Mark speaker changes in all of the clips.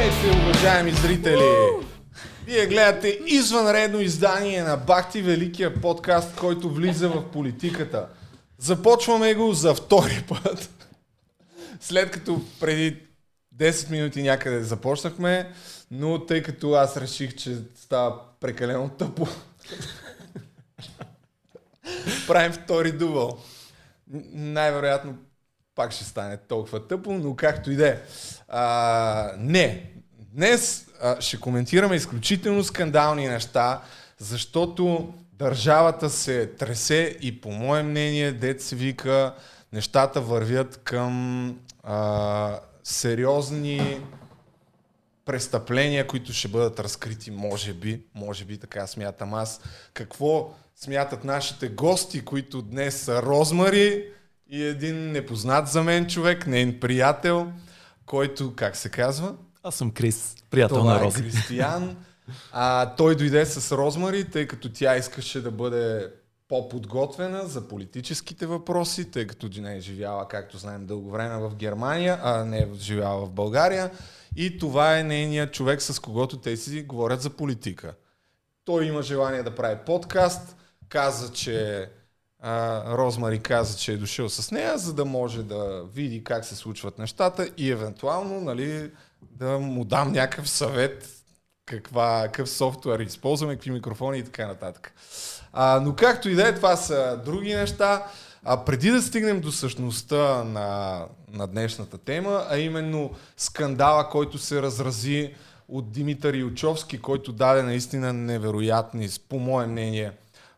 Speaker 1: Здравейте, уважаеми зрители! Вие гледате извънредно издание на Бахти Великия подкаст, който влиза в политиката. Започваме го за втори път. След като преди 10 минути някъде започнахме, но тъй като аз реших, че става прекалено тъпо, правим втори дубъл. Най-вероятно пак ще стане толкова тъпо, но както и да е. Не, днес а, ще коментираме изключително скандални неща, защото държавата се тресе и по мое мнение, дет се вика, нещата вървят към а, сериозни престъпления, които ще бъдат разкрити, може би, може би така смятам аз. Какво смятат нашите гости, които днес са Розмари и един непознат за мен човек, нейн приятел, който, как се казва?
Speaker 2: Аз съм Крис, приятел
Speaker 1: Това
Speaker 2: на
Speaker 1: е
Speaker 2: Рози.
Speaker 1: Кристиян. А, той дойде с Розмари, тъй като тя искаше да бъде по-подготвена за политическите въпроси, тъй като не е живяла, както знаем, дълго време в Германия, а не е живяла в България. И това е нейният човек, с когото те си говорят за политика. Той има желание да прави подкаст, каза, че а, Розмари каза, че е дошъл с нея, за да може да види как се случват нещата и евентуално нали, да му дам някакъв съвет каква, какъв софтуер използваме, какви микрофони и така нататък. А, но както и да е, това са други неща. А преди да стигнем до същността на, на днешната тема, а именно скандала, който се разрази от Димитър Илчовски, който даде наистина невероятни, по мое мнение,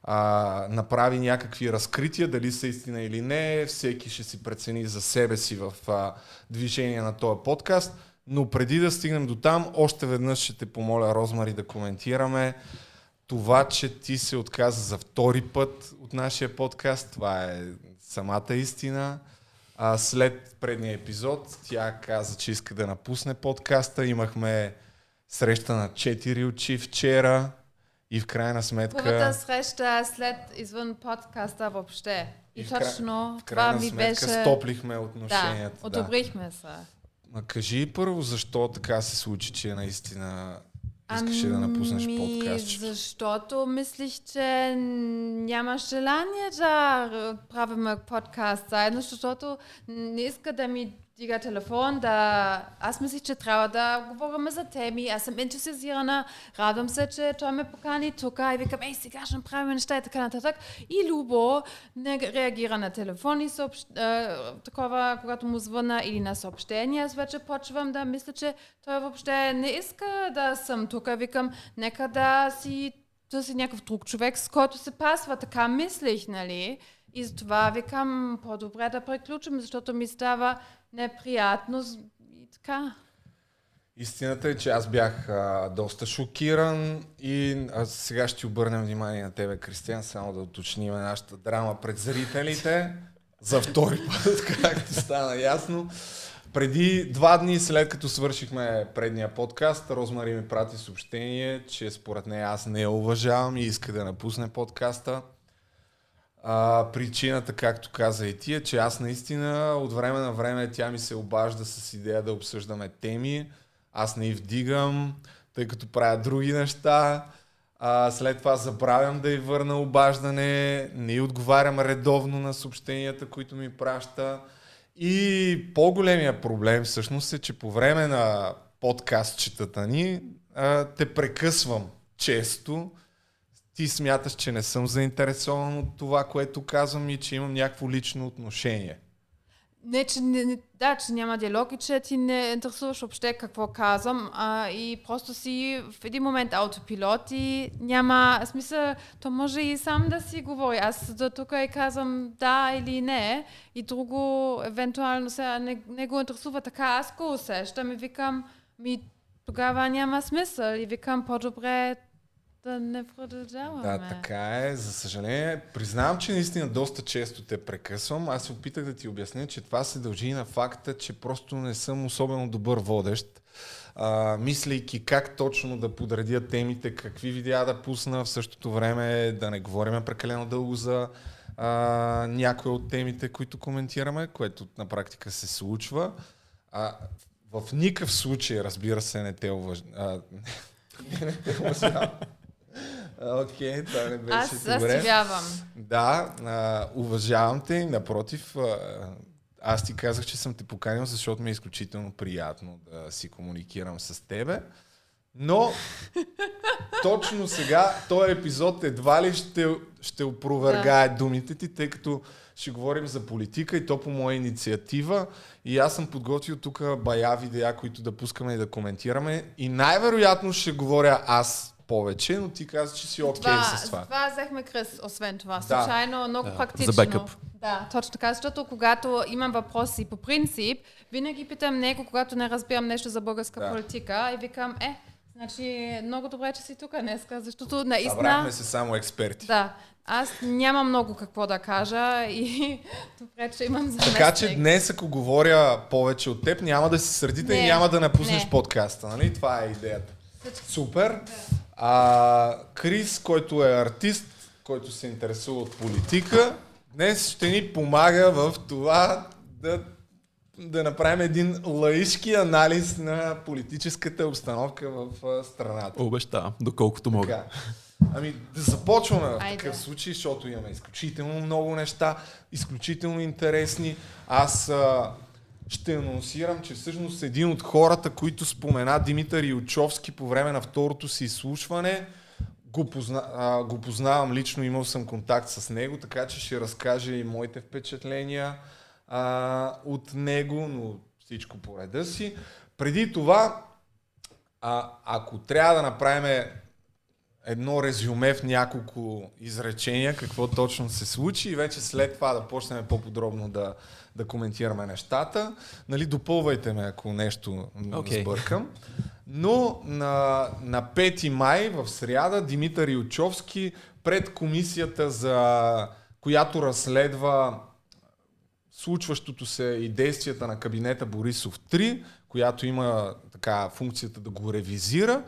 Speaker 1: а, направи някакви разкрития, дали са истина или не, всеки ще си прецени за себе си в а, движение на този подкаст. Но преди да стигнем до там, още веднъж ще те помоля, Розмари, да коментираме това, че ти се отказа за втори път от нашия подкаст. Това е самата истина. А след предния епизод тя каза, че иска да напусне подкаста. Имахме среща на четири очи вчера и в крайна сметка...
Speaker 3: Първата среща след извън подкаста въобще. И,
Speaker 1: в кра-
Speaker 3: точно
Speaker 1: в
Speaker 3: това
Speaker 1: крайна
Speaker 3: ми
Speaker 1: сметка
Speaker 3: беше...
Speaker 1: стоплихме отношенията. Да,
Speaker 3: одобрихме се.
Speaker 1: Ма кажи първо защо така се случи, че наистина искаше да напуснеш
Speaker 3: Ами,
Speaker 1: подкаст.
Speaker 3: Защото мислих, че нямаш желание да правим подкаст заедно, защото не иска да ми дига телефон, да... Аз мислих, че трябва да говорим за теми. Аз съм ентусиазирана, радвам се, че той ме покани тук и викам, ей, сега ще направим неща и така нататък. И Любо не реагира на телефони, съобщ... е, такова, когато му звъна или на съобщения. Аз вече почвам да мисля, че той въобще не иска да съм тук. Викам, нека да си търси някакъв друг човек, с който се пасва. Така мислих, нали? И затова викам, по-добре да приключим, защото ми става неприятно. с- И така.
Speaker 1: Истината е, че аз бях а, доста шокиран и а, сега ще обърнем внимание на тебе, Кристиан, само да уточним нашата драма пред зрителите. За втори път, както стана ясно. Преди два дни след като свършихме предния подкаст, Розмари ми прати съобщение, че според нея аз не я уважавам и иска да напусне подкаста. А, причината, както каза и ти, е, че аз наистина от време на време тя ми се обажда с идея да обсъждаме теми. Аз не й вдигам, тъй като правя други неща. А, след това забравям да й върна обаждане, не й отговарям редовно на съобщенията, които ми праща. И по-големия проблем всъщност е, че по време на подкастчетата ни а, те прекъсвам често. Ти смяташ, че не съм заинтересован от това, което казвам и че имам някакво лично отношение.
Speaker 3: Не, че, не, не, да, че няма диалог и че ти не интересуваш въобще какво казвам а, и просто си в един момент аутопилот и няма смисъл, то може и сам да си говори. Аз до тук и казвам да или не и друго евентуално се не, не го интересува така, аз го усещам и викам ми тогава няма смисъл и викам по-добре да не продължаваме.
Speaker 1: Да, така е. За съжаление, признавам, че наистина доста често те прекъсвам. Аз се опитах да ти обясня, че това се дължи на факта, че просто не съм особено добър водещ. А, мислейки как точно да подредя темите, какви видеа да пусна, в същото време да не говорим прекалено дълго за а, някои от темите, които коментираме, което на практика се случва. А, в никакъв случай, разбира се, не те уважавам. не те уважавам. Окей, това не беше
Speaker 3: Аз,
Speaker 1: добре.
Speaker 3: аз вярвам.
Speaker 1: Да, а, уважавам те напротив, а, аз ти казах, че съм те поканил, защото ми е изключително приятно да си комуникирам с тебе. Но точно сега този епизод едва ли ще, ще опровергае да. думите ти, тъй като ще говорим за политика и то по моя инициатива. И аз съм подготвил тук бая видеа, които да пускаме и да коментираме. И най-вероятно ще говоря аз повече, но ти каза, че си окей okay с това.
Speaker 3: Това взехме Крис, освен това.
Speaker 1: Да.
Speaker 3: Случайно, много
Speaker 2: Да.
Speaker 3: практично.
Speaker 2: За бекъп.
Speaker 3: Да, точно така, защото когато имам въпроси по принцип, винаги питам него, когато не разбирам нещо за българска
Speaker 1: Да.
Speaker 3: политика и викам, е, значи много добре, че си тук днеска, защото наистина...
Speaker 1: Събрахме се само експерти.
Speaker 3: Да, аз нямам много какво да кажа и добре, че имам заместник.
Speaker 1: Така че днес, ако говоря повече от теб, няма да се сърдите и
Speaker 3: Не,
Speaker 1: няма да напуснеш
Speaker 3: не.
Speaker 1: подкаста, нали? Това е идеята. Супер. А, Крис, който е артист, който се интересува от политика, днес ще ни помага в това да, да направим един лаишки анализ на политическата обстановка в страната.
Speaker 2: Обещавам, доколкото мога.
Speaker 1: Така. Ами да започваме в такъв случай, защото имаме изключително много неща, изключително интересни. Аз а, ще анонсирам, че всъщност един от хората, които спомена Димитър Илчовски по време на второто си изслушване, го, позна, а, го познавам лично, имал съм контакт с него, така че ще разкаже и моите впечатления а, от него, но всичко по реда си. Преди това, а, ако трябва да направим едно резюме в няколко изречения, какво точно се случи и вече след това да почнем по-подробно да, да коментираме нещата. Нали, допълвайте ме, ако нещо okay. Сбъркам. Но на, на 5 май в сряда Димитър Илчовски пред комисията, за която разследва случващото се и действията на кабинета Борисов 3, която има така функцията да го ревизира.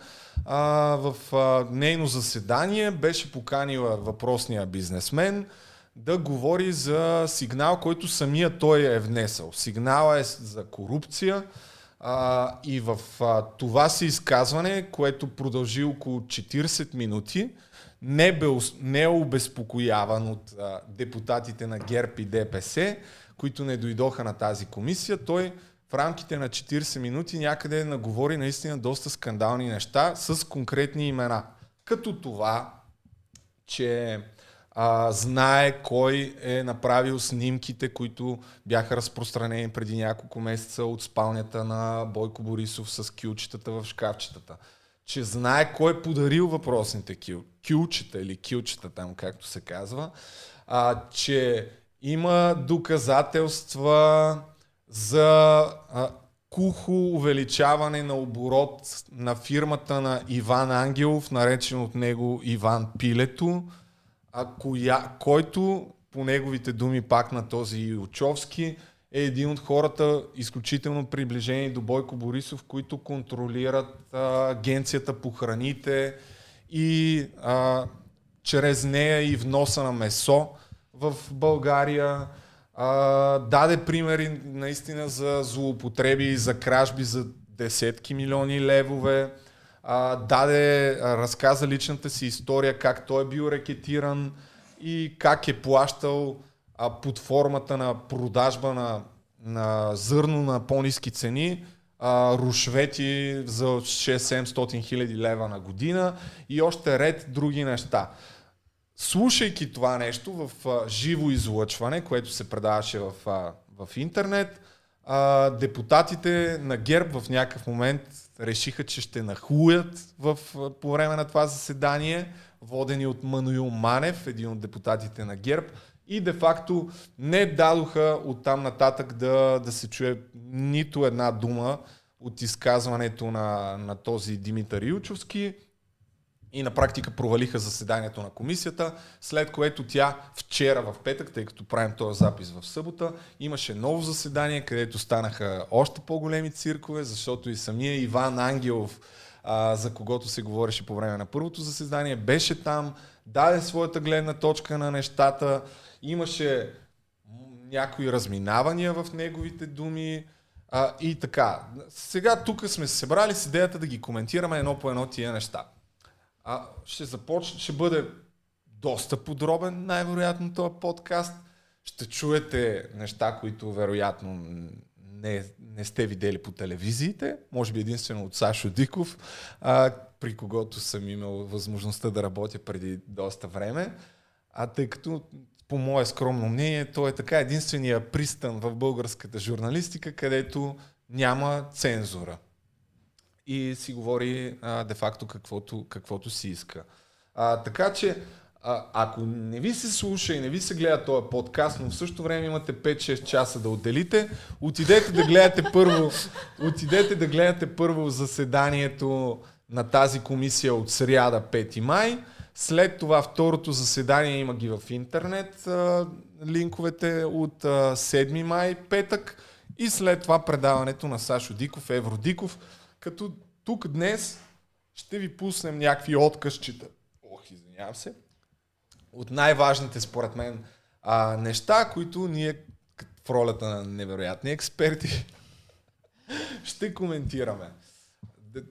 Speaker 1: А, в а, нейно заседание беше поканила въпросния бизнесмен да говори за сигнал, който самия той е внесъл. Сигнала е за корупция а, и в а, това си изказване, което продължи около 40 минути, не, бе, не е обезпокояван от а, депутатите на ГЕРБ и ДПС, които не дойдоха на тази комисия. Той в рамките на 40 минути някъде наговори наистина доста скандални неща с конкретни имена. Като това, че а, знае кой е направил снимките, които бяха разпространени преди няколко месеца от спалнята на Бойко Борисов с кюлчетата в шкафчетата. Че знае кой е подарил въпросните кил, кюлчета или кюлчета там, както се казва. А, че има доказателства за а, кухо увеличаване на оборот на фирмата на Иван Ангелов, наречен от него Иван Пилето, а коя, който по неговите думи пак на този Илчовски е един от хората изключително приближени до Бойко Борисов, които контролират а, агенцията по храните и а, чрез нея и вноса на месо в България. А, даде примери наистина за злоупотреби за кражби за десетки милиони левове. А, даде, разказа личната си история, как той е бил рекетиран и как е плащал а, под формата на продажба на, на зърно на по-низки цени а, рушвети за 6-700 хиляди лева на година и още ред други неща. Слушайки това нещо в а, живо излъчване, което се предаваше в, а, в интернет, а, депутатите на ГЕРБ в някакъв момент решиха, че ще нахуят в, по време на това заседание, водени от Мануил Манев, един от депутатите на ГЕРБ, и де-факто не дадоха оттам нататък да, да се чуе нито една дума от изказването на, на този Димитър Илчовски и на практика провалиха заседанието на комисията, след което тя вчера в петък, тъй като правим този запис в събота, имаше ново заседание, където станаха още по-големи циркове, защото и самия Иван Ангелов, а, за когото се говореше по време на първото заседание, беше там, даде своята гледна точка на нещата, имаше някои разминавания в неговите думи, А, и така, сега тук сме се събрали с идеята да ги коментираме едно по едно тия неща. А, ще започне, ще бъде доста подробен, най-вероятно този подкаст. Ще чуете неща, които вероятно не, не сте видели по телевизиите, може би единствено от Сашо Диков, а, при когото съм имал възможността да работя преди доста време. А тъй като по мое скромно мнение, той е така единствения пристан в българската журналистика, където няма цензура. И си говори а, де-факто каквото, каквото си иска. А, така че, а, ако не ви се слуша и не ви се гледа този подкаст, но в същото време имате 5-6 часа да отделите, отидете да гледате първо, отидете да гледате първо заседанието на тази комисия от сряда 5 май, след това второто заседание има ги в интернет, а, линковете от а, 7 май, петък. И след това предаването на Сашо Диков, Евро Диков, като тук днес ще ви пуснем някакви откъсчета. Ох, извинявам се. От най-важните според мен а, неща, които ние в ролята на невероятни експерти ще коментираме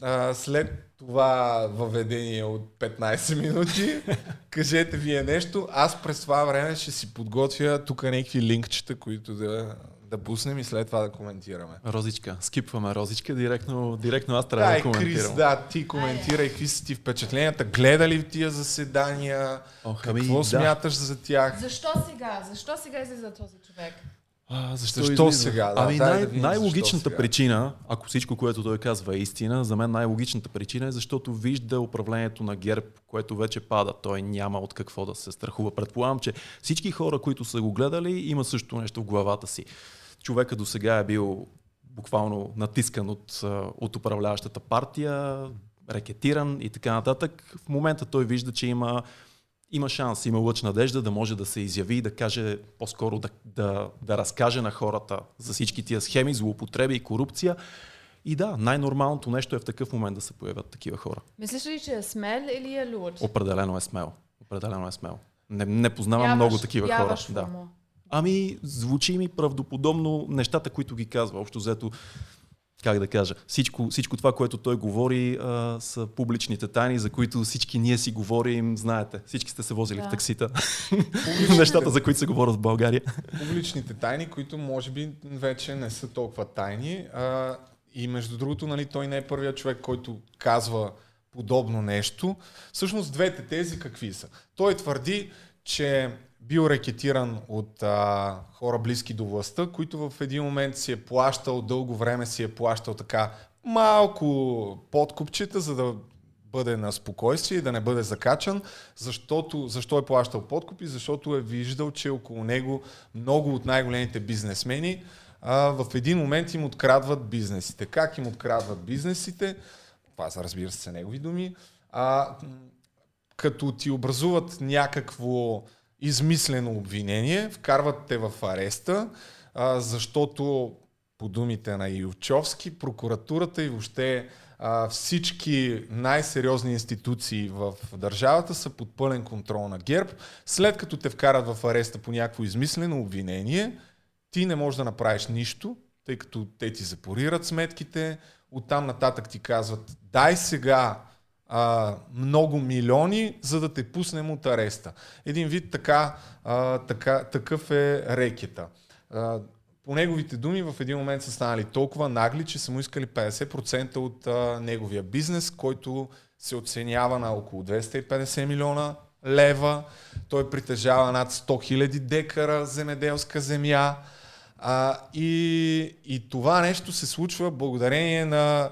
Speaker 1: а, след това въведение от 15 минути, кажете вие нещо. Аз през това време ще си подготвя тук някакви линкчета, които да, да пуснем и след това да коментираме.
Speaker 2: Розичка. Скипваме Розичка. Директно, директно аз трябва да, да коментирам. Крис,
Speaker 1: да, ти коментирай какви са ти впечатленията. Гледа ли тия заседания? Ох, какво ами, смяташ да. за тях?
Speaker 3: Защо сега? Защо сега излиза този човек?
Speaker 2: А, защо защо сега? Да, ами най- да най-логичната сега. причина, ако всичко, което той казва е истина, за мен най-логичната причина е защото вижда управлението на ГЕРБ, което вече пада. Той няма от какво да се страхува. Предполагам, че всички хора, които са го гледали, има също нещо в главата си. Човека до сега е бил буквално натискан от, от управляващата партия, рекетиран и така нататък. В момента той вижда, че има има шанс, има лъч надежда да може да се изяви и да каже, по-скоро да, да, да разкаже на хората за всички тия схеми, злоупотреби и корупция. И да, най-нормалното нещо е в такъв момент да се появят такива хора.
Speaker 3: Мислиш ли, че е смел или е луд?
Speaker 2: Определено е смел. Определено е смел. Не, не познавам яваш, много такива хора. Да. Ами, звучи ми правдоподобно нещата, които ги казва. Общо взето, как да кажа, всичко, всичко това, което той говори, а, са публичните тайни, за които всички ние си говорим, знаете, всички сте се возили да. в таксита. Нещата, за които се говорят в България.
Speaker 1: Публичните тайни, които може би вече не са толкова тайни. А, и между другото, нали, той не е първият човек, който казва подобно нещо. Всъщност двете тези какви са? Той твърди, че бил рекетиран от а, хора близки до властта, които в един момент си е плащал, дълго време си е плащал така малко подкупчета, за да бъде на спокойствие и да не бъде закачан, защото, защо е плащал подкупи? Защото е виждал, че около него много от най-големите бизнесмени а, в един момент им открадват бизнесите. Как им открадват бизнесите? Това са, разбира се, негови думи. А, като ти образуват някакво измислено обвинение, вкарват те в ареста, а, защото по думите на Илчовски, прокуратурата и въобще а, всички най-сериозни институции в държавата са под пълен контрол на ГЕРБ. След като те вкарат в ареста по някакво измислено обвинение, ти не можеш да направиш нищо, тъй като те ти запорират сметките, оттам нататък ти казват, дай сега а, много милиони, за да те пуснем от ареста. Един вид така, а, така такъв е рекета. А, по неговите думи в един момент са станали толкова нагли, че са му искали 50% от а, неговия бизнес, който се оценява на около 250 милиона лева. Той притежава над 100 000 декара земеделска земя. А, и, и това нещо се случва благодарение на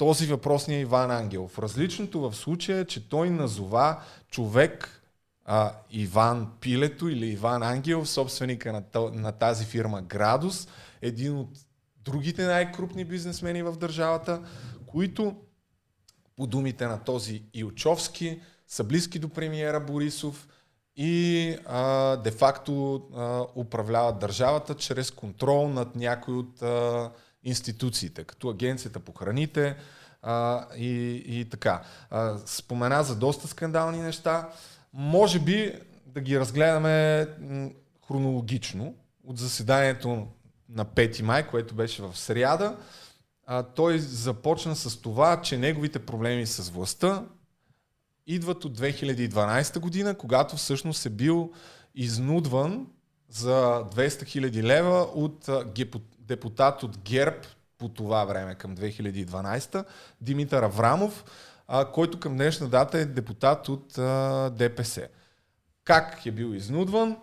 Speaker 1: този въпросния е Иван Ангелов. Различното в случая е, че той назова човек а, Иван Пилето или Иван Ангелов, собственика на, на тази фирма Градус, един от другите най-крупни бизнесмени в държавата, които по думите на този Илчовски са близки до премиера Борисов и де-факто управляват държавата чрез контрол над някои от а, институциите, като Агенцията по храните а, и, и така. А, спомена за доста скандални неща. Може би да ги разгледаме хронологично от заседанието на 5 май, което беше в сряда, а, той започна с това, че неговите проблеми с властта идват от 2012 година, когато всъщност е бил изнудван за 200 000 лева от депутат от ГЕРБ по това време, към 2012, Димитър Аврамов, а, който към днешна дата е депутат от а, ДПС. Как е бил изнудван?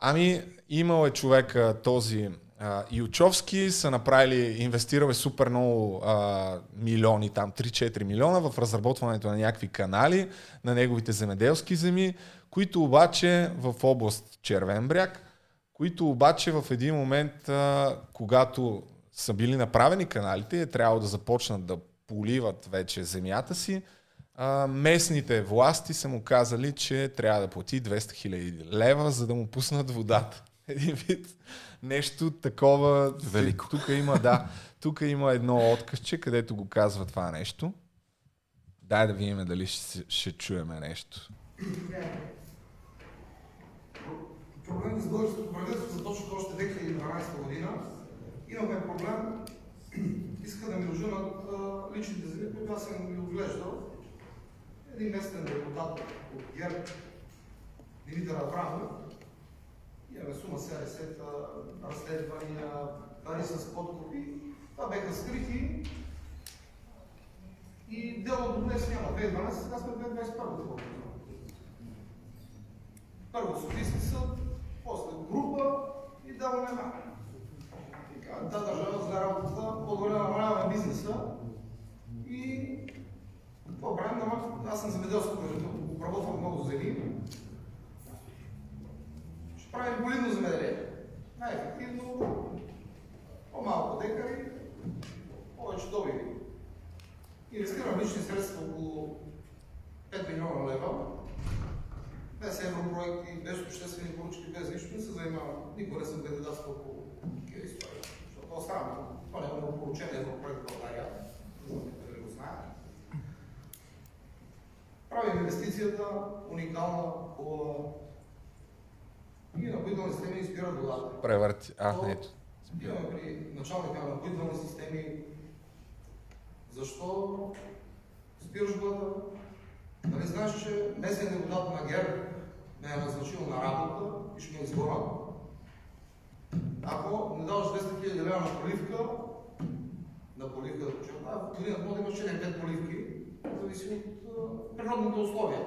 Speaker 1: Ами, имал е човека този а, Ючовски, са направили, инвестирал е супер много а, милиони, там 3-4 милиона в разработването на някакви канали на неговите земеделски земи, които обаче в област Червен бряг, които обаче в един момент, а, когато са били направени каналите, е трябвало да започнат да поливат вече земята си, а, местните власти са му казали, че трябва да плати 200 000 лева, за да му пуснат водата. Един вид нещо такова.
Speaker 2: Велико.
Speaker 1: Тук има, да, тук има едно откъсче, където го казва това нещо. Дай да видим дали ще, ще чуеме нещо.
Speaker 4: Проблемът с българското правителство започва още 2012 година. Имаме проблем. Иска да ми оженат личните земи, които аз съм ги отглеждал един местен депутат от ГЕРБ, Димитър Аврамов, имаме сума СРС, разследвания, пари с подкупи. Това беха скрити и дело до днес няма. 2012, сега сме 2021 година. Първо Софийски съд, после група и даваме на. Да, държава за работата, по-добре намаляваме бизнеса и какво правим? Аз съм земеделски производител, обработвам много земи. Ще правим поливно земеделие. Най-ефективно, по-малко декари, повече добиви. Инвестирам лични средства около 5 милиона лева, без европроекти, без обществени поръчки, без нищо, не се занимавам. Никога не съм кандидатствал по такива истории. Защото това става. Това не е много поручен европроект в България. Не знам дали го знаят правим инвестицията уникална, хубава и напоителни системи изпират водата.
Speaker 1: Превърти. А, То, ето.
Speaker 4: Имаме при началника на напоителни системи защо спираш водата? Нали знаеш, че местният депутат на ГЕР ме е назначил на работа и ще ме изгора. Ако не даваш 200 000 лева на поливка, на поливка да почерпа, в годината може да имаш 4-5 поливки, зависи от природните условия.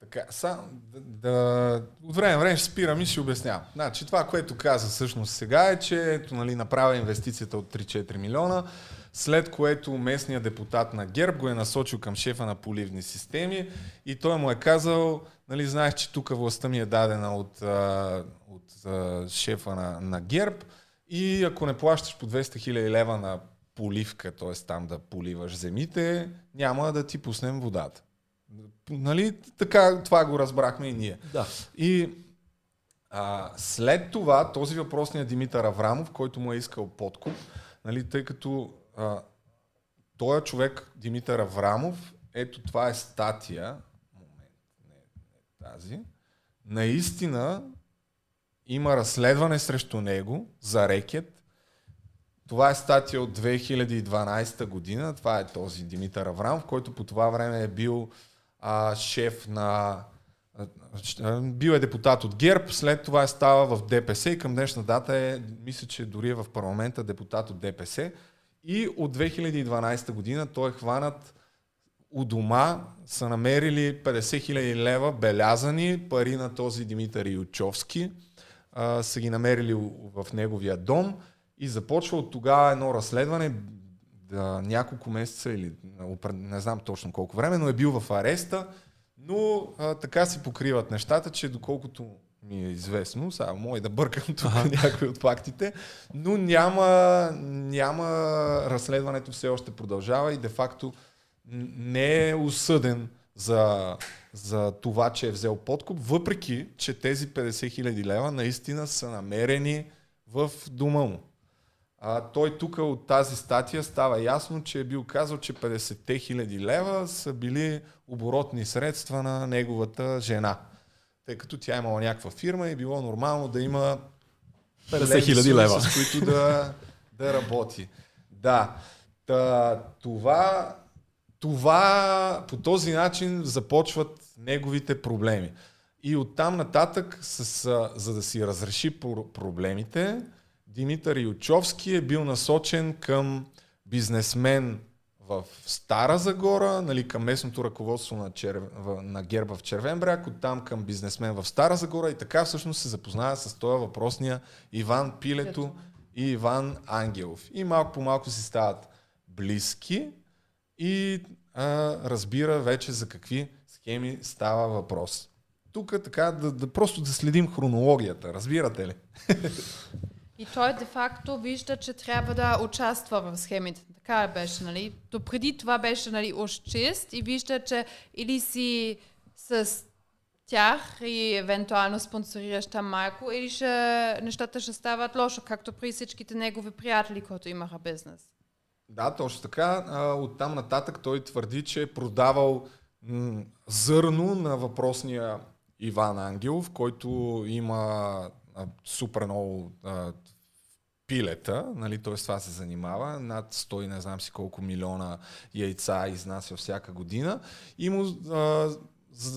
Speaker 1: Така, са, да, да, от време време ще спирам и ще обяснявам. Значи, това, което каза всъщност сега е, че ето, нали, направя инвестицията от 3-4 милиона, след което местният депутат на ГЕРБ го е насочил към шефа на поливни системи и той му е казал, нали, знаеш, че тук властта ми е дадена от, от, шефа на, на ГЕРБ и ако не плащаш по 200 000 лева на поливка, т.е. там да поливаш земите, няма да ти пуснем водата. Нали? Така, това го разбрахме и ние.
Speaker 2: Да.
Speaker 1: И а, след това този въпросният Димитър Аврамов, който му е искал подкуп, нали, тъй като а, този човек, Димитър Аврамов, ето това е статия, момент, не, не тази, наистина има разследване срещу него за рекет, това е статия от 2012 година. Това е този Димитър Аврамов, който по това време е бил а, шеф на... А, бил е депутат от ГЕРБ, след това е става в ДПС и към днешна дата е, мисля, че дори е в парламента депутат от ДПС. И от 2012 година той е хванат у дома, са намерили 50 000 лева белязани пари на този Димитър Ючовски. А, са ги намерили в неговия дом и започва от тогава едно разследване, да, няколко месеца или не знам точно колко време, но е бил в ареста, но а, така си покриват нещата, че доколкото ми е известно, сега мога да бъркам тук ага. някои от фактите, но няма, няма разследването все още продължава и де-факто не е осъден за, за това, че е взел подкуп, въпреки, че тези 50 хиляди лева наистина са намерени в дома му. А, той тук от тази статия става ясно, че е бил казал, че 50 хиляди лева са били оборотни средства на неговата жена. Тъй като тя е имала някаква фирма и било нормално да има
Speaker 2: 50 хиляди лева,
Speaker 1: с които да, да работи. Да, Та, това, това по този начин започват неговите проблеми. И оттам нататък, с, за да си разреши проблемите, Димитър Ючовски е бил насочен към бизнесмен в Стара Загора, нали, към местното ръководство на, Чер... на Герба в Червен бряг, оттам към бизнесмен в Стара Загора и така всъщност се запознава с този въпросния Иван Пилето и Иван Ангелов. И малко по малко си стават близки и а, разбира вече за какви схеми става въпрос. Тук така да, да просто да следим хронологията, разбирате ли?
Speaker 3: И той де-факто вижда, че трябва да участва в схемите. Така беше, нали? То преди това беше, нали, уж чист и вижда, че или си с тях и евентуално спонсорираш там майко, или ще, нещата ще стават лошо, както при всичките негови приятели, които имаха бизнес.
Speaker 1: Да, точно така. От там нататък той твърди, че е продавал зърно на въпросния Иван Ангелов, който има супер много пилета, нали, т.е. това се занимава, над 100 не знам си колко милиона яйца изнася всяка година и му а,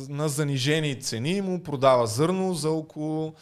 Speaker 1: на занижени цени му продава зърно за около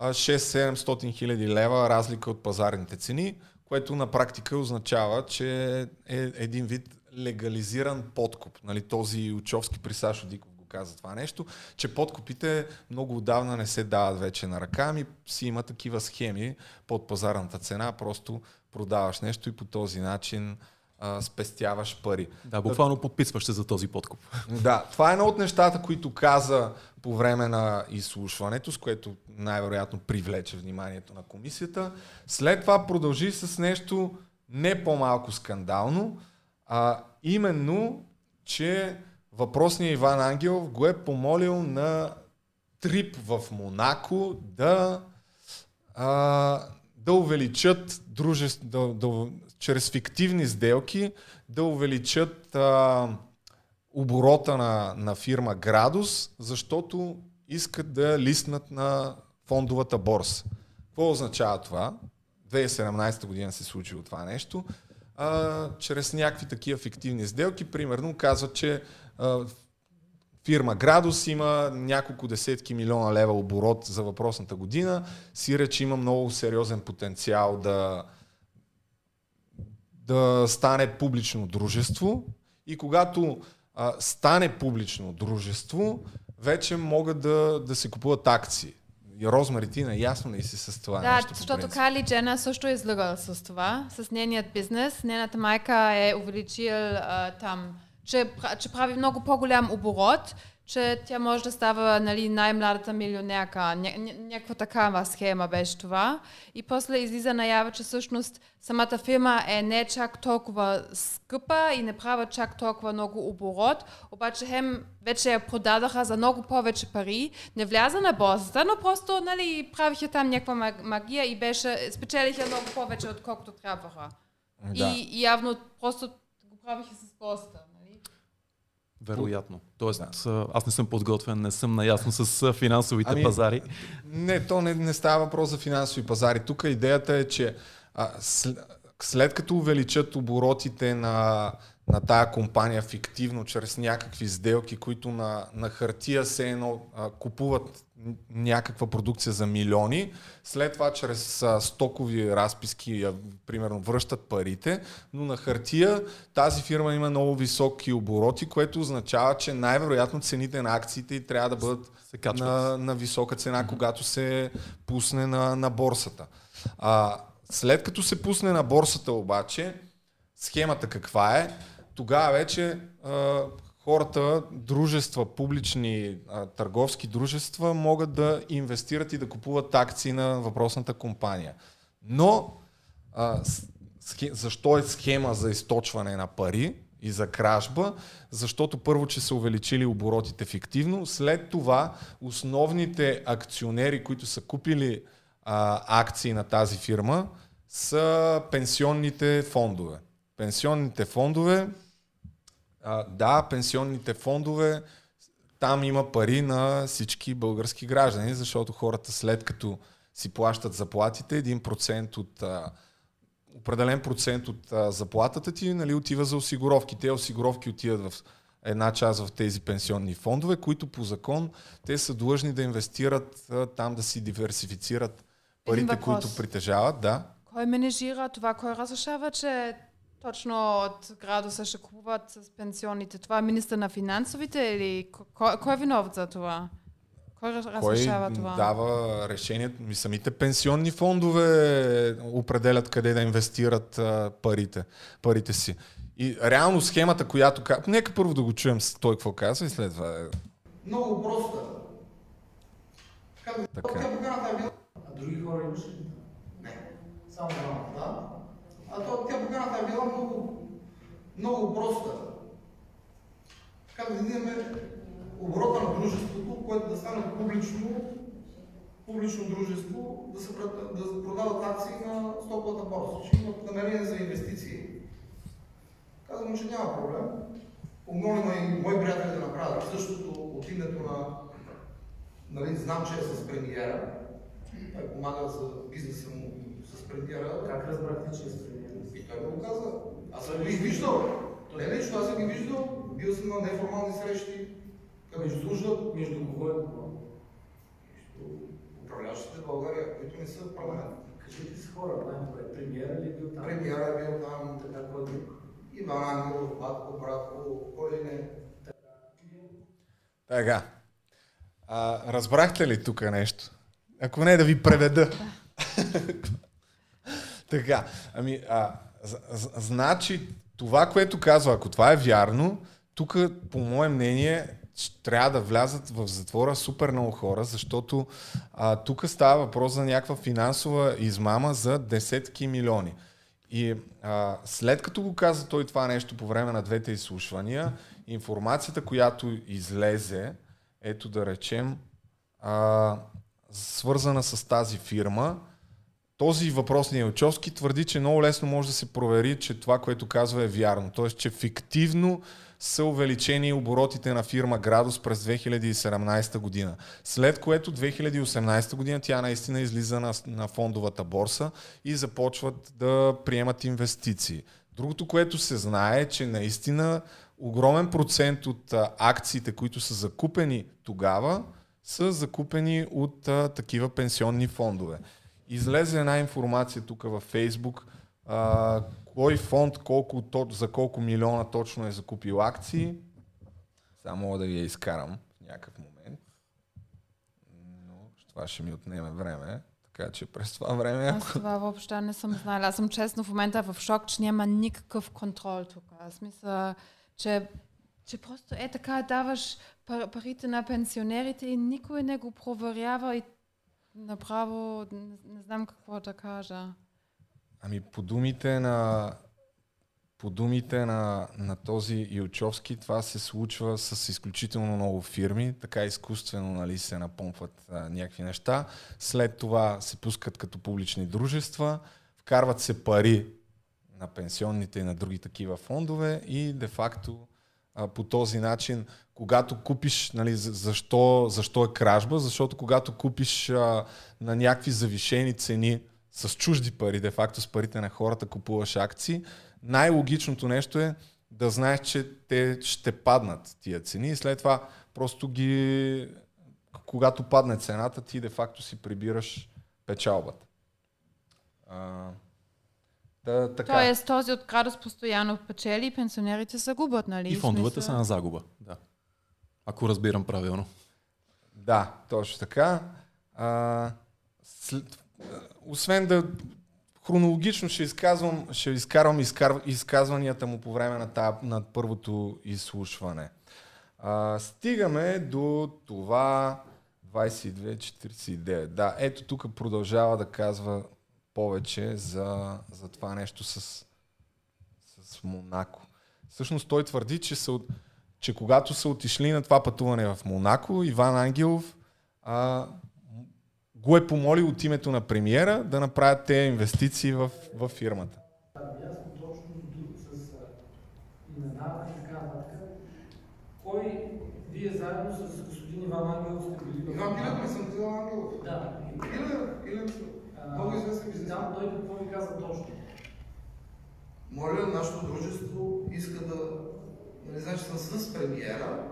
Speaker 1: 6-700 хиляди лева разлика от пазарните цени, което на практика означава, че е един вид легализиран подкуп. Нали, този Учовски при Сашо Диков каза това нещо, че подкупите много отдавна не се дават вече на ръка, ами си има такива схеми под пазарната цена, просто продаваш нещо и по този начин а, спестяваш пари.
Speaker 2: Да, буквално подписваш се за този подкуп.
Speaker 1: Да, това е едно от нещата, които каза по време на изслушването, с което най-вероятно привлече вниманието на комисията. След това продължи с нещо не по-малко скандално, а именно, че въпросният Иван Ангелов го е помолил на трип в Монако да, а, да увеличат дружество, да, да, чрез фиктивни сделки да увеличат а, оборота на, на фирма Градус, защото искат да листнат на фондовата борса. Какво означава това? 2017 година се случило това нещо. А, чрез някакви такива фиктивни сделки, примерно казват, че а, фирма Градус има няколко десетки милиона лева оборот за въпросната година, си че има много сериозен потенциал да, да стане публично дружество и когато а, стане публично дружество, вече могат да, да се купуват акции. И Розмари, ти наясно ли си с това
Speaker 3: да,
Speaker 1: нещо?
Speaker 3: Да, защото Кали Джена също е излъгал с това, с нейният бизнес. Нейната майка е увеличил а, там, че, че прави много по-голям оборот, че тя може да става нали, най-младата милионерка. Ня, някаква такава схема беше това. И после излиза наява, че всъщност самата фирма е не чак толкова скъпа и не правя чак толкова много оборот, обаче хем вече я продадаха за много повече пари, не вляза на борсата, но просто нали, правиха там някаква магия и беше, спечелиха много повече, отколкото трябваха. Да. И явно просто го правиха с борсата.
Speaker 2: Вероятно. Тоест, да. аз не съм подготвен, не съм наясно с финансовите ами, пазари.
Speaker 1: Не, то не, не става въпрос за финансови пазари. Тук идеята е, че а, след, след като увеличат оборотите на на тая компания фиктивно, чрез някакви сделки, които на, на хартия се едно а, купуват някаква продукция за милиони, след това чрез а, стокови разписки, а, примерно, връщат парите, но на хартия тази фирма има много високи обороти, което означава, че най-вероятно цените на акциите трябва да бъдат на, на висока цена, когато се пусне на, на борсата. А, след като се пусне на борсата обаче, схемата каква е? тогава вече а, хората, дружества, публични а, търговски дружества могат да инвестират и да купуват акции на въпросната компания. Но а, защо е схема за източване на пари и за кражба? Защото първо, че са увеличили оборотите фиктивно, след това основните акционери, които са купили а, акции на тази фирма, са пенсионните фондове. Пенсионните фондове а, да, пенсионните фондове там има пари на всички български граждани, защото хората след като си плащат заплатите, 1% от а, определен процент от а, заплатата ти нали, отива за осигуровки. Те осигуровки отиват в една част в тези пенсионни фондове, които по закон те са длъжни да инвестират а, там, да си диверсифицират парите, които притежават. Да.
Speaker 3: Кой менежира това? Кой разрешава, че точно от градуса ще купуват с пенсионните? Това е министър на финансовите или кой, кой е виноват за това? Кой разрешава
Speaker 1: Кой
Speaker 3: това?
Speaker 1: дава решението? Ми самите пенсионни фондове определят къде да инвестират парите, парите си. И реално схемата, която... Нека първо да го чуем с той какво казва и след това... Е...
Speaker 4: Много проста. Така. А други хора имаш ли? Не. Само двамата, да. А то, тя поканата е била много, много проста. Как да видим оборота на дружеството, което да стане публично, публично дружество, да се да продават акции на стоковата борса, че имат намерение за инвестиции. Казвам, че няма проблем. Помолима и мои приятели да направят същото от името на... Нали, знам, че е с премиера. Той помага за бизнеса му с премиера.
Speaker 5: Как разбрахте, че е с
Speaker 4: той го каза. Аз съм ги виждал. Не лично, аз съм ги виждал. Бил съм на неформални срещи. Между службата, между кого е кого? Между управляващите в България, които не са в парламент.
Speaker 5: Кажете с хора, най-добре. Премиера ли е бил там?
Speaker 4: Премиера е бил там.
Speaker 5: Така, кой друг?
Speaker 4: Иван Ангелов, Батко, Братко, кой ли не.
Speaker 1: Така. А, разбрахте ли тук нещо? Ако не, да ви преведа. така, ами, а, значи, това, което казва, ако това е вярно, тук, по мое мнение, трябва да влязат в затвора супер много хора, защото а, тук става въпрос за някаква финансова измама за десетки милиони. И а, след като го каза той това нещо по време на двете изслушвания, информацията, която излезе, ето да речем, а, свързана с тази фирма, този въпросният Ючовски твърди, че много лесно може да се провери, че това, което казва е вярно. Тоест, че фиктивно са увеличени оборотите на фирма Градус през 2017 година. След което 2018 година тя наистина излиза на, на фондовата борса и започват да приемат инвестиции. Другото, което се знае е, че наистина огромен процент от а, акциите, които са закупени тогава, са закупени от а, такива пенсионни фондове. Излезе една информация тук във Фейсбук, а, кой фонд колко, за колко милиона точно е закупил акции. Само мога да ви я изкарам в някакъв момент. Но това ще ми отнеме време. Така че през това време...
Speaker 3: Аз това въобще не съм знала. Аз съм честно в момента в шок, че няма никакъв контрол тук. Аз мисля, че, че просто е така даваш пар, парите на пенсионерите и никой не го проверява и направо не, не знам какво да кажа.
Speaker 1: Ами по думите на по думите на, на този Илчовски, това се случва с изключително много фирми, така изкуствено нали, се напомпват а, някакви неща. След това се пускат като публични дружества, вкарват се пари на пенсионните и на други такива фондове и де-факто по този начин, когато купиш, нали, защо, защо е кражба? Защото когато купиш а, на някакви завишени цени с чужди пари, де-факто с парите на хората купуваш акции, най-логичното нещо е да знаеш, че те ще паднат тия цени и след това просто ги, когато падне цената, ти де-факто си прибираш печалбата. А,
Speaker 3: да, така. Тоест този от градус постоянно печели и пенсионерите са губят, нали?
Speaker 2: И фондовете са на загуба, да. Ако разбирам правилно.
Speaker 1: Да, точно така. А, след, освен да хронологично ще изказвам, ще изкарвам изкар, изказванията му по време на, та, на първото изслушване. А, стигаме до това 22-49. Да, ето тук продължава да казва повече за, за това нещо с, с Монако. Всъщност той твърди, че, са, че когато са отишли на това пътуване в Монако, Иван Ангелов а, го е помолил от името на премиера да направят тези инвестиции в, в фирмата.
Speaker 5: Ясно точно с имена и така нататък. Кой Вие заедно с господин Иван Ангелов сте били...
Speaker 4: Иван Пилев не съм казал Ангелов.
Speaker 5: Да.
Speaker 4: Пилев, Пилев, много известен бизнес.
Speaker 5: Там той какво ви каза точно?
Speaker 4: Моля, нашето дружество иска да, знам, че съм с премиера,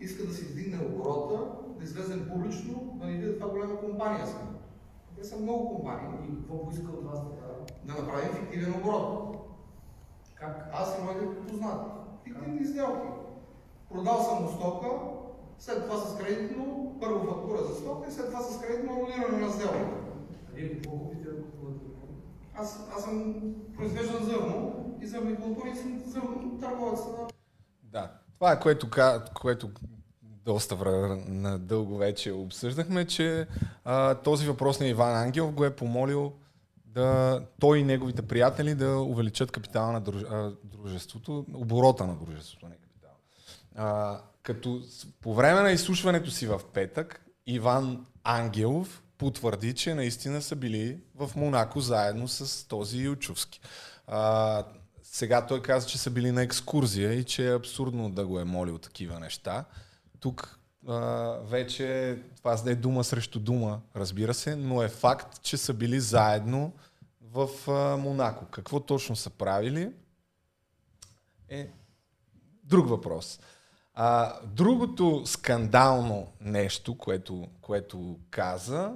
Speaker 4: иска да се издигне оборота, да излезем публично, да ни видят това голяма компания сме. Те са много компании.
Speaker 5: И какво поиска от вас така?
Speaker 4: Да направим фиктивен оборот.
Speaker 5: Как?
Speaker 4: Аз и моите познати. Фиктивни сделки. Продал съм му стока, след това с кредитно, първо фактура за стока и след това с кредитно анулиране на сделката.
Speaker 5: Вие какво купите да?
Speaker 4: Аз, аз съм произвеждан зърно и зърни култури и съм зърно търговец на...
Speaker 1: Да, това е което, което доста на дълго вече обсъждахме, че а, този въпрос на Иван Ангел го е помолил да той и неговите приятели да увеличат капитала на дружеството, оборота на дружеството, не капитала. А, като по време на изслушването си в петък, Иван Ангелов потвърди, че наистина са били в Монако заедно с този Ючовски. А, сега той каза, че са били на екскурзия и че е абсурдно да го е молил такива неща. Тук а, вече това е дума срещу дума, разбира се, но е факт, че са били заедно в а, Монако. Какво точно са правили е друг въпрос. А, другото скандално нещо, което, което каза,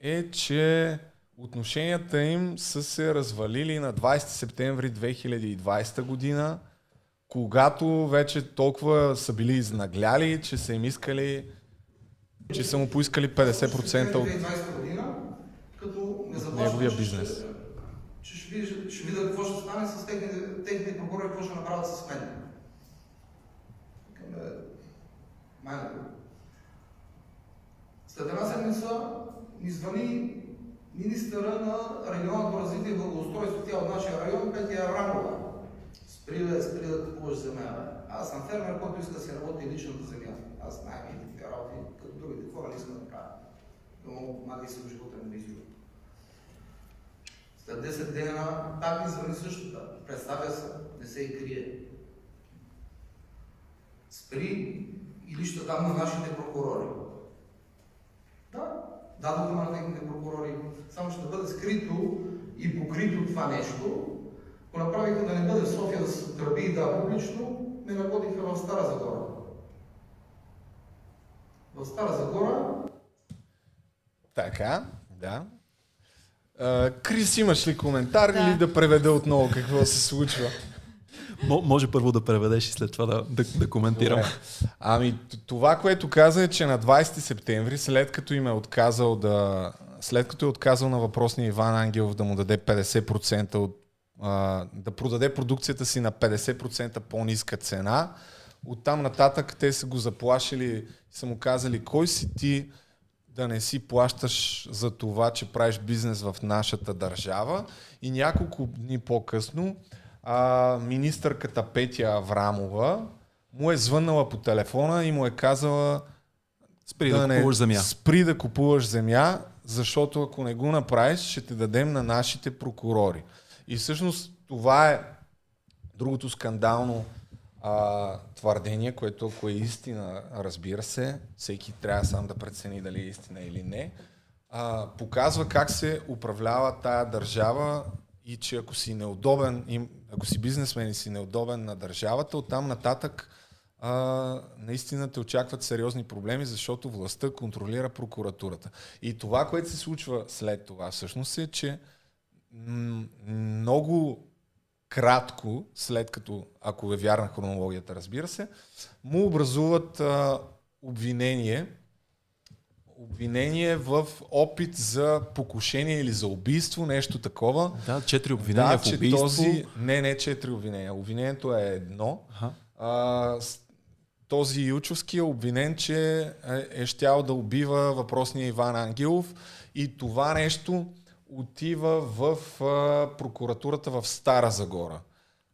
Speaker 1: е, че отношенията им са се развалили на 20 септември 2020 година, когато вече толкова са били изнагляли, че са им искали, че са му поискали 50% от,
Speaker 4: 2020 година, като не
Speaker 1: неговия бизнес.
Speaker 4: Че ще, ще видя какво ще стане с техните, техните прокурори, какво ще направят с мен. Майна. След една седмица ни звъни министъра на регионалното развитие и благоустройство, тя от нашия район, Петя Аврамова. Спри да, спри да купуваш земя. Аз съм фермер, който иска да си работи личната земя. Аз знам и такива работи, като другите хора не искам да правя. Но помага и си в живота ми без След 10 дена пак ми звъни същото. Представя се, не се и крие. Спри или ще дам на нашите прокурори. Да, дадоха на техните прокурори. Само ще бъде скрито и покрито това нещо. Го направиха да не бъде в София да се тръби и да публично, ме находиха в Стара Загора. В Стара Загора.
Speaker 1: Така, да. Крис, имаш ли коментар да. или да преведа отново какво се случва?
Speaker 2: Може първо да преведеш и след това да, да, да коментирам. Добре.
Speaker 1: Ами това, което каза е, че на 20 септември, след като им е отказал да след като е отказал на въпросния Иван Ангелов да му даде 50% от а, да продаде продукцията си на 50% по-ниска цена, оттам нататък те са го заплашили и са му казали, кой си ти да не си плащаш за това, че правиш бизнес в нашата държава. И няколко дни по-късно а, министърката Петя Аврамова му е звъннала по телефона и му е казала
Speaker 2: спри да, да не, купуваш земя.
Speaker 1: Спри да купуваш земя, защото ако не го направиш, ще те дадем на нашите прокурори. И всъщност това е другото скандално а, твърдение, което ако е истина, разбира се, всеки трябва сам да прецени дали е истина или не, а, показва как се управлява тая държава и че ако си неудобен, им, ако си бизнесмен и си неудобен на държавата, оттам нататък а, наистина те очакват сериозни проблеми, защото властта контролира прокуратурата. И това, което се случва след това всъщност е, че много кратко, след като, ако е вярна хронологията, разбира се, му образуват а, обвинение, обвинение в опит за покушение или за убийство, нещо такова.
Speaker 2: Да, четири обвинения да, в убийство. Този...
Speaker 1: Не, не четири обвинения. Обвинението е едно. А, този Ючовски е обвинен, че е, е щял да убива въпросния Иван Ангелов и това нещо отива в а, прокуратурата в Стара Загора,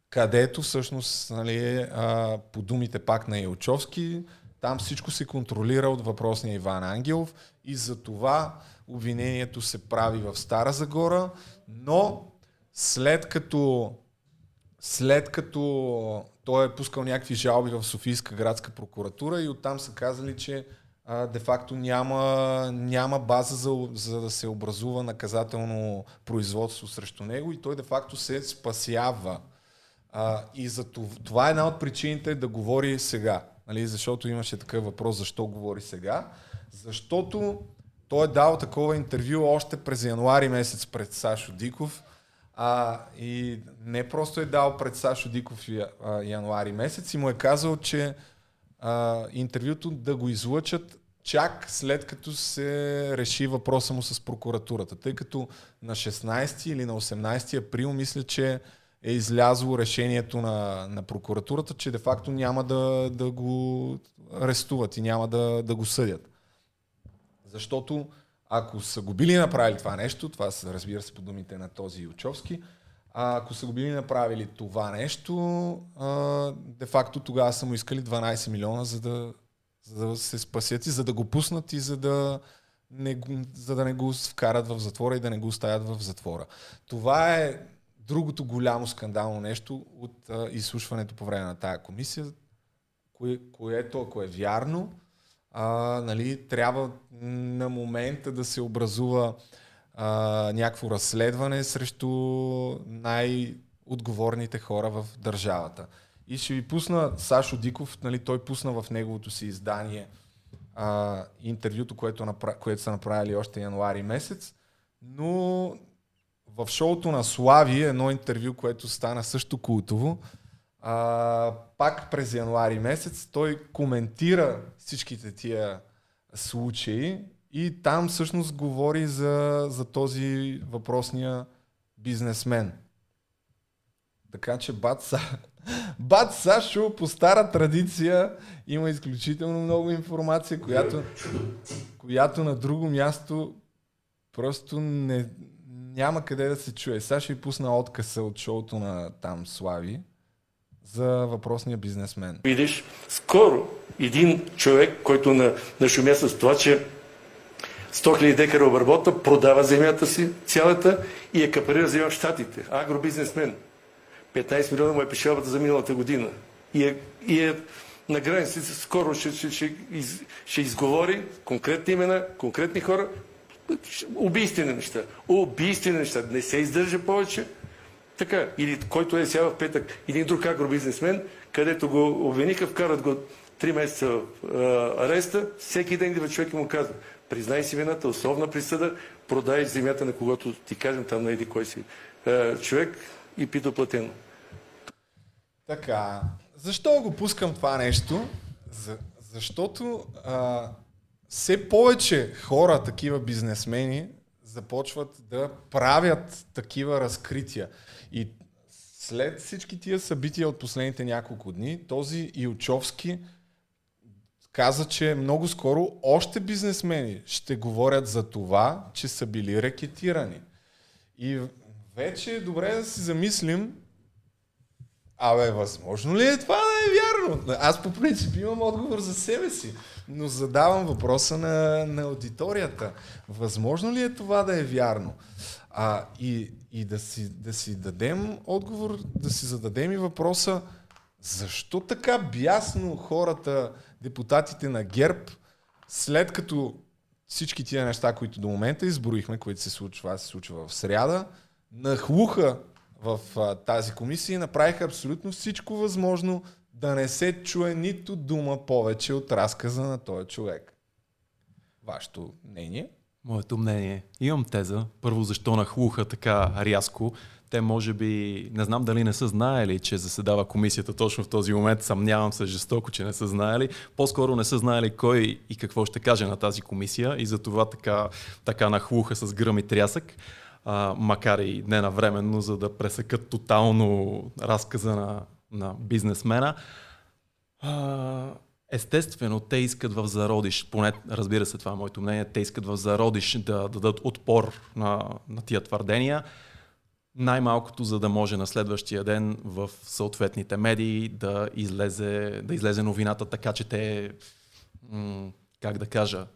Speaker 1: където всъщност, нали, а, по думите пак на Илчовски, там всичко се контролира от въпросния Иван Ангелов и за това обвинението се прави в Стара Загора, но след като след като той е пускал някакви жалби в Софийска градска прокуратура и оттам са казали, че де-факто няма, няма база за, за да се образува наказателно производство срещу него и той де-факто се спасява. А, и за това, това е една от причините да говори сега. Нали, защото имаше такъв въпрос, защо говори сега. Защото той е дал такова интервю още през януари месец пред Сашо Диков. А, и не просто е дал пред Сашо Диков а, януари месец и му е казал, че а, интервюто да го излъчат чак след като се реши въпроса му с прокуратурата. Тъй като на 16 или на 18 април мисля, че е излязло решението на, на прокуратурата, че де-факто няма да, да го арестуват и няма да, да го съдят. Защото ако са го били направили това нещо, това са, разбира се по думите на този Ючовски, а ако са го били направили това нещо, де-факто тогава са му искали 12 милиона, за да, за да се спасят и за да го пуснат и за да, не, за да не го вкарат в затвора и да не го оставят в затвора. Това е другото голямо скандално нещо от а, изслушването по време на тая комисия, кое, което ако е вярно, а, нали, трябва на момента да се образува а, някакво разследване срещу най-отговорните хора в държавата. И ще ви пусна Сашо Диков, нали, той пусна в неговото си издание а, интервюто, което, напра... което са направили още януари месец, но в шоуто на Слави, едно интервю, което стана също култово, а, пак през януари месец, той коментира всичките тия случаи и там всъщност говори за, за този въпросния бизнесмен. Така че Бат, Са... Бат Сашо по стара традиция има изключително много информация, която, която на друго място просто не, няма къде да се чуе. Сега ще ви пусна откъса от шоуто на там Слави за въпросния бизнесмен.
Speaker 6: Видиш, скоро един човек, който на, нашумя с това, че 100 000 декара обработа, продава земята си цялата и е капарира земя в Штатите. Агробизнесмен. 15 милиона му е печалбата за миналата година. И е, и е на границите скоро ще, ще, ще, из, ще изговори конкретни имена, конкретни хора, убийствени неща. Убийствени неща. Не се издържа повече. Така. Или който е сега в петък един друг агробизнесмен, където го обвиниха, вкарат го три месеца в ареста, всеки ден идва човек и му казва, признай си вината, основна присъда, продай земята на когото ти кажем там на еди кой си човек и пита платено.
Speaker 1: Така, защо го пускам това нещо? За, защото а, все повече хора, такива бизнесмени, започват да правят такива разкрития. И след всички тия събития от последните няколко дни, този Илчовски каза, че много скоро още бизнесмени ще говорят за това, че са били рекетирани. И вече е добре да си замислим, абе, възможно ли е това да е вярно? Аз по принцип имам отговор за себе си, но задавам въпроса на, на аудиторията. Възможно ли е това да е вярно? А, и и да си, да си дадем отговор, да си зададем и въпроса, защо така бясно хората, депутатите на ГЕРБ, след като всички тия неща, които до момента изброихме, които се случва, се случва в сряда, нахлуха в а, тази комисия и направиха абсолютно всичко възможно да не се чуе нито дума повече от разказа на този човек. Вашето мнение?
Speaker 2: Моето мнение. Имам теза. Първо, защо нахлуха така рязко. Те може би, не знам дали не са знаели, че заседава комисията точно в този момент. Съмнявам се жестоко, че не са знаели. По-скоро не са знаели кой и какво ще каже на тази комисия и затова така, така нахлуха с гръм и трясък. А, макар и не навременно, за да пресекат тотално разказа на, на бизнесмена. Естествено, те искат в зародиш, поне разбира се, това е моето мнение, те искат в зародиш да дадат отпор на, на тия твърдения, най-малкото, за да може на следващия ден в съответните медии да излезе, да излезе новината така, че те, как да кажа,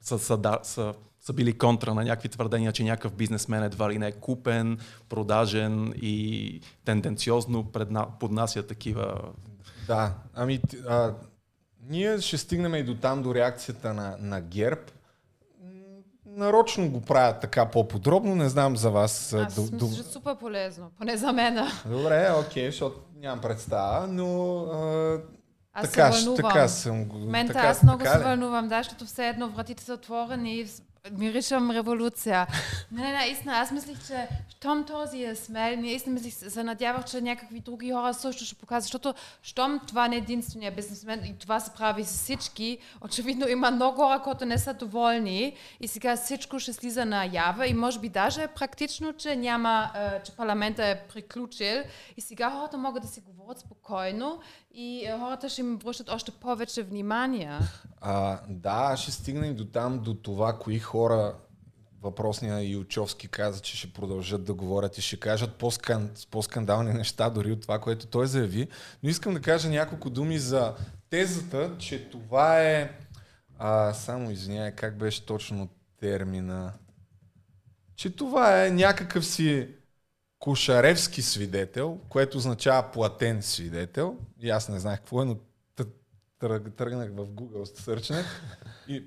Speaker 2: са, са, са са били контра на някакви твърдения, че някакъв бизнесмен едва ли не е купен, продажен и тенденциозно предна, поднася такива...
Speaker 1: Да, ами а, ние ще стигнем и до там, до реакцията на, на ГЕРБ. Нарочно го правят така по-подробно, не знам за вас.
Speaker 3: Аз до, до... че е супер полезно, поне за мен.
Speaker 1: Добре, окей, защото нямам представа, но а,
Speaker 3: аз
Speaker 1: така,
Speaker 3: се вълнувам.
Speaker 1: така съм го...
Speaker 3: Мента,
Speaker 1: така,
Speaker 3: аз много
Speaker 1: така
Speaker 3: се вълнувам, да, защото все едно вратите са отворени и миришам революция. Не, не, не, истина, аз мислих, че щом този е смел, ние истина мислих, се надявах, че някакви други хора също ще показват, защото щом това не е единствения бизнесмен и това се прави с всички, очевидно има много хора, които не са доволни и сега всичко ще слиза на ява и може би даже практично, че няма, че парламента е приключил и сега хората могат да си говорят спокойно и хората ще им връщат още повече внимание.
Speaker 1: А, да, ще стигнем до там, до това, кои хора въпросния Илчовски каза, че ще продължат да говорят и ще кажат по-скан, по-скандални неща, дори от това, което той заяви. Но искам да кажа няколко думи за тезата, че това е... А, само извиняй, как беше точно термина? Че това е някакъв си Кошаревски свидетел, което означава платен свидетел. И аз не знаех какво е, но тръгнах в Google, сърчнах и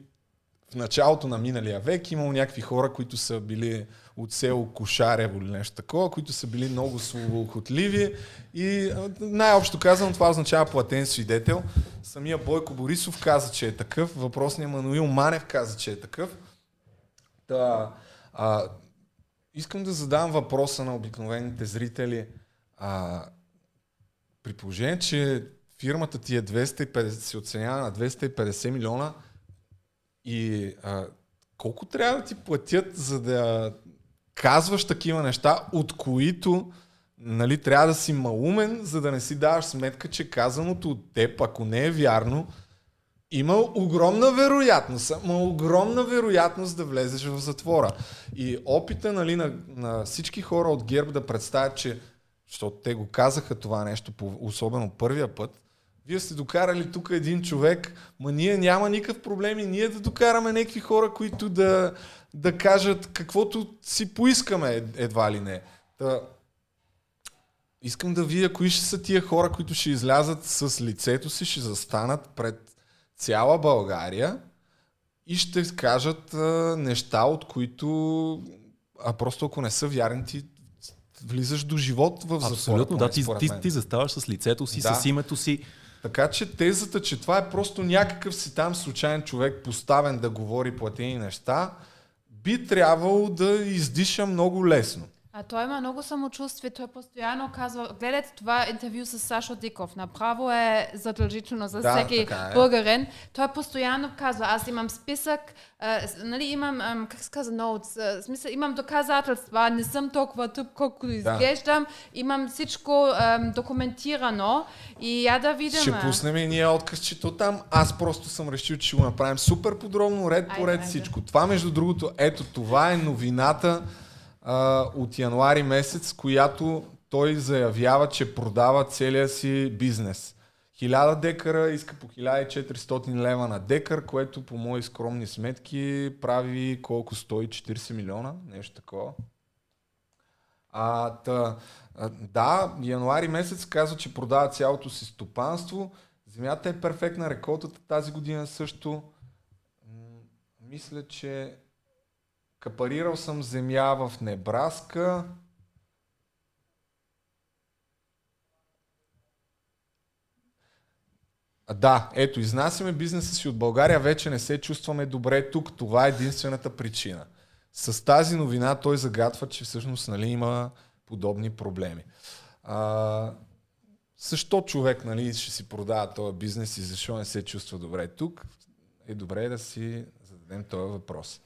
Speaker 1: в началото на миналия век имало някакви хора, които са били от село Кошарево или нещо такова, които са били много словоохотливи и най-общо казано това означава платен свидетел. Самия Бойко Борисов каза, че е такъв, въпросният Мануил Манев каза, че е такъв. Та, а, искам да задам въпроса на обикновените зрители. А, при положение, че фирмата ти е 250, се оценява на 250 милиона и а, колко трябва да ти платят, за да казваш такива неща, от които нали, трябва да си малумен, за да не си даваш сметка, че казаното от теб, ако не е вярно, има огромна вероятност, има огромна вероятност да влезеш в затвора. И опита нали, на, на всички хора от ГЕРБ да представят, че, защото те го казаха това нещо, особено първия път, вие сте докарали тук един човек, ма ние няма никакъв проблем и ние да докараме някакви хора, които да, да кажат каквото си поискаме едва ли не. Та, искам да видя кои ще са тия хора, които ще излязат с лицето си, ще застанат пред цяла България и ще кажат а, неща, от които, а просто ако не са вярни, ти влизаш до живот в затвора.
Speaker 2: Абсолютно, да, ти, ти, ти заставаш с лицето си, да. с името си.
Speaker 1: Така че тезата, че това е просто някакъв си там случайен човек, поставен да говори платени неща, би трябвало да издиша много лесно.
Speaker 3: А той има много самочувствие, той постоянно казва, гледайте това интервю с Сашо Диков, направо е задължително за да, всеки е. българин. Той постоянно казва, аз имам списък, а, нали, имам, а, как се казва, notes, смисъл, имам доказателства, не съм толкова тъп, колкото изглеждам, да. имам всичко а, документирано и я да видим.
Speaker 1: Ще пуснем и ние откъсчето там. Аз просто съм решил, че ще го направим супер подробно, ред по ред всичко. Това, между другото, ето това е новината а, от януари месец, която той заявява, че продава целия си бизнес. 1000 декара иска по 1400 лева на декар, което по мои скромни сметки прави колко 140 милиона, нещо такова. А, та, да, януари месец казва, че продава цялото си стопанство. Земята е перфектна, реколтата тази година също. Мисля, че Капарирал съм земя в Небраска. Да, ето, изнасяме бизнеса си от България, вече не се чувстваме добре тук. Това е единствената причина. С тази новина той загадва, че всъщност нали, има подобни проблеми. А, защо човек нали, ще си продава този бизнес и защо не се чувства добре тук? Е добре да си зададем този въпрос.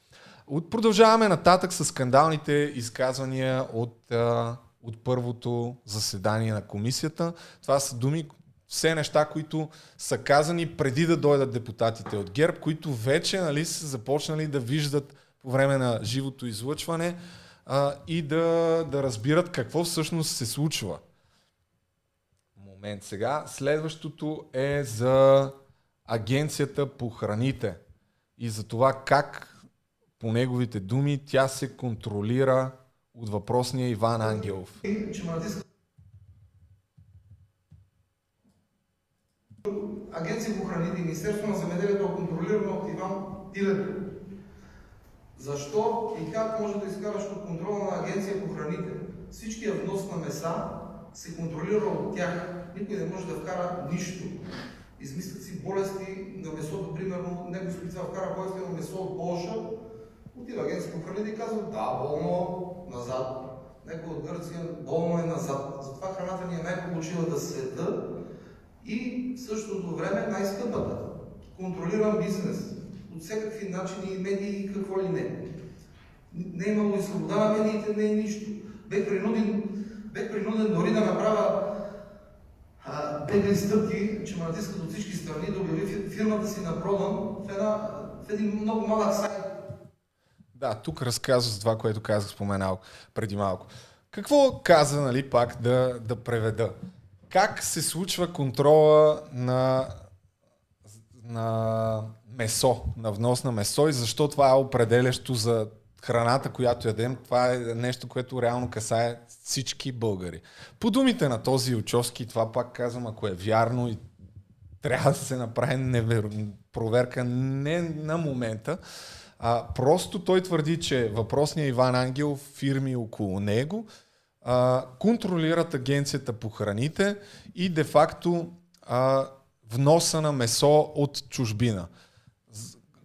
Speaker 1: От, продължаваме нататък с скандалните изказвания от, а, от първото заседание на комисията. Това са думи, все неща, които са казани преди да дойдат депутатите от ГЕРБ, които вече нали, са започнали да виждат по време на живото излъчване а, и да, да разбират какво всъщност се случва. Момент сега. Следващото е за Агенцията по храните и за това как по неговите думи, тя се контролира от въпросния Иван Ангелов.
Speaker 4: Агенция по храните и Министерство на земеделието е контролирано от Иван Тилето. Защо и как може да изкараш от контрола на Агенция по храните всичкия внос на меса се контролира от тях. Никой не може да вкара нищо. Измислят си болести на месото, примерно, него спеца вкара болести на месо от Польша, отива агенция по храните и казва, да, болно, назад. Некой от Гърция, болно е назад. Затова храната ни е най-получила да света и в същото време най-скъпата. Контролиран бизнес от всякакви начини, медии и какво ли не. Не е имало и свобода на медиите, не е нищо. Бех принуден, бех принуден дори да направя бегли стъпки, че ме натискат от всички страни да обяви фирмата си на продан в, една, в един много малък сайт.
Speaker 1: Да, тук разказва за това, което казах споменал преди малко. Какво каза, нали, пак да, да преведа? Как се случва контрола на, на месо, на внос на месо и защо това е определящо за храната, която ядем, това е нещо, което реално касае всички българи. По думите на този Ючовски, това пак казвам, ако е вярно и трябва да се направи невер... проверка не на момента, а, просто той твърди, че въпросният Иван Ангел, фирми около него, а, контролират агенцията по храните и де-факто а, вноса на месо от чужбина.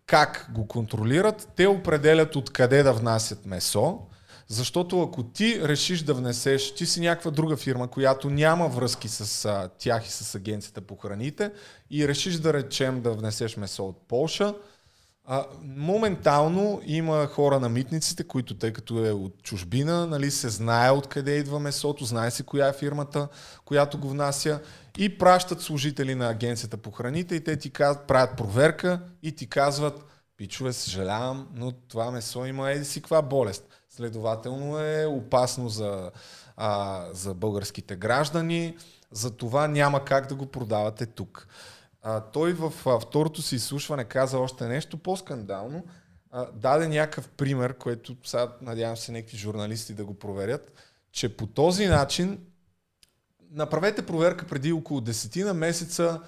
Speaker 1: Как го контролират, те определят откъде да внасят месо, защото ако ти решиш да внесеш, ти си някаква друга фирма, която няма връзки с а, тях и с агенцията по храните и решиш да речем да внесеш месо от Полша, а, моментално има хора на митниците, които тъй като е от чужбина, нали, се знае откъде идва месото, знае се коя е фирмата, която го внася и пращат служители на агенцията по храните и те ти казват, правят проверка и ти казват, пичове, съжалявам, но това месо има еди си каква болест. Следователно е опасно за, а, за българските граждани, за това няма как да го продавате тук. А, той в а, второто си изслушване каза още нещо по-скандално. А, даде някакъв пример, който сега надявам се някакви журналисти да го проверят, че по този начин направете проверка преди около десетина месеца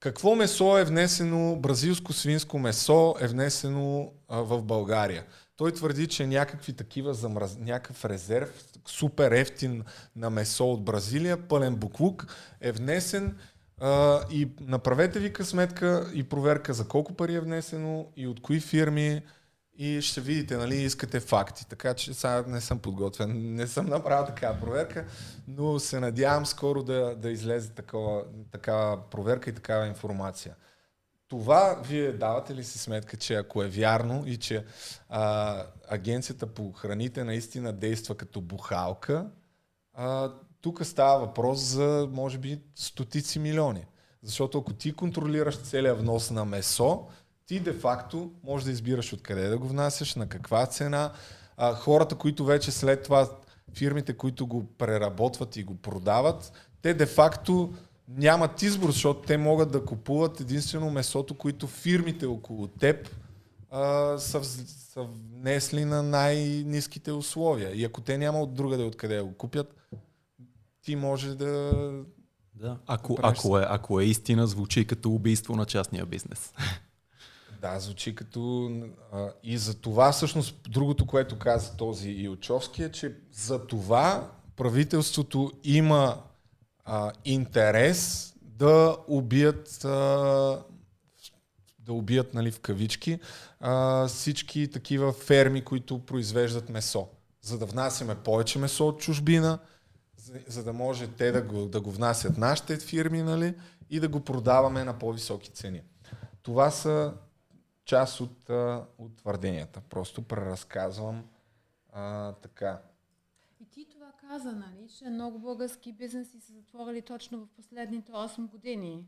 Speaker 1: какво месо е внесено, бразилско свинско месо е внесено а, в България. Той твърди, че някакви такива замраз... някакъв резерв, супер ефтин на месо от Бразилия, пълен буклук, е внесен и направете ви сметка и проверка за колко пари е внесено и от кои фирми и ще видите, нали, искате факти. Така че сега не съм подготвен, не съм направил такава проверка, но се надявам скоро да, да излезе такова, такава проверка и такава информация. Това вие давате ли си сметка, че ако е вярно и че а, агенцията по храните наистина действа като бухалка, а, тук става въпрос за, може би, стотици милиони. Защото ако ти контролираш целият внос на месо, ти де-факто можеш да избираш откъде да го внасяш, на каква цена. А, хората, които вече след това, фирмите, които го преработват и го продават, те де-факто нямат избор, защото те могат да купуват единствено месото, които фирмите около теб а, са, са внесли на най-низките условия. И ако те няма от друга да откъде да го купят, ти може да...
Speaker 2: Да, ако, ако, е, ако е истина, звучи като убийство на частния бизнес.
Speaker 1: Да, звучи като... А, и за това всъщност другото, което каза този Илчовски е, че за това правителството има а, интерес да убият а, да убият нали, в кавички а, всички такива ферми, които произвеждат месо. За да внасяме повече месо от чужбина, за, за да може те да го, да го внасят нашите фирми нали, и да го продаваме на по-високи цени. Това са част от, от твърденията. Просто преразказвам а, така.
Speaker 3: И ти това каза, нали, че много български бизнеси са затворили точно в последните 8 години.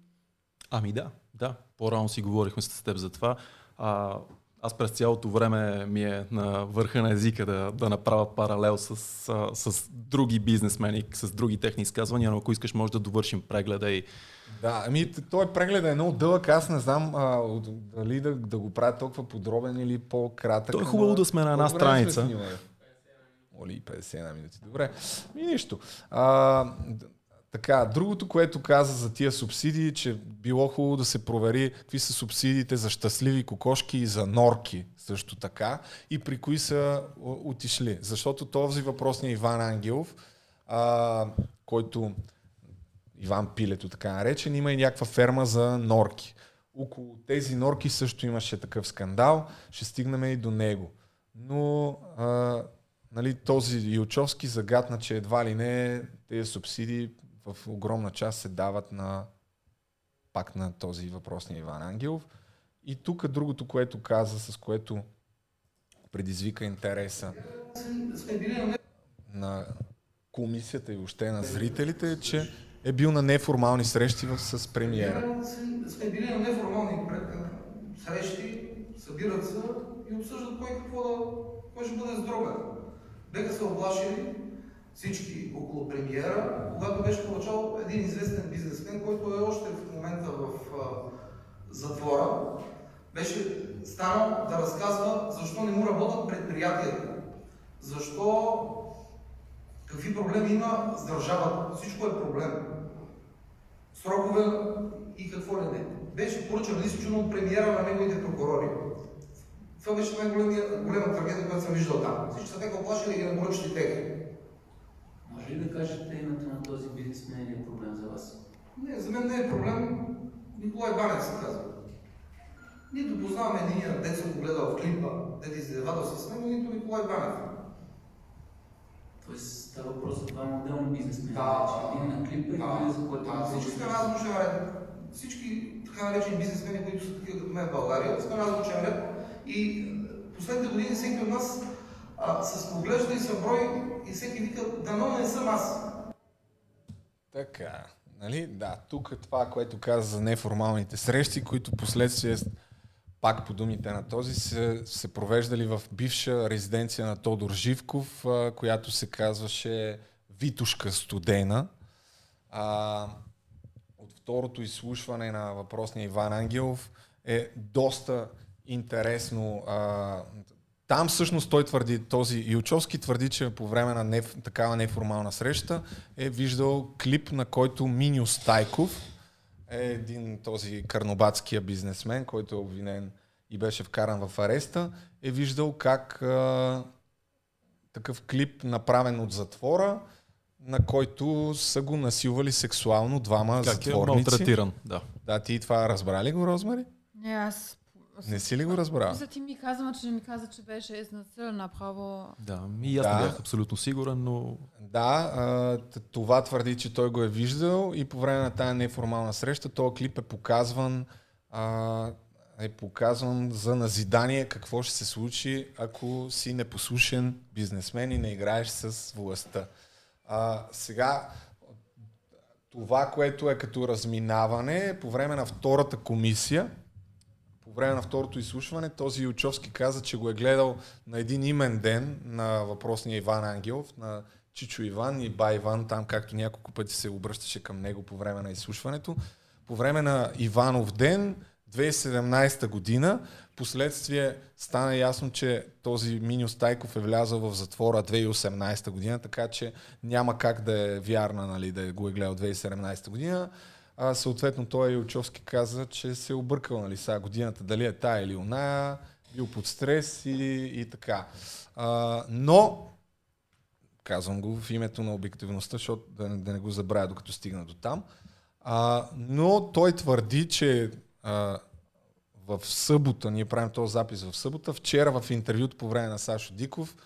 Speaker 2: Ами да, да. По-рано си говорихме с теб за това. А, аз през цялото време ми е на върха на езика да, да направя паралел с, с, с други бизнесмени, с други техни изказвания, но ако искаш може да довършим прегледа и
Speaker 1: да, ами той преглед е много дълъг, аз не знам а, дали да, да го правя толкова подробен или по-кратък.
Speaker 2: То е хубаво да сме на една страница.
Speaker 1: Оли 50 на минути. Добре. И нищо. А, така, другото, което каза за тия субсидии, че било хубаво да се провери какви са субсидиите за щастливи кокошки и за норки също така и при кои са отишли. Защото този въпрос на Иван Ангелов, а, който Иван Пилето така наречен, има и някаква ферма за норки. Около тези норки също имаше такъв скандал, ще стигнем и до него. Но а, нали, този Илчовски загадна, че едва ли не тези субсидии в огромна част се дават на пак на този въпросния Иван Ангелов. И тук другото, което каза, с което предизвика интереса на комисията и въобще на зрителите е, че е бил на неформални срещи с премиера.
Speaker 4: Сме били на неформални срещи, събират се и обсъждат кой какво да, кой ще бъде здробен. Беха се оплашили всички около премиера, когато беше поръчал един известен бизнесмен, който е още в момента в затвора, беше станал да разказва защо не му работят предприятията, защо какви проблеми има с държавата. Всичко е проблем. Срокове и какво ли не. Беше поръчан лично от премиера на неговите прокурори. Това беше най-голема трагедия, която съм виждал там. Всички са така оплашили да ги напоръчали тех.
Speaker 5: Може ли да кажете името на този бизнесмен или е проблем за вас?
Speaker 4: Не, за мен не е проблем. Николай Банев се казва. Нито познаваме един дет съм го гледал в клипа, дете издевател с него, нито Николай Банев.
Speaker 5: Тоест става въпрос за два моделни бизнесмени.
Speaker 4: Да,
Speaker 5: един на клипа
Speaker 4: да, и за което да, всички сме различен ред. Всички така наречени бизнесмени, които са такива като мен в България, сме различен ред. И последните години всеки от нас а, с поглежда и съброй и всеки вика, дано не съм аз.
Speaker 1: Така, нали? Да, тук е това, което каза за неформалните срещи, които последствие пак по думите на този, се, се провеждали в бивша резиденция на Тодор Живков, а, която се казваше Витушка студена. А, от второто изслушване на въпросния Иван Ангелов е доста интересно. А, там всъщност той твърди, този Илчовски твърди, че по време на не, такава неформална среща е виждал клип, на който Минио Стайков, е един този карнобатския бизнесмен, който е обвинен и беше вкаран в ареста, е виждал как а, такъв клип, направен от затвора, на който са го насилвали сексуално двама как е затворници.
Speaker 2: Как е да.
Speaker 1: Да, ти това разбрали го, Розмари?
Speaker 3: Не, аз
Speaker 1: не си ли го разбрал?
Speaker 3: За ти ми каза, че не ми каза, че беше изнасилен направо.
Speaker 2: Да, и аз да. не бях абсолютно сигурен, но...
Speaker 1: Да, а, това твърди, че той го е виждал и по време на тази неформална среща този клип е показван а, е показван за назидание какво ще се случи, ако си непослушен бизнесмен и не играеш с властта. А, сега, това, което е като разминаване, по време на втората комисия, време на второто изслушване, този Ючовски каза, че го е гледал на един имен ден на въпросния Иван Ангелов, на Чичо Иван и Ба Иван, там както няколко пъти се обръщаше към него по време на изслушването. По време на Иванов ден, 2017 година, последствие стана ясно, че този Минио Стайков е влязъл в затвора 2018 година, така че няма как да е вярна, нали, да го е гледал 2017 година. А, съответно той Илчовски каза, че се е объркал нали, сега годината, дали е тая или оная, бил под стрес и, и така. А, но, казвам го в името на обективността, защото да, да не го забравя докато стигна до там, а, но той твърди, че а, в събота, ние правим този запис в събота, вчера в интервюто по време на Сашо Диков,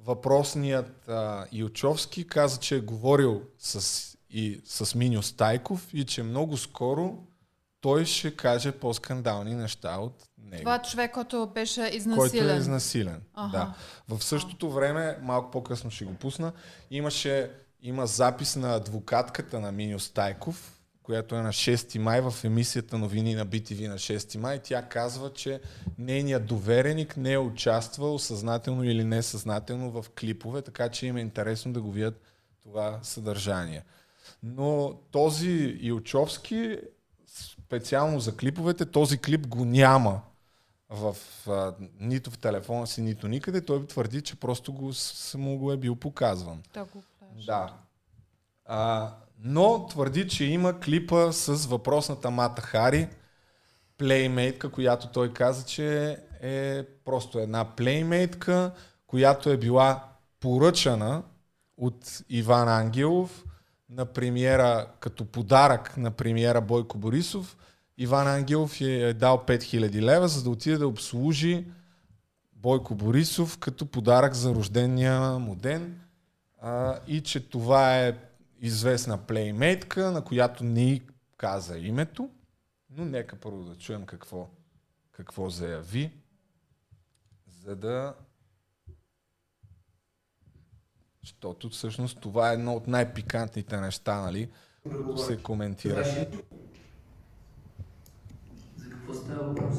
Speaker 1: въпросният а, Илчовски каза, че е говорил с и с Миньо Стайков и че много скоро той ще каже по-скандални неща от него.
Speaker 3: Това човек, който беше изнасилен.
Speaker 1: Който е изнасилен, ага. да. В същото време, малко по-късно ще го пусна, имаше, има запис на адвокатката на Миньо Стайков, която е на 6 май в емисията новини на BTV на 6 май. Тя казва, че нейният довереник не е участвал съзнателно или несъзнателно в клипове, така че им е интересно да го видят това съдържание. Но този Илчовски, специално за клиповете, този клип го няма в, а, нито в телефона си, нито никъде. Той твърди, че просто го, само го е бил показван.
Speaker 3: Да, го
Speaker 1: да. А, но твърди, че има клипа с въпросната Мата Хари, плеймейтка, която той каза, че е просто една плеймейтка, която е била поръчана от Иван Ангелов на премиера, като подарък на премиера Бойко Борисов. Иван Ангелов е дал 5000 лева, за да отиде да обслужи Бойко Борисов като подарък за рождения му ден а, и че това е известна плеймейтка, на която ни каза името, но нека първо да чуем какво, какво заяви, за да защото всъщност това е едно от най-пикантните неща, нали? Които се коментира.
Speaker 5: За какво става въпрос?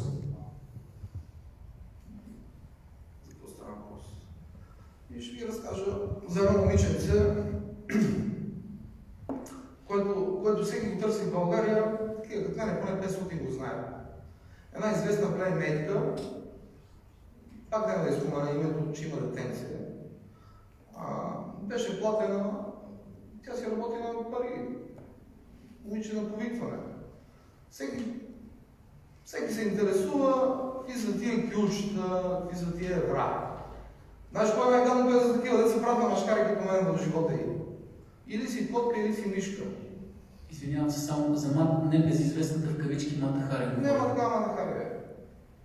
Speaker 4: За какво става въпрос? И ще ви разкажа за едно момиченце, което, което всеки го търси в България, такива като мен, поне 500 го знаят. Една известна плеймейтка, пак няма да изпомена името, че има детенция, а, беше платена, тя си работи на пари, момиче на повикване. Всеки, всеки се интересува и за тия кюлчета, и за тия евра. Знаеш, кой ме е гадно за такива, да се правят на машкари като мен в живота им. Или си котка, или си мишка.
Speaker 5: Извинявам се само за мат, не безизвестната в кавички Мата Хари.
Speaker 4: Няма такава Мата Хари.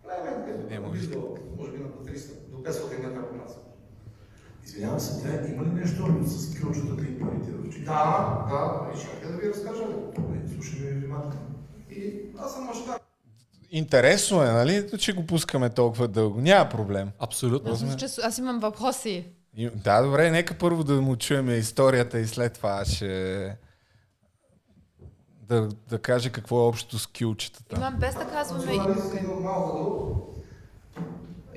Speaker 4: Не, не, може би на по 300, до 500 метра по нас.
Speaker 7: Извинявам се, тя има ли нещо с кюлчетата и парите в?
Speaker 4: Да, да, и чакай да ви разкажа.
Speaker 7: Слушай ми внимателно.
Speaker 4: И аз съм мащаб.
Speaker 1: Интересно е, нали, че го пускаме толкова дълго. Няма проблем.
Speaker 2: Абсолютно.
Speaker 3: Аз, че, аз имам въпроси.
Speaker 1: Да, добре, нека първо да му чуем историята и след това ще да, да каже какво е общото с кюлчетата.
Speaker 3: Имам без да казваме и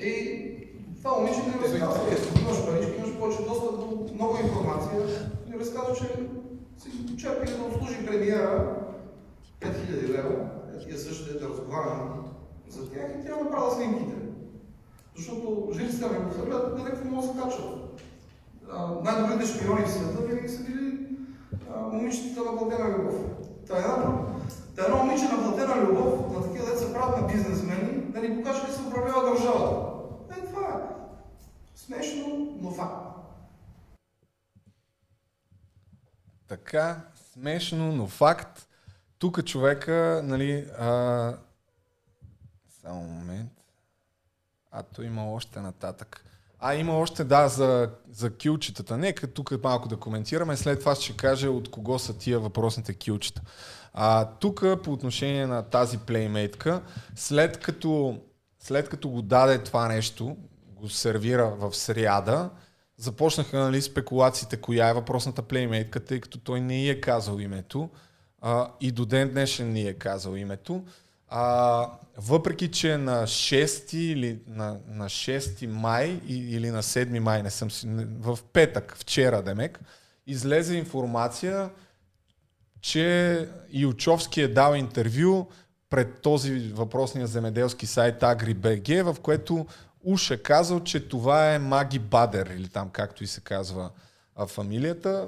Speaker 4: И това момиче ми разказва, имаш парички, имаш повече достъп до много информация. Ми разказва, че си чакали да обслужи премиера 5000 лева, тия също е да разговарям за тях и тя направила снимките. Защото жителите ми го събират, директно могат да се качват. Най-добрите шпиони в света винаги са били момичетата на платена любов. Та една, та едно момиче на платена любов, на такива деца правят на бизнесмени, да ни покаже как се управлява държавата. Е, това е. Смешно, но факт.
Speaker 1: Така, смешно, но факт. Тук човека, нали, а... само момент. А, то има още нататък. А, има още, да, за, за килчетата. Нека тук малко да коментираме, след това ще кажа от кого са тия въпросните килчета. А, тук по отношение на тази плеймейтка, след като, след като го даде това нещо, го сервира в сряда, започнаха нали, спекулациите коя е въпросната плеймейтка, тъй като той не е казал името а, и до ден днешен не е казал името. А, въпреки, че на 6 или на, на 6 май или на 7 май, не съм си, в петък, вчера Демек, излезе информация, че Илчовски е дал интервю пред този въпросния земеделски сайт AgriBG, в което уж е казал, че това е Маги Бадер, или там както и се казва а, фамилията,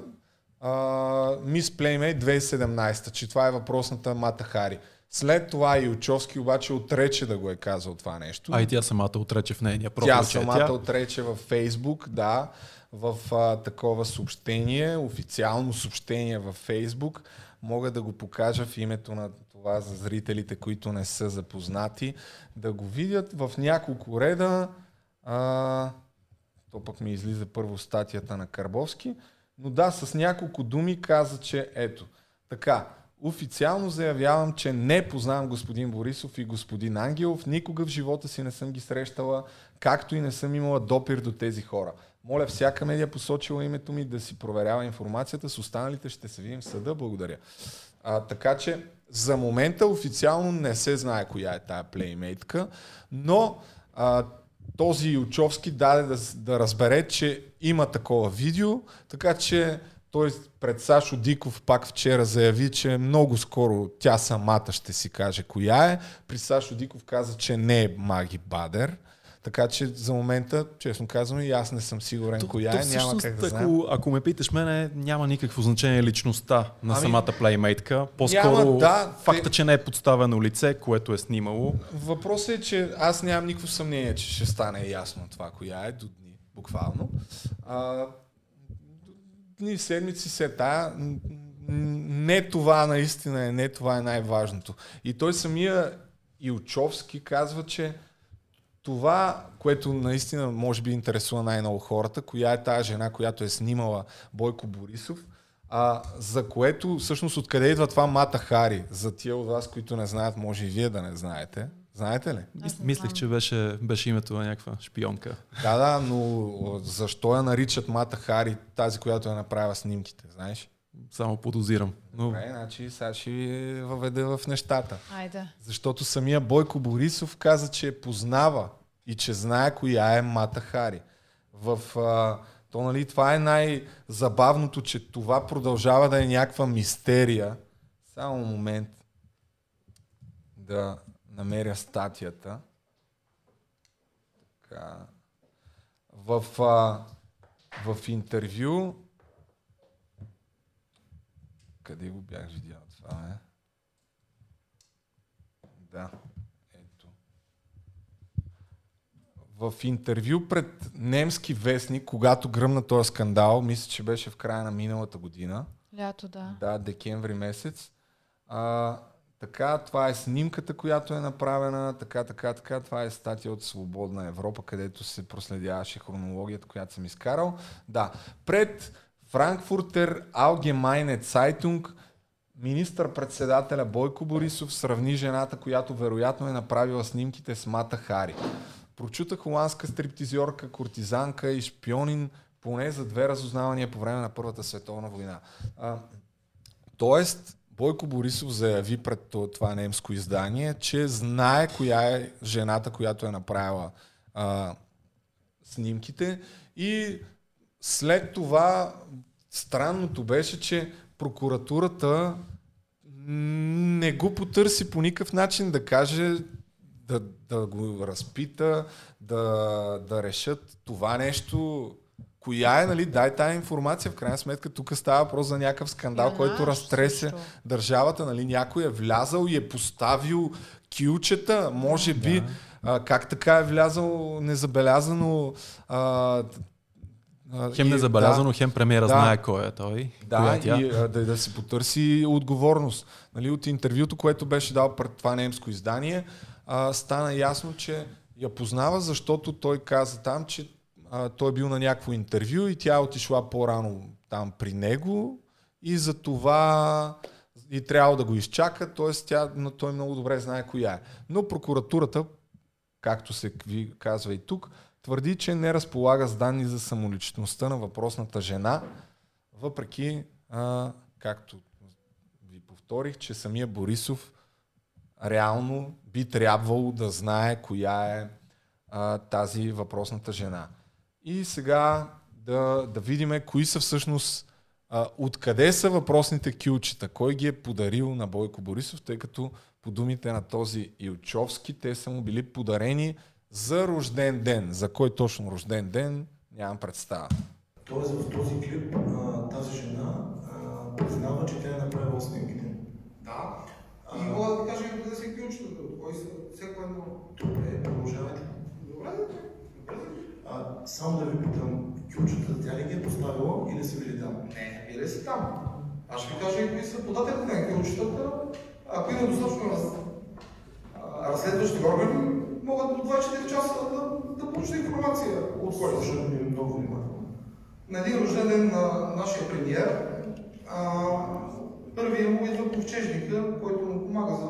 Speaker 1: Мис Плеймей 2017, че това е въпросната Мата Хари. След това Илчовски обаче отрече да го е казал това нещо.
Speaker 2: А и тя самата отрече в нейния
Speaker 1: профил. Тя самата тя... отрече във Фейсбук, да, в а, такова съобщение, официално съобщение във Фейсбук. Мога да го покажа в името на това за зрителите, които не са запознати, да го видят в няколко реда. А, то пък ми излиза първо статията на Карбовски. Но да, с няколко думи каза, че ето, така, Официално заявявам, че не познавам господин Борисов и господин Ангелов. Никога в живота си не съм ги срещала, както и не съм имала допир до тези хора. Моля всяка медия посочила името ми да си проверява информацията. С останалите ще се видим в съда. Благодаря. А, така че за момента официално не се знае коя е тая плеймейтка, но а, този Ючовски даде да, да разбере, че има такова видео, така че той пред Сашо Диков пак вчера заяви, че много скоро тя самата ще си каже коя е. При Сашо Диков каза, че не е Маги Бадер. Така че за момента, честно казвам, и аз не съм сигурен то, коя то, е, няма как да знам.
Speaker 2: Ако, ако ме питаш мене, няма никакво значение личността на ами, самата плеймейтка. По-скоро няма, да, факта, те... че не е подставено лице, което е снимало.
Speaker 1: Въпросът е, че аз нямам никакво съмнение, че ще стане ясно това, коя е до дни, буквално. А, дни, седмици се тая, не това наистина е, не това е най-важното. И той самия Илчовски казва, че това, което наистина може би интересува най-много хората, коя е тази жена, която е снимала Бойко Борисов, а, за което всъщност откъде идва това Мата Хари? За тия от вас, които не знаят, може и вие да не знаете. Знаете ли?
Speaker 2: Мис, мислех, че беше, беше името на някаква шпионка.
Speaker 1: Да, да, но защо я наричат Мата Хари, тази, която я направила снимките, знаеш?
Speaker 2: Само подозирам.
Speaker 1: Но... Добре, значи сега ще ви въведа в нещата.
Speaker 3: Айде.
Speaker 1: Защото самия Бойко Борисов каза, че я познава и че знае коя е Мата Хари. В, а, то, нали, това е най-забавното, че това продължава да е някаква мистерия. Само момент да намеря статията. Така. В, а, в интервю къде го бях видял това, е? Да, ето. В интервю пред немски вестник, когато гръмна този скандал, мисля, че беше в края на миналата година.
Speaker 3: Лято, да.
Speaker 1: Да, декември месец. А, така, това е снимката, която е направена, така, така, така. Това е статия от Свободна Европа, където се проследяваше хронологията, която съм изкарал. Да, пред Франкфуртер Allgemeine Zeitung министър-председателя Бойко Борисов сравни жената, която вероятно е направила снимките с Мата Хари. Прочута холандска стриптизьорка, кортизанка и шпионин поне за две разузнавания по време на Първата световна война. А, тоест, Бойко Борисов заяви пред това немско издание, че знае коя е жената, която е направила а, снимките и след това странното беше, че прокуратурата не го потърси по никакъв начин да каже, да, да го разпита, да, да решат това нещо. Коя е, нали, дай тая информация, в крайна сметка тук става въпрос за някакъв скандал, yeah, който разтресе също. държавата, нали, някой е влязал и е поставил кючета, може би, да. а, как така е влязал незабелязано а,
Speaker 2: Хем незабелязано, да, хем премиера да, знае кой е той.
Speaker 1: Да,
Speaker 2: е
Speaker 1: и да, да се потърси отговорност. Нали, от интервюто, което беше дал пред това немско издание, а, стана ясно, че я познава, защото той каза там, че а, той е бил на някакво интервю и тя е отишла по-рано там при него и за това и трябва да го изчака, т.е. тя, той много добре знае коя е. Но прокуратурата, както се казва и тук, твърди, че не разполага с данни за самоличността на въпросната жена, въпреки, а, както ви повторих, че самия Борисов реално би трябвало да знае коя е а, тази въпросната жена. И сега да, да видим кои са всъщност, а, откъде са въпросните кюлчета, кой ги е подарил на Бойко Борисов, тъй като по думите на този Илчовски, те са му били подарени за рожден ден. За кой точно рожден ден, нямам представа.
Speaker 7: Тоест в този клип а, тази жена признава, че тя е направила снимките.
Speaker 4: Да. И мога да кажа и къде се ключата, кой са всяко едно.
Speaker 7: Добре, продължавайте.
Speaker 4: Добре, добре.
Speaker 7: А, само да ви питам, ключата тя ли ги е поставила или са били там?
Speaker 4: Не, били са там. Аз ще ви кажа и кои са подателите на ключата. Ако има достатъчно раз... разследващи органи, могат до 24 часа да, да получат информация от хората.
Speaker 7: Слушам ви много внимателно.
Speaker 4: На един рожден ден на нашия премиер, първият му идва ковчежника, който му помага за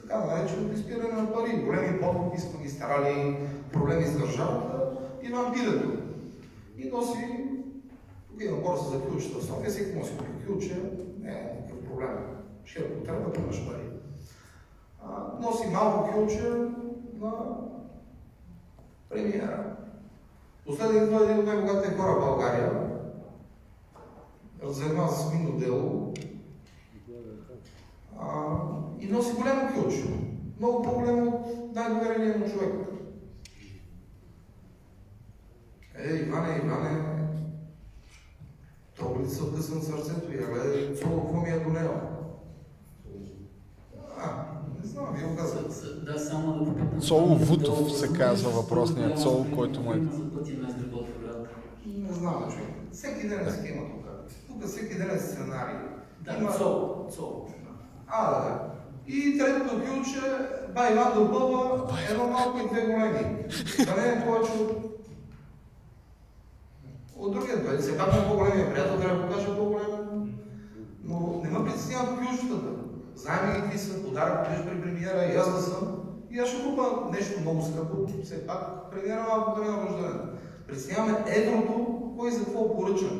Speaker 4: така нареченото изпиране на пари, големи подкупи с магистрали, проблеми с държавата и вампирето. И носи, тук има борса за ключата в София, всеки носи ключа, не, проблем. Ще трябва да имаш пари. Носи малко кюлче на премиера. Последен идва един от най-богатите хора в България. Се с минно дело. И носи голямо кюлче. Много по-голямо от най-доверения му човек. Е, Иване, Иване, то ли се сърцето и абе, цоло, какво ми е до него? А, не знам, вие го казвате.
Speaker 1: Цоло Вутов се казва въпросният Цоло, който му е...
Speaker 4: Не знам, човек. Всеки ден е схема тук. Тук всеки ден е сценарий.
Speaker 5: Да, Има... Цоло, Цоло.
Speaker 4: А, да, да. И третото ключе, ба Иван допълва едно малко и две големи. Да не е повече от от другия пак на по-големия приятел трябва да покаже по-голем. Но не ме притесняват ключетата. Знаем ли какви са подарък, виж при премиера и аз да съм. И аз ще купа нещо много скъпо. Все пак премиера малко да на рождане. Притесняваме едрото, кой за какво поръча.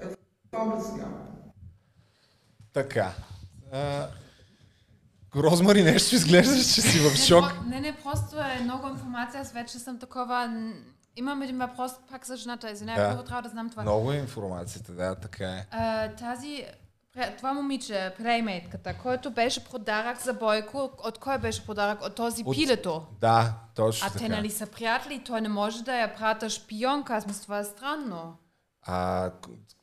Speaker 4: Ето това ме притеснява.
Speaker 1: Така. А, Розмари, нещо изглеждаш, че си в шок.
Speaker 3: Не, не, просто е много информация. Аз вече съм такова Имам един въпрос пак за жената. Извинявай, да. първо трябва да знам това.
Speaker 1: Много е информацията, да, така е.
Speaker 3: А, тази, това момиче, плеймейтката, който беше подарък за Бойко, от кой беше подарък? От този от... пилето?
Speaker 1: Да, точно
Speaker 3: А те нали са приятели? Той не може да я прата шпионка. Аз мисля, това е странно.
Speaker 1: А,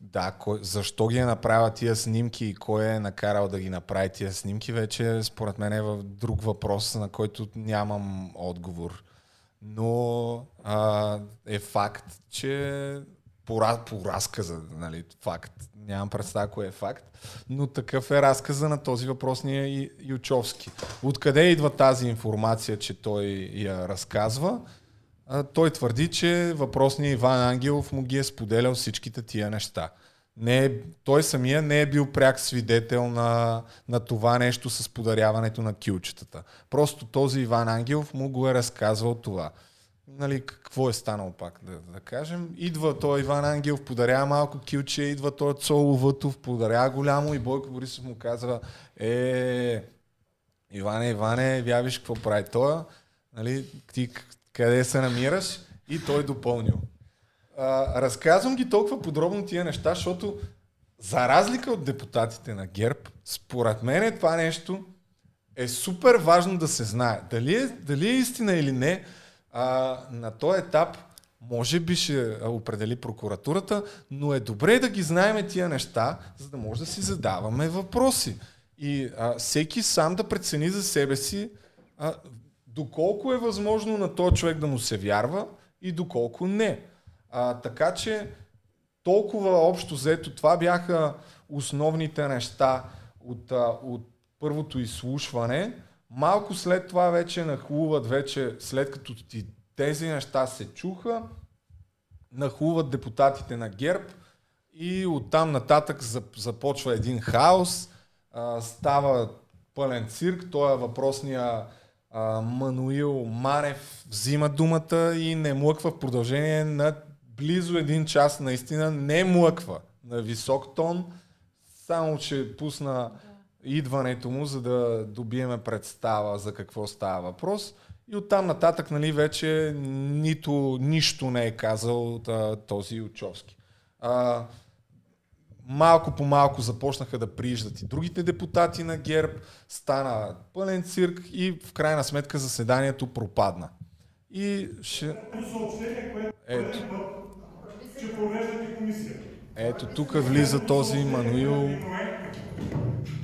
Speaker 1: да, кой, защо ги е направил тия снимки и кой е накарал да ги направи тия снимки, вече според мен е в друг въпрос, на който нямам отговор но а, е факт, че по, по разказа, нали, факт, нямам представа кое е факт, но такъв е разказа на този въпросния Ючовски. Откъде идва тази информация, че той я разказва? Той твърди, че въпросният Иван Ангелов му ги е споделял всичките тия неща не е, той самия не е бил пряк свидетел на, на това нещо с подаряването на килчетата. Просто този Иван Ангелов му го е разказвал това. Нали, какво е станало пак, да, да кажем. Идва той Иван Ангелов, подарява малко килче, идва той Цоло Вътов, подарява голямо и Бойко Борисов му казва, е, Иване, Иване, вявиш какво прави той, нали, ти къде се намираш? И той допълнил. А, разказвам ги толкова подробно тия неща, защото за разлика от депутатите на ГЕРБ, според мен това нещо е супер важно да се знае. Дали е, дали е истина или не, а, на този етап може би ще определи прокуратурата, но е добре да ги знаеме тия неща, за да може да си задаваме въпроси. И а, всеки сам да прецени за себе си а, доколко е възможно на този човек да му се вярва и доколко не. А, така че толкова общо взето това бяха основните неща от, от първото изслушване. Малко след това вече нахлуват, вече след като ти тези неща се чуха, нахлуват депутатите на ГЕРБ и оттам нататък започва един хаос, а, става пълен цирк, той е въпросния а, Мануил Манев взима думата и не млъква в продължение на близо един час. Наистина не млъква на висок тон, само че пусна идването му, за да добиеме представа за какво става въпрос. И оттам нататък нали, вече нито, нищо не е казал а, този Учовски. А, малко по малко започнаха да прииждат и другите депутати на ГЕРБ, стана пълен цирк и в крайна сметка заседанието пропадна. И ще... Ето. Ето тук влиза този Мануил.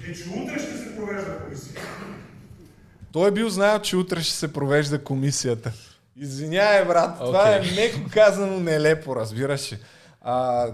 Speaker 7: Е, че утре ще се провежда комисия.
Speaker 1: Той е бил знаел, че утре ще се провежда комисията. Извинявай, брат, okay. това е меко казано нелепо, разбираш. А,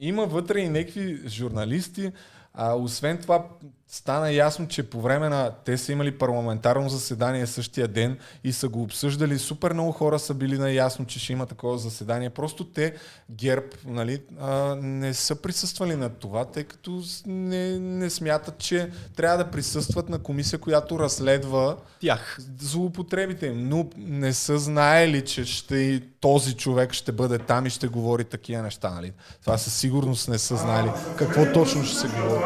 Speaker 1: има вътре и някакви журналисти, а, освен това, стана ясно, че по време на... Те са имали парламентарно заседание същия ден и са го обсъждали. Супер много хора са били наясно, че ще има такова заседание. Просто те, ГЕРБ, нали, а, не са присъствали на това, тъй като не, не смятат, че трябва да присъстват на комисия, която разследва
Speaker 2: тях
Speaker 1: злоупотребите им. Но не са знаели, че ще този човек ще бъде там и ще говори такива неща. Нали? Това със сигурност не са знаели какво точно ще се говори.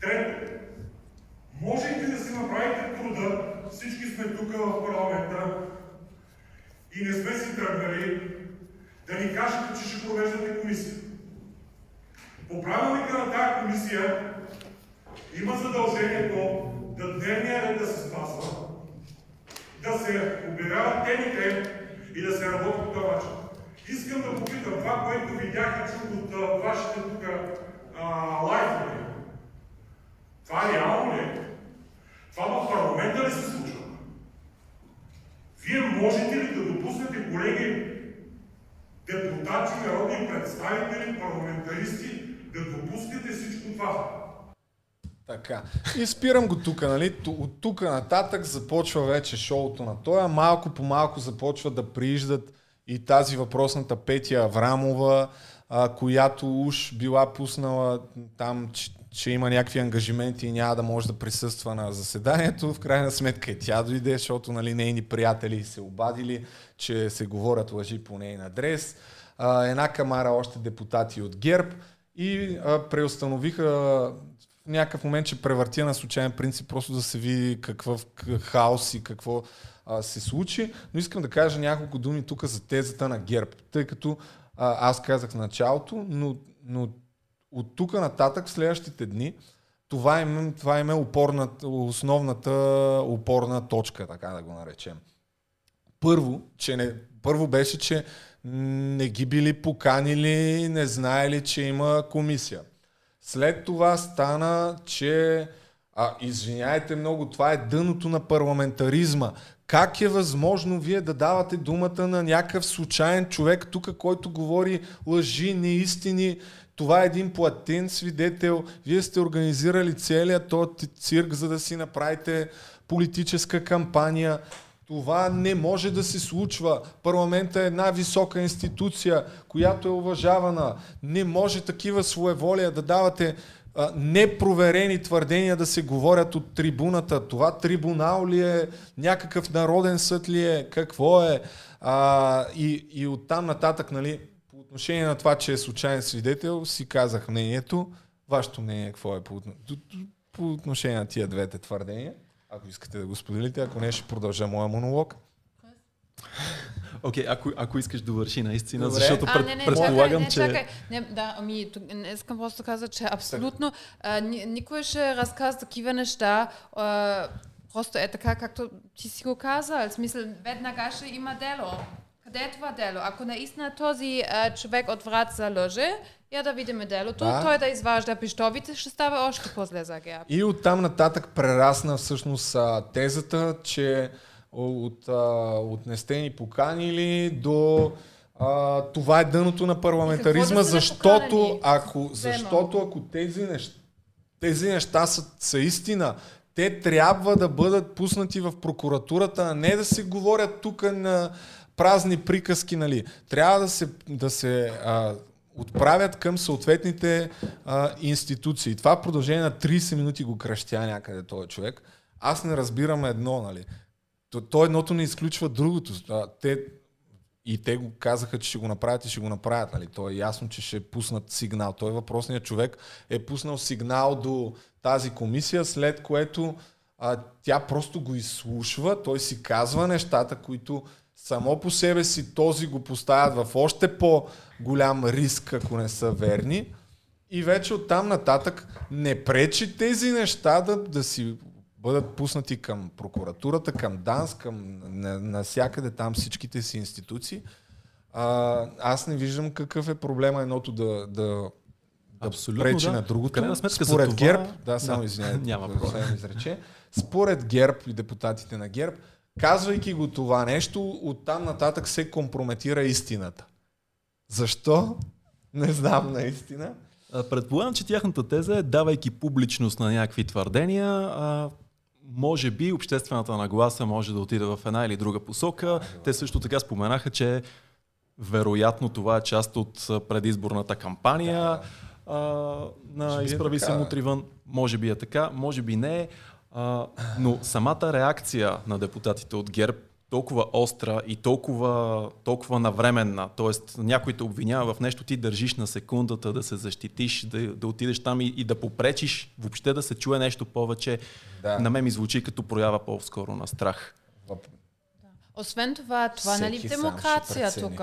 Speaker 8: Трето, можете да си направите труда, всички сме тук в парламента и не сме си тръгнали, да ни кажете, че ще провеждате комисия. По правилника на тази комисия има задължението да дневния ред да се спазва, да се обявяват темите и да се работи по този начин. Искам да попитам това, което видях и чух от вашите тук лайфове. Това реално ли е? Това в парламента ли се случва? Вие можете ли да допуснете, колеги, депутати, народни представители, парламентаристи, да допускате всичко това?
Speaker 1: Така. И спирам го тук, нали? От тук нататък започва вече шоуто на тоя. Малко по малко започва да прииждат и тази въпросната Петя Аврамова, която уж била пуснала там, че, че има някакви ангажименти и няма да може да присъства на заседанието. В крайна сметка и тя дойде, защото нали, нейни приятели се обадили, че се говорят лъжи по нейн адрес. А, една камара още депутати от ГЕРБ и а, преустановиха в някакъв момент, че превъртя на случайен принцип, просто да се види какъв хаос и какво а, се случи. Но искам да кажа няколко думи тук за тезата на ГЕРБ, тъй като а, аз казах в началото, но, но от тук нататък в следващите дни това е, това е опорната, основната опорна точка, така да го наречем. Първо, че не, първо беше, че не ги били поканили, не знаели, че има комисия. След това стана, че а, извиняйте много, това е дъното на парламентаризма. Как е възможно вие да давате думата на някакъв случайен човек тук, който говори лъжи, неистини? Това е един платен свидетел. Вие сте организирали целият този цирк, за да си направите политическа кампания. Това не може да се случва. Парламента е една висока институция, която е уважавана. Не може такива своеволия да давате а, непроверени твърдения да се говорят от трибуната. Това трибунал ли е, някакъв народен съд ли е, какво е. А, и, и оттам нататък, нали, отношение на това, че е случайен свидетел, си казах мнението. Вашето мнение какво е по, по отношение на тия двете твърдения? Ако искате да го споделите, ако не, ще продължа моя монолог.
Speaker 2: Окей, okay, ако, ако искаш да върши наистина, Добре. защото пред, а, не, не, предполагам,
Speaker 3: чакай, не, че... Чакай. Не, да, ами, не искам просто да кажа, че абсолютно а, никой ще разказва такива неща. А, просто е така, както ти си го казал. В смисъл, веднага ще има дело. Къде е дело? Ако наистина този а, човек от Враца лъже, я да видим делото, да. той да изважда пищовите, ще става още по-зле за ГЕРБ.
Speaker 1: И оттам нататък прерасна всъщност тезата, че от, от не сте ни поканили до а, това е дъното на парламентаризма, да защото, ако, защото ако тези неща, тези неща са, са истина, те трябва да бъдат пуснати в прокуратурата, а не да се говорят тук на празни приказки. Нали. Трябва да се, да се а, отправят към съответните а, институции. Това продължение на 30 минути го кръщя някъде този човек. Аз не разбирам едно, нали. То, то едното не изключва другото. А, те, и те го казаха, че ще го направят и ще го направят. Нали? То е ясно, че ще пуснат сигнал. Той въпросният човек е пуснал сигнал до тази комисия, след което а, тя просто го изслушва, той си казва нещата, които само по себе си този го поставят в още по-голям риск, ако не са верни. И вече оттам нататък не пречи тези неща да, да си бъдат пуснати към прокуратурата, към ДАНС, към насякъде там всичките си институции. А, аз не виждам какъв е проблема едното да, да, Абсолютно, пречи да. на другото.
Speaker 2: Сметка,
Speaker 1: Според
Speaker 2: това...
Speaker 1: ГЕРБ, да, само извинявайте, няма проблем. изрече, според ГЕРБ и депутатите на ГЕРБ, казвайки го това нещо, оттам нататък се компрометира истината. Защо? Не знам наистина.
Speaker 2: Предполагам, че тяхната теза е, давайки публичност на някакви твърдения, а, може би обществената нагласа може да отиде в една или друга посока. Те също така споменаха, че вероятно това е част от предизборната кампания да. а, на е Изправи се мутривън. Може би е така, може би не. А, но самата реакция на депутатите от ГЕРБ толкова остра и толкова, толкова навременна. Тоест, някой те обвинява в нещо, ти държиш на секундата да се защитиш, да, да отидеш там и, и да попречиш, въобще да се чуе нещо повече. Да. На мен ми звучи като проява по-скоро на страх.
Speaker 3: Освен това, това нали в демокрация тук.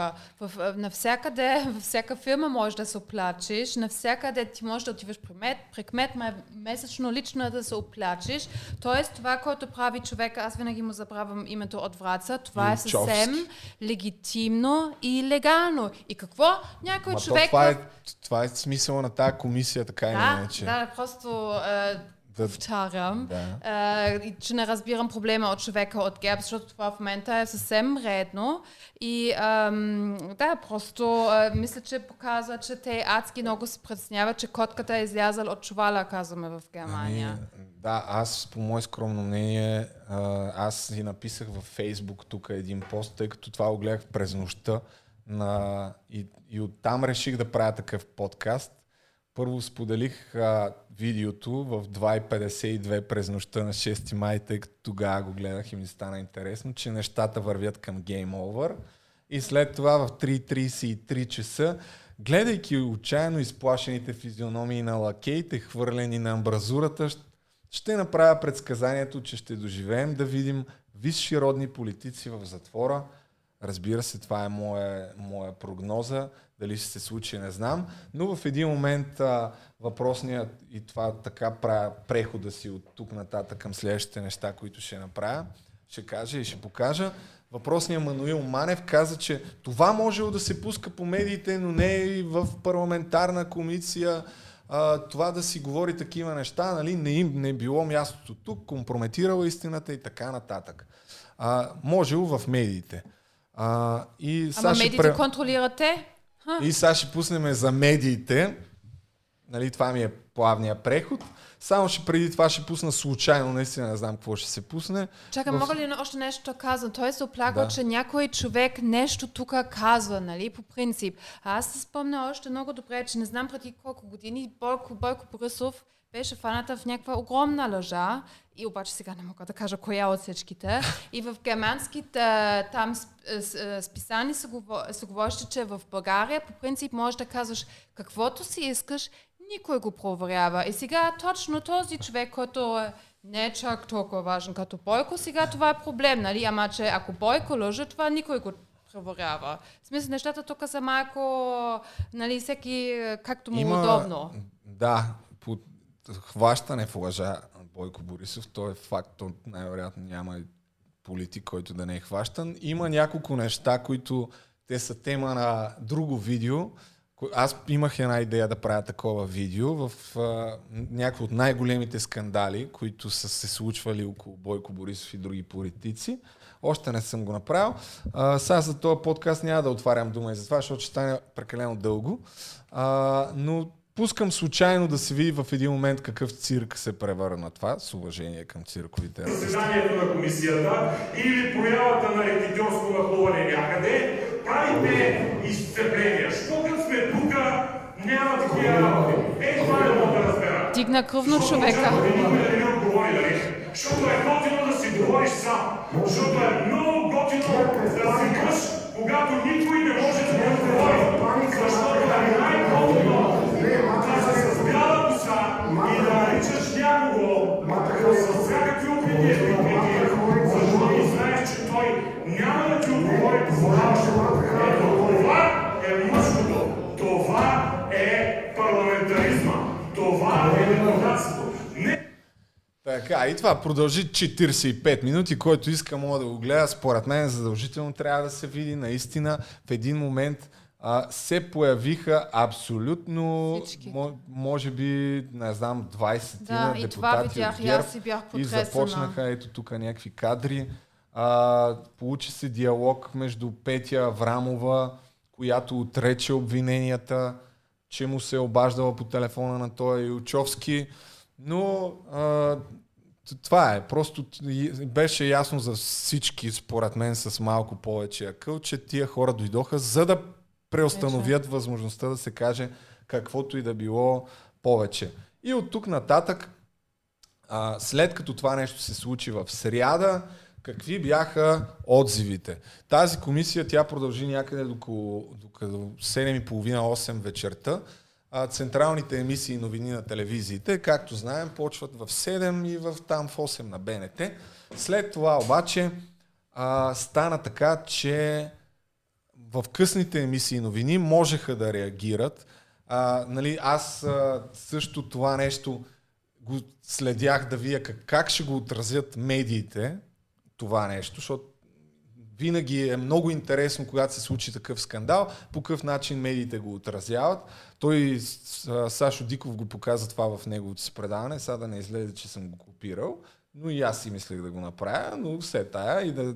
Speaker 3: Навсякъде, във всяка фирма можеш да се оплачеш, навсякъде ти можеш да отиваш при мед, при кмет, месечно лично да се оплачеш. Тоест, това, което прави човека, аз винаги му забравям името от Враца, това е съвсем легитимно и легално. И какво? Някой Ма човек...
Speaker 1: Това е, това е смисъл на тази комисия, така да,
Speaker 3: иначе. Да, просто... Е, да повтарям, да. че не разбирам проблема от човека от ГЕРБ, защото това в момента е съвсем редно. И ам, да, просто а, мисля, че показва, че те адски много се притесняват, че котката е излязал от чувала, казваме в Германия. Ами,
Speaker 1: да, аз по мое скромно мнение, аз си написах във Фейсбук тук един пост, тъй като това го гледах през нощта на... и, и оттам реших да правя такъв подкаст. Първо споделих а, видеото в 2.52 през нощта на 6 май, тъй като тогава го гледах и ми стана интересно, че нещата вървят към Game Over. И след това в 3.33 часа, гледайки отчаяно изплашените физиономии на лакеите, хвърлени на амбразурата, ще направя предсказанието, че ще доживеем да видим висши родни политици в затвора. Разбира се, това е моя, моя прогноза. Дали ще се случи, не знам. Но в един момент а, въпросният и това така правя прехода си от тук нататък към следващите неща, които ще направя, ще кажа и ще покажа. Въпросният Мануил Манев каза, че това може да се пуска по медиите, но не и в парламентарна комисия. А, това да си говори такива неща, нали, не им не било мястото тук, компрометирала истината и така нататък. А, можело в медиите. А,
Speaker 3: и Ама медиите пре... контролирате?
Speaker 1: И сега ще пуснем за медиите. Нали, това ми е плавния преход. Само ще преди това ще пусна случайно, наистина не знам какво ще се пусне.
Speaker 3: Чакай, в... мога ли още нещо да казвам? Той се оплаква, да. че някой човек нещо тук казва, нали, по принцип. А аз се спомня още много добре, че не знам преди колко години Бойко, Бойко Борисов беше фаната в някаква огромна лъжа, и обаче сега не мога да кажа коя от всичките. И в германските там списани се, се говореше, че в България по принцип можеш да казваш каквото си искаш, никой го проверява. И сега точно този човек, който е не е чак толкова важен като Бойко, сега това е проблем, нали? Ама че ако Бойко лъжа, това никой го проверява. В смисъл, нещата тук са малко, нали, всеки както му Има, удобно.
Speaker 1: Да, по хващане в лъжа Бойко Борисов, то е факт, то най-вероятно няма политик, който да не е хващан. Има няколко неща, които те са тема на друго видео. Аз имах една идея да правя такова видео в някои от най-големите скандали, които са се случвали около Бойко Борисов и други политици. Още не съм го направил. А, сега за този подкаст няма да отварям дума и за това, защото ще стане прекалено дълго. А, но пускам случайно да се види в един момент какъв цирк се превърна това, с уважение към цирковите
Speaker 8: артисти. Заседанието на комисията или проявата на рекетьорско нахлуване някъде, правите изцепления. Що като сме тук, няма такива работи. Е, това не мога да разбера.
Speaker 3: Дигна кръвно човека.
Speaker 8: Никой да не ми отговори, нали? Защото е готино да си говориш сам. Защото е много готино да си мъж, когато никой не може да ти отговори. Защото е най-готино наричаш някого с всякакви обвинения, защото и знаеш, че той няма да ти отговори по Това е мъжкото. Това е парламентаризма. Това е демокрацията.
Speaker 1: Така, и това продължи 45 минути, който иска мога да го гледа. Според мен задължително трябва да се види. Наистина в един момент а, се появиха абсолютно, може би, не знам, 20 да, депутати и това видях, от ГЕРБ и, бях и започнаха ето тук някакви кадри. А, получи се диалог между Петя Аврамова, която отрече обвиненията, че му се е обаждала по телефона на този Илчовски. Но а, това е. Просто беше ясно за всички, според мен, с малко повече акъл, че тия хора дойдоха, за да преустановят Вече. възможността да се каже каквото и да било повече. И от тук нататък, а, след като това нещо се случи в сряда, какви бяха отзивите. Тази комисия, тя продължи някъде до, до 7.30-8 вечерта. А, централните емисии и новини на телевизиите, както знаем, почват в 7 и в там в 8 на БНТ. След това обаче а, стана така, че в късните емисии новини можеха да реагират. А, нали, аз а, също това нещо го следях да вия как, как ще го отразят медиите, това нещо, защото винаги е много интересно, когато се случи такъв скандал, по какъв начин медиите го отразяват. Той, Сашо Диков го показа това в неговото си предаване, сега да не излезе, че съм го копирал, но и аз си мислех да го направя, но все тая и да,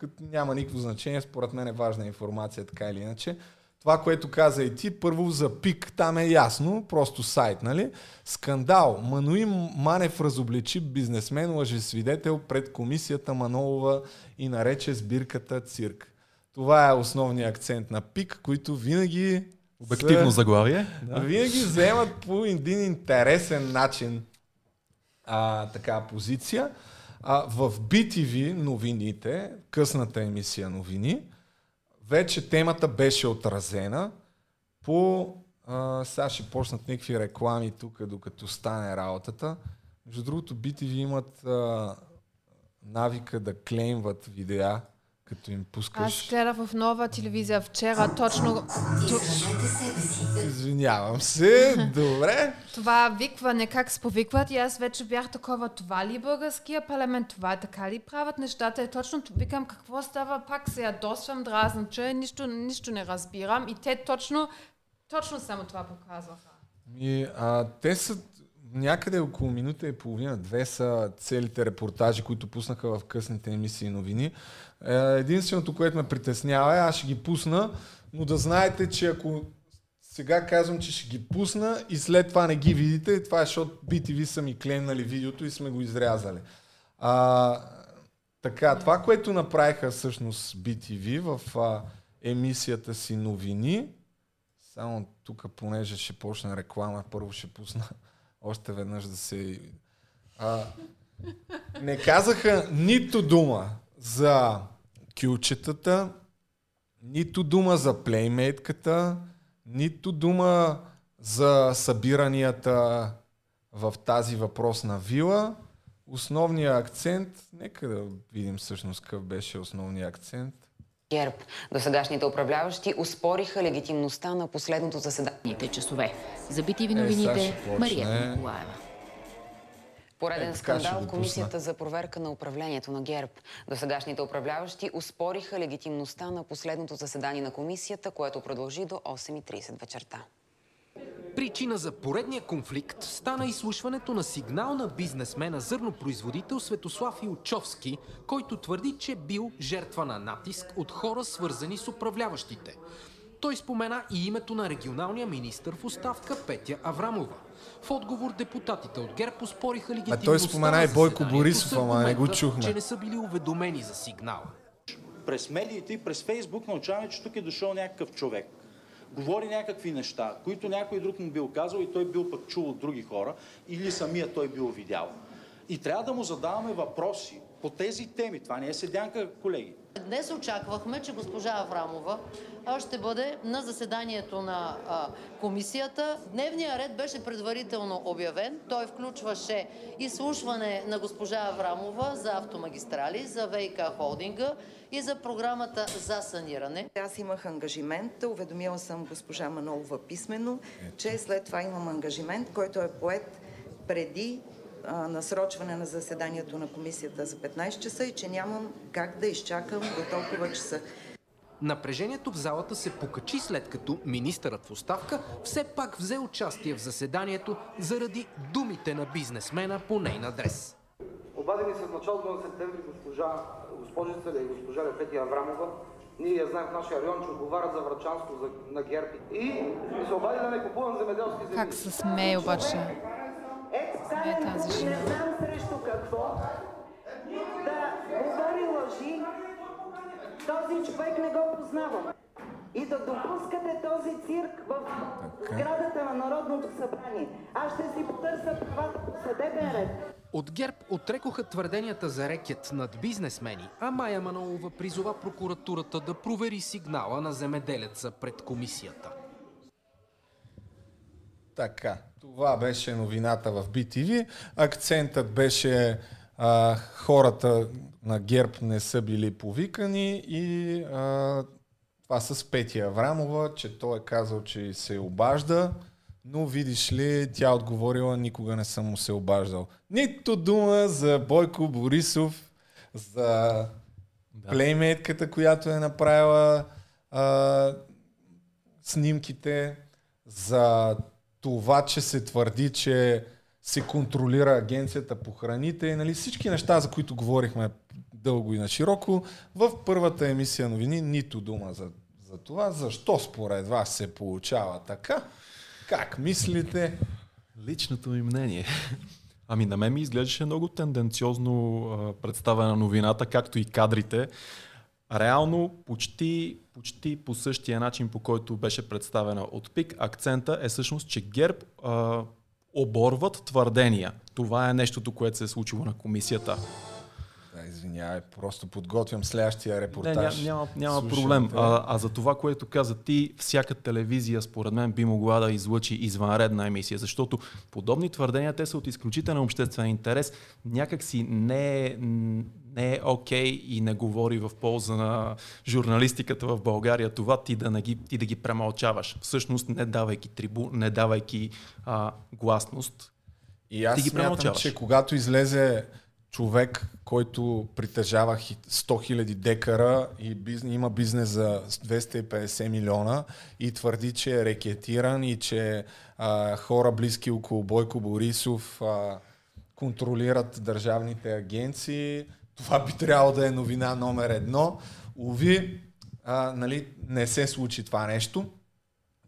Speaker 1: като няма никакво значение, според мен е важна информация, така или иначе. Това, което каза и ти, първо за ПИК, там е ясно, просто сайт, нали? Скандал. Мануи Манев разобличи бизнесмен, лъжесвидетел пред комисията Манолова и нарече сбирката цирк. Това е основният акцент на ПИК, които винаги...
Speaker 2: Обективно заглавие.
Speaker 1: Да. Винаги вземат по един интересен начин а, така позиция. А, в BTV новините, късната емисия новини, вече темата беше отразена по... А, сега ще почнат някакви реклами тук, докато стане работата. Между другото, BTV имат а, навика да клеймват видеа като им пускаш...
Speaker 3: Аз гледах в нова телевизия вчера точно...
Speaker 1: Извинявам се, добре.
Speaker 3: Това викване, как се повикват и аз вече бях такова, това ли е българския парламент, това е така ли правят нещата и точно викам какво става, пак се ядосвам, дразнам, че нищо, нищо не разбирам и те точно, точно само това показваха.
Speaker 1: И, а, те са някъде около минута и половина, две са целите репортажи, които пуснаха в късните емисии новини. Е, единственото, което ме притеснява е, аз ще ги пусна, но да знаете, че ако сега казвам, че ще ги пусна и след това не ги видите, това е защото BTV са ми клеймнали видеото и сме го изрязали. А, така, това, което направиха всъщност BTV в а, емисията си новини, само тук, понеже ще почне реклама, първо ще пусна още веднъж да се... А, не казаха нито дума за кючетата, нито дума за плеймейтката, нито дума за събиранията в тази въпросна вила. Основният акцент, нека да видим всъщност какъв беше основният акцент.
Speaker 9: ГЕРБ. До сегашните управляващи успориха легитимността на последното заседание.
Speaker 10: часове. За BTV новините, е, Мария Николаева.
Speaker 9: Пореден е, скандал Комисията за проверка на управлението на ГЕРБ. До сегашните управляващи успориха легитимността на последното заседание на комисията, което продължи до 8.30 вечерта.
Speaker 11: Причина за поредния конфликт стана изслушването на сигнал на бизнесмена зърнопроизводител Светослав Илчовски, който твърди, че бил жертва на натиск от хора свързани с управляващите. Той спомена и името на регионалния министр в оставка Петя Аврамова. В отговор депутатите от ГЕРБ успориха легитимността
Speaker 1: той спомена и Бойко Борисов, ама не го чухме.
Speaker 11: че не са били уведомени за сигнала.
Speaker 12: През медиите и през Фейсбук научаваме, че тук е дошъл някакъв човек. Говори някакви неща, които някой друг му бил казал и той бил пък чул от други хора или самия той бил видял. И трябва да му задаваме въпроси по тези теми. Това не е седянка, колеги.
Speaker 13: Днес очаквахме, че госпожа Аврамова ще бъде на заседанието на комисията. Дневният ред беше предварително обявен. Той включваше изслушване на госпожа Аврамова за автомагистрали, за ВИК холдинга и за програмата за саниране.
Speaker 14: Аз имах ангажимент, уведомила съм госпожа Манолова писменно, че след това имам ангажимент, който е поет преди насрочване на заседанието на комисията за 15 часа и че нямам как да изчакам до толкова часа.
Speaker 11: Напрежението в залата се покачи след като министърът в оставка все пак взе участие в заседанието заради думите на бизнесмена по нейн адрес.
Speaker 15: Обадени се в началото на септември госпожа, госпожица и госпожа Лепети Аврамова. Ние я знаем в нашия район, че отговарят за Врачанско за, на Герпи. И се обади да не купувам земеделски земи.
Speaker 3: Как се смее обаче?
Speaker 14: Е тази жена. Не знам срещу какво да говори лъжи. Този човек не го познавам. И да допускате този цирк в сградата на Народното събрание. Аз ще си потърся правата по съдебен ред.
Speaker 11: От ГЕРБ отрекоха твърденията за рекет над бизнесмени, а Майя Манолова призова прокуратурата да провери сигнала на земеделеца пред комисията.
Speaker 1: Така, това беше новината в BTV. Акцентът беше а, хората на ГЕРБ не са били повикани и а, това с Петя Аврамова, че той е казал, че се обажда, но видиш ли, тя отговорила, никога не съм му се обаждал. Нито дума за Бойко Борисов, за да. плеймейтката, която е направила а, снимките, за това, че се твърди, че се контролира агенцията по храните и нали, всички неща, за които говорихме дълго и на широко, в първата емисия новини нито дума за, за това. Защо според вас се получава така? Как мислите?
Speaker 2: Личното ми мнение. Ами на мен ми изглеждаше много тенденциозно представена новината, както и кадрите. Реално почти, почти по същия начин, по който беше представена от ПИК, акцента е всъщност, че ГЕРБ а, оборват твърдения. Това е нещото, което се е случило на комисията.
Speaker 1: Да, извинявай, просто подготвям следващия репортаж.
Speaker 2: Не, няма, няма проблем. А, а за това, което каза ти, всяка телевизия, според мен, би могла да излъчи извънредна емисия, защото подобни твърдения, те са от изключителен обществен интерес. Някак си не е, не е окей okay и не говори в полза на журналистиката в България това ти да, не ги, ти да ги премълчаваш. Всъщност, не давайки трибу, не давайки а, гласност,
Speaker 1: и аз
Speaker 2: ти ги
Speaker 1: смятам, че когато излезе човек, който притежава 100 000 декара и бизнес, има бизнес за 250 милиона и твърди, че е рекетиран и че а, хора близки около Бойко Борисов а, контролират държавните агенции. Това би трябвало да е новина номер едно. Уви, а, нали, не се случи това нещо.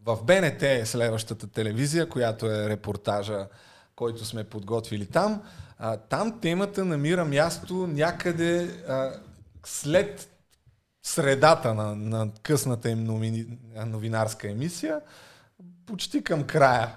Speaker 1: В БНТ е следващата телевизия, която е репортажа, който сме подготвили там. А, там темата намира място някъде а, след средата на, на късната им новини, новинарска емисия, почти към края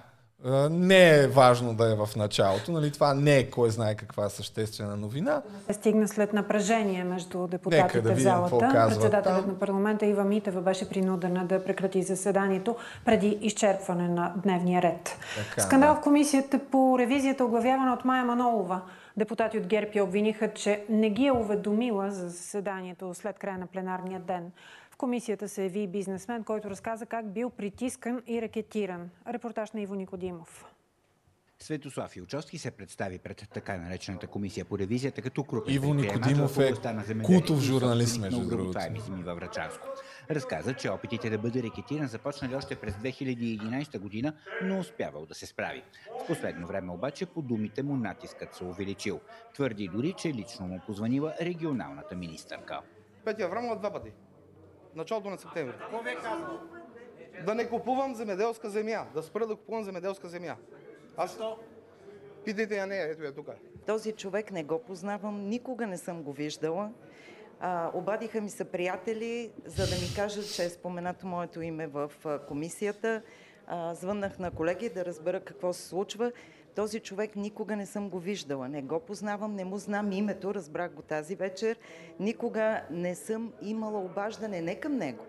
Speaker 1: не е важно да е в началото. Нали? Това не е кой знае каква съществена новина.
Speaker 16: Стигна след напрежение между депутатите да в залата. Председателят на парламента Ива Митева беше принудена да прекрати заседанието преди изчерпване на дневния ред. Така, Скандал да. в комисията по ревизията, оглавявана от Майя Манолова. Депутати от ГЕРБ я обвиниха, че не ги е уведомила за заседанието след края на пленарния ден комисията се яви бизнесмен, който разказа как бил притискан и ракетиран. Репортаж на Иво Никодимов.
Speaker 17: Светослав Илчовски се представи пред така наречената комисия по ревизията като крупен
Speaker 1: Иво Никодимов е култов журналист, между другото.
Speaker 17: във Врачанско. Разказа, че опитите да бъде рекетиран започнали още през 2011 година, но успявал да се справи. В последно време обаче по думите му натискът се увеличил. Твърди дори, че лично му позванила регионалната министърка.
Speaker 15: Петя Аврамова два пъти началото на септември. Какво ви е казал? Да не купувам земеделска земя, да спра да купувам земеделска земя. Аз... Питайте я нея, ето я тук.
Speaker 14: Този човек не го познавам, никога не съм го виждала. А, обадиха ми се приятели, за да ми кажат, че е споменато моето име в комисията. А, звъннах на колеги да разбера какво се случва. Този човек никога не съм го виждала, не го познавам, не му знам името, разбрах го тази вечер. Никога не съм имала обаждане не към него,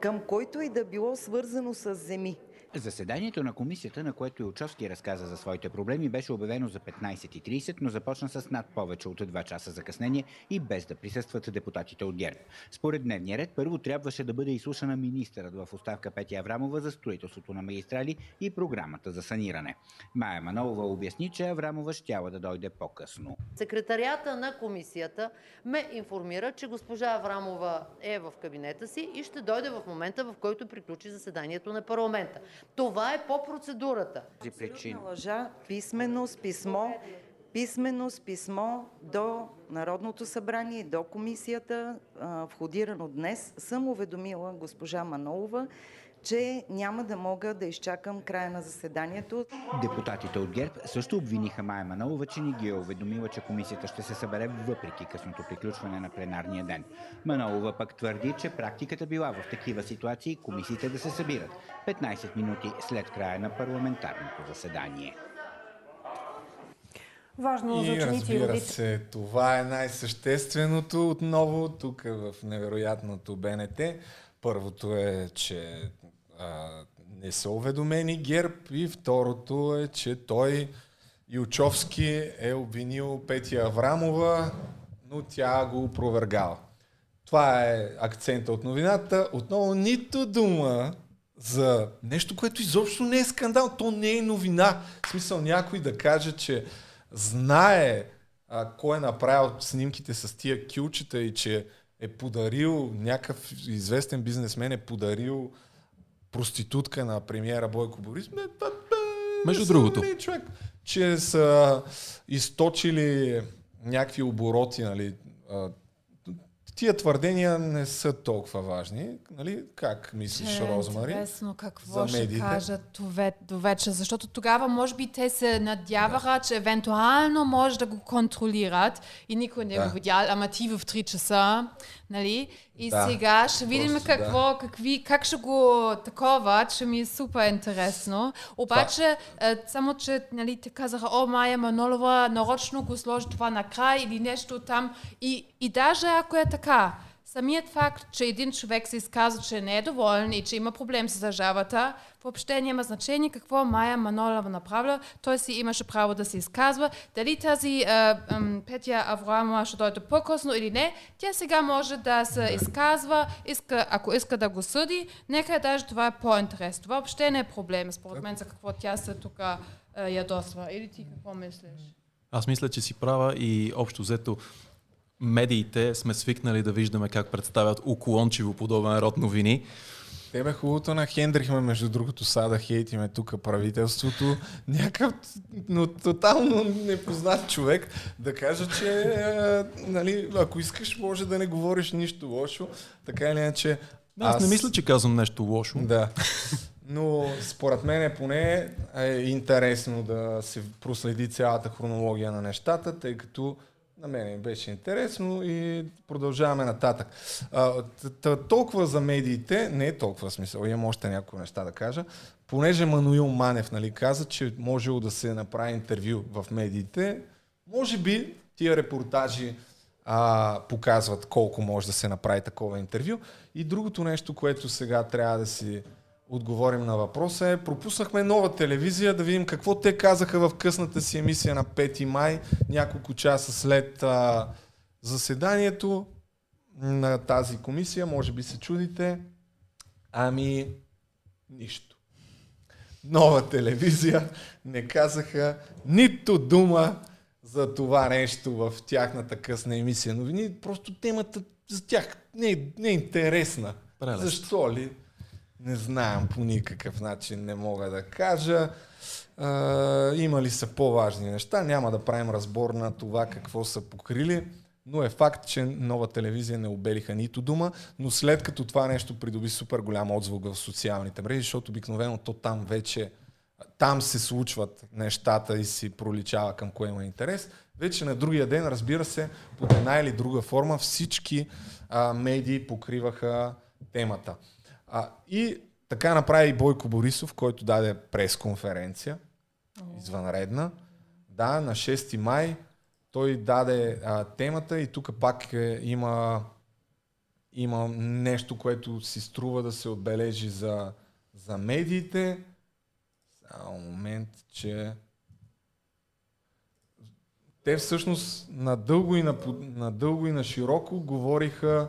Speaker 14: към който и да било свързано с земи.
Speaker 17: Заседанието на комисията, на което Илчовски разказа за своите проблеми, беше обявено за 15.30, но започна с над повече от 2 часа закъснение и без да присъстват депутатите от ГЕРБ. Според дневния ред, първо трябваше да бъде изслушана министърът в оставка Петя Аврамова за строителството на магистрали и програмата за саниране. Майя Манолова обясни, че Аврамова щяла да дойде по-късно.
Speaker 13: Секретарията на комисията ме информира, че госпожа Аврамова е в кабинета си и ще дойде в момента, в който приключи заседанието на парламента. Това е по процедурата.
Speaker 14: Абсолютна лъжа, писмено, с писмо, писмено с писмо до Народното събрание, до комисията, входирано днес, съм уведомила госпожа Манолова, че няма да мога да изчакам края на заседанието.
Speaker 17: Депутатите от ГЕРБ също обвиниха Майя Манолова, че не ги е уведомила, че комисията ще се събере въпреки късното приключване на пленарния ден. Манолова пък твърди, че практиката била в такива ситуации комисиите да се събират 15 минути след края на парламентарното заседание.
Speaker 16: важно
Speaker 1: и,
Speaker 16: за ученици
Speaker 1: и родители. се, това е най-същественото отново тук в невероятното БНТ. Първото е, че не са уведомени ГЕРБ и второто е, че той Ючовски е обвинил Петя Аврамова, но тя го опровергава. Това е акцента от новината. Отново нито дума за нещо, което изобщо не е скандал. То не е новина. В смисъл някой да каже, че знае а, кой е направил снимките с тия кючета и че е подарил, някакъв известен бизнесмен е подарил проститутка на премиера Бойко Борис. Бе, бе, бе,
Speaker 2: Между другото.
Speaker 1: Човек, че са източили някакви обороти, нали, Тия твърдения не са толкова важни. Нали? Как мислиш,
Speaker 3: е,
Speaker 1: Розмари?
Speaker 3: Интересно какво за ще кажат до вече, защото тогава може би те се надяваха, да. че евентуално може да го контролират и никой не да. го видял, ама ти в 3 часа, нали? И да. сега ще видим какво, да. какви, как ще го такова, че ми е супер интересно. Обаче, е, само че нали, те казаха, о, Майя Манолова нарочно го сложи това накрай или нещо там. И, и даже ако е така, самият факт, че един човек се изказва, че не е доволен и че има проблем с държавата, въобще няма значение какво Майя Манолова направила. Той си имаше право да се изказва. Дали тази а, а, Петя Аврамова ще дойде по-късно или не, тя сега може да се изказва, иска, ако иска да го съди, нека даже това е по-интересно. Това въобще не е проблем, според мен, за какво тя се тук ядосва. Или ти какво мислиш?
Speaker 2: Аз мисля, че си права и общо взето медиите сме свикнали да виждаме как представят уклончиво подобен род новини.
Speaker 1: Тебе хубавото на Хендрихме, между другото, са да хейтиме тук правителството. Някакъв, но тотално непознат човек да каже, че а, нали, ако искаш, може да не говориш нищо лошо. Така или иначе.
Speaker 2: Аз, аз не мисля, че казвам нещо лошо.
Speaker 1: Да. Но според мен е поне е интересно да се проследи цялата хронология на нещата, тъй като на мен беше интересно и продължаваме нататък. А, толкова за медиите, не е толкова смисъл, имам още някои неща да кажа. Понеже Мануил Манев нали, каза, че можело да се направи интервю в медиите, може би тия репортажи а, показват колко може да се направи такова интервю. И другото нещо, което сега трябва да си отговорим на въпроса е, пропуснахме нова телевизия да видим какво те казаха в късната си емисия на 5 май, няколко часа след а, заседанието на тази комисия. Може би се чудите. Ами, нищо. Нова телевизия не казаха нито дума за това нещо в тяхната късна емисия новини. Просто темата за тях не е, не е интересна. Прелест. Защо ли? Не знам по никакъв начин, не мога да кажа. А, има ли са по-важни неща? Няма да правим разбор на това какво са покрили, но е факт, че нова телевизия не обелиха нито дума, но след като това нещо придоби супер голям отзвук в социалните мрежи, защото обикновено то там вече там се случват нещата и си проличава към кое има интерес. Вече на другия ден, разбира се, под една или друга форма всички а, медии покриваха темата. А, и така направи и Бойко Борисов, който даде пресконференция, извънредна. Да, на 6 май той даде а, темата и тук пак е, има, има нещо, което си струва да се отбележи за, за медиите. Само момент, че те всъщност надълго и на, надълго и на широко говориха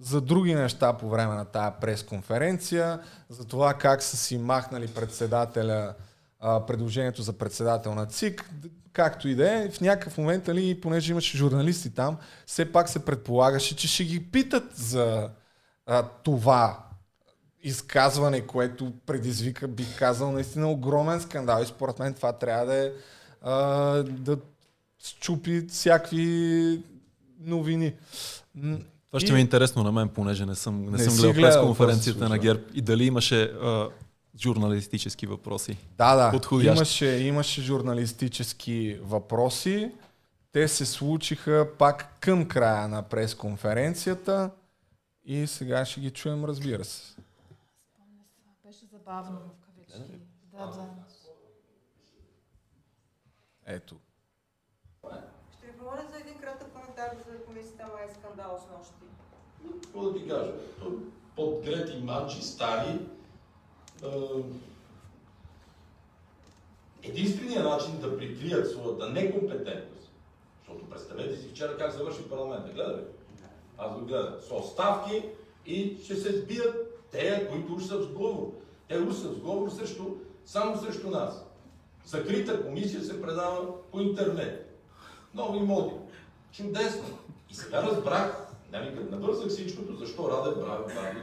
Speaker 1: за други неща по време на тази пресконференция, за това как са си махнали председателя, предложението за председател на ЦИК, както и да е, в някакъв момент, али, понеже имаше журналисти там, все пак се предполагаше, че ще ги питат за а, това изказване, което предизвика, бих казал, наистина огромен скандал и според мен това трябва да е а, да счупи всякакви новини.
Speaker 2: Това ще ми е интересно на мен, понеже не съм, не, не съм гледал през конференцията на ГЕРБ и дали имаше а, журналистически въпроси.
Speaker 1: Да, да. Имаше, имаше журналистически въпроси. Те се случиха пак към края на пресконференцията и сега ще ги чуем, разбира се.
Speaker 3: Беше забавно в кавички. Да, да.
Speaker 1: Ето.
Speaker 18: моля за един кратък коментар за комисията Май скандал с нощи.
Speaker 19: Какво да ти кажа? Подгрети манчи, стари. Единственият начин да прикрият своята некомпетентност, защото представете си вчера как завърши парламента, гледай. Аз го гледам. С оставки и ще се сбият те, които уж са в сговор. Те уж са в сговор срещу, само срещу нас. Закрита комисия се предава по интернет. Нови моди. Чудесно. И сега разбрах, нали, като навързах всичкото, защо Радев прави, прави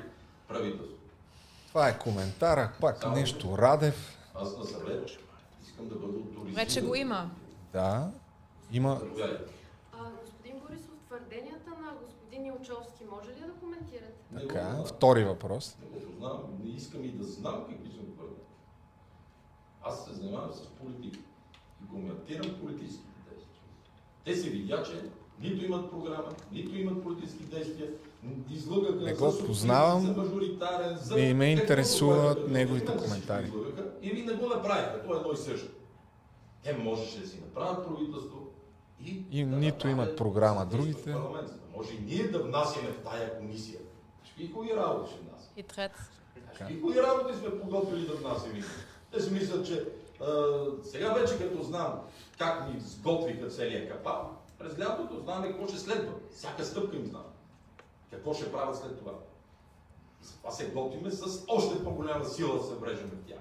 Speaker 19: правителство.
Speaker 1: Това е коментара, пак Само нещо Радев.
Speaker 19: Аз на съвет искам да бъда
Speaker 3: турист. Вече го има.
Speaker 1: Да, има.
Speaker 20: А, господин Борисов, твърденията на господин Илчовски може ли да коментирате?
Speaker 1: Така, втори въпрос.
Speaker 19: Не го знам, не искам и да знам какви са твърдения. Аз се занимавам с политика и коментирам политическите действия. Те се видя, че нито имат програма, нито имат политически действия, излъгаха
Speaker 1: не го познавам,
Speaker 19: за мажоритарен, за...
Speaker 1: Не ме интересуват неговите коментари.
Speaker 19: Или не го направиха, то е едно и също. Те можеше да си направят правителство и...
Speaker 1: И да нито имат програма, другите...
Speaker 19: Може и ние да внасяме в тая комисия. Какви кои работи ще внасяме?
Speaker 3: И трет.
Speaker 19: Какви кои работи сме подготвили да внасяме? Те си мислят, че а, сега вече като знам как ни сготвиха целият капал, през лятото знам какво ще следва. Всяка стъпка им знам. Какво ще правят след това. И за това се готвиме с още по-голяма сила да се врежем в тях.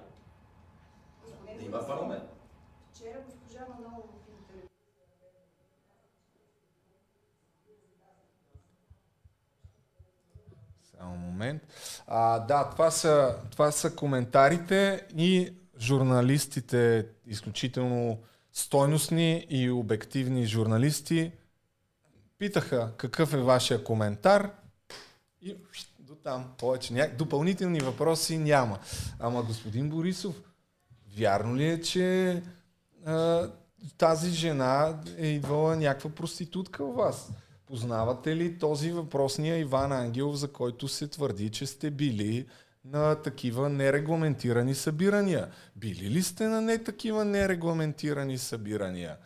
Speaker 19: Да има парламент.
Speaker 18: Вчера госпожа Манолова в интервю
Speaker 1: Само момент. А, да, това са, това са коментарите и журналистите, изключително стойностни и обективни журналисти, питаха какъв е вашия коментар и до там повече. Ня... Допълнителни въпроси няма. Ама господин Борисов, вярно ли е, че а, тази жена е идвала някаква проститутка у вас? Познавате ли този въпросния Иван Ангелов, за който се твърди, че сте били на такива нерегламентирани събирания? Били ли сте на не такива нерегламентирани събирания?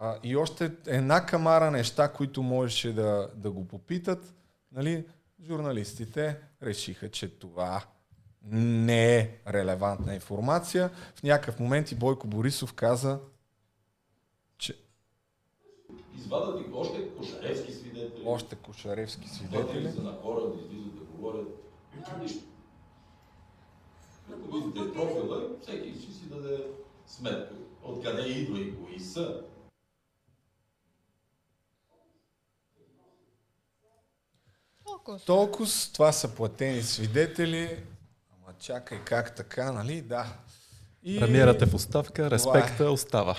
Speaker 1: А, и още една камара неща, които можеше да, да го попитат. Нали? Журналистите решиха, че това не е релевантна информация. В някакъв момент и Бойко Борисов каза, че...
Speaker 19: Извадат и още кошаревски свидетели.
Speaker 1: Още кошаревски свидетели.
Speaker 19: са на хора да излизат да говорят. Нищо. Като видите профила, всеки ще си даде сметка откъде идва и кои са.
Speaker 1: Толкова, това са платени свидетели. Ама чакай как така, нали? Да.
Speaker 2: И... Премиерът е в оставка, респекта е. остава.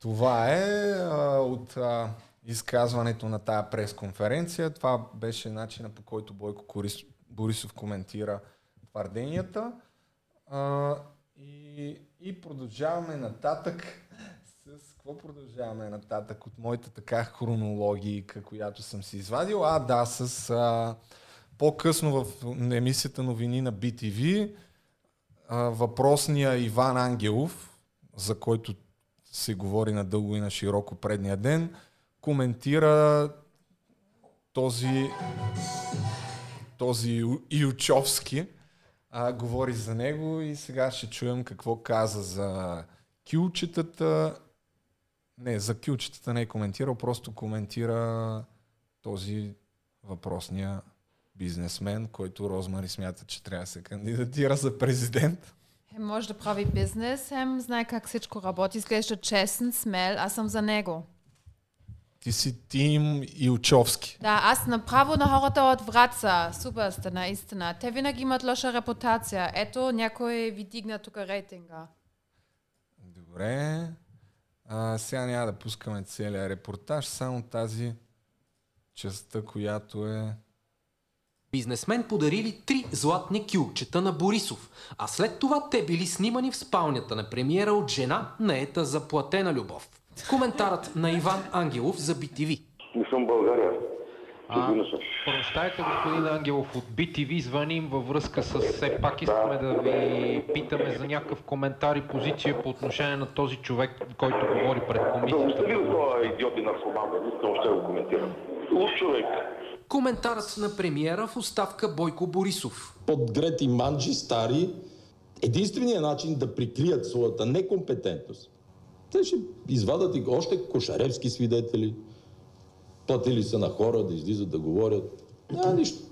Speaker 1: Това е а, от а, изказването на тая пресконференция. Това беше начина по който Бойко Борисов коментира твърденията. А, и, и продължаваме нататък с какво продължаваме нататък от моята така хронологика, която съм си извадил? А, да, с а, по-късно в емисията новини на BTV въпросния Иван Ангелов, за който се говори на дълго и на широко предния ден, коментира този, този Ючовски, а, говори за него и сега ще чуем какво каза за кюлчетата не, за кючетата не е коментирал, просто коментира този въпросния бизнесмен, който Розмари смята, че трябва да се кандидатира за президент.
Speaker 3: Хем може да прави бизнес, хем знае как всичко работи, изглежда честен, смел, аз съм за него.
Speaker 1: Ти си Тим Илчовски.
Speaker 3: Да, аз направо на хората от Враца. Супер сте, наистина. Те винаги имат лоша репутация. Ето, някой ви дигна тук рейтинга.
Speaker 1: Добре. А, сега няма да пускаме целият репортаж, само тази частта, която е...
Speaker 11: Бизнесмен подарили три златни кюлчета на Борисов, а след това те били снимани в спалнята на премиера от жена, наета за платена любов. Коментарът на Иван Ангелов за BTV.
Speaker 21: Не съм България. А,
Speaker 11: прощайте, господин Ангелов, от BTV звъним във връзка с все пак искаме да ви питаме за някакъв коментар и позиция по отношение на този човек, който говори пред комисията. Да,
Speaker 21: остави този идиот и наркоман, искам още да го коментирам. Луд човек.
Speaker 11: Коментарът на премиера в оставка Бойко Борисов.
Speaker 22: Подгрети манджи стари, единственият начин да прикрият своята некомпетентност, те ще извадат и още кошаревски свидетели, платили са на хора да излизат да говорят. Няма нищо.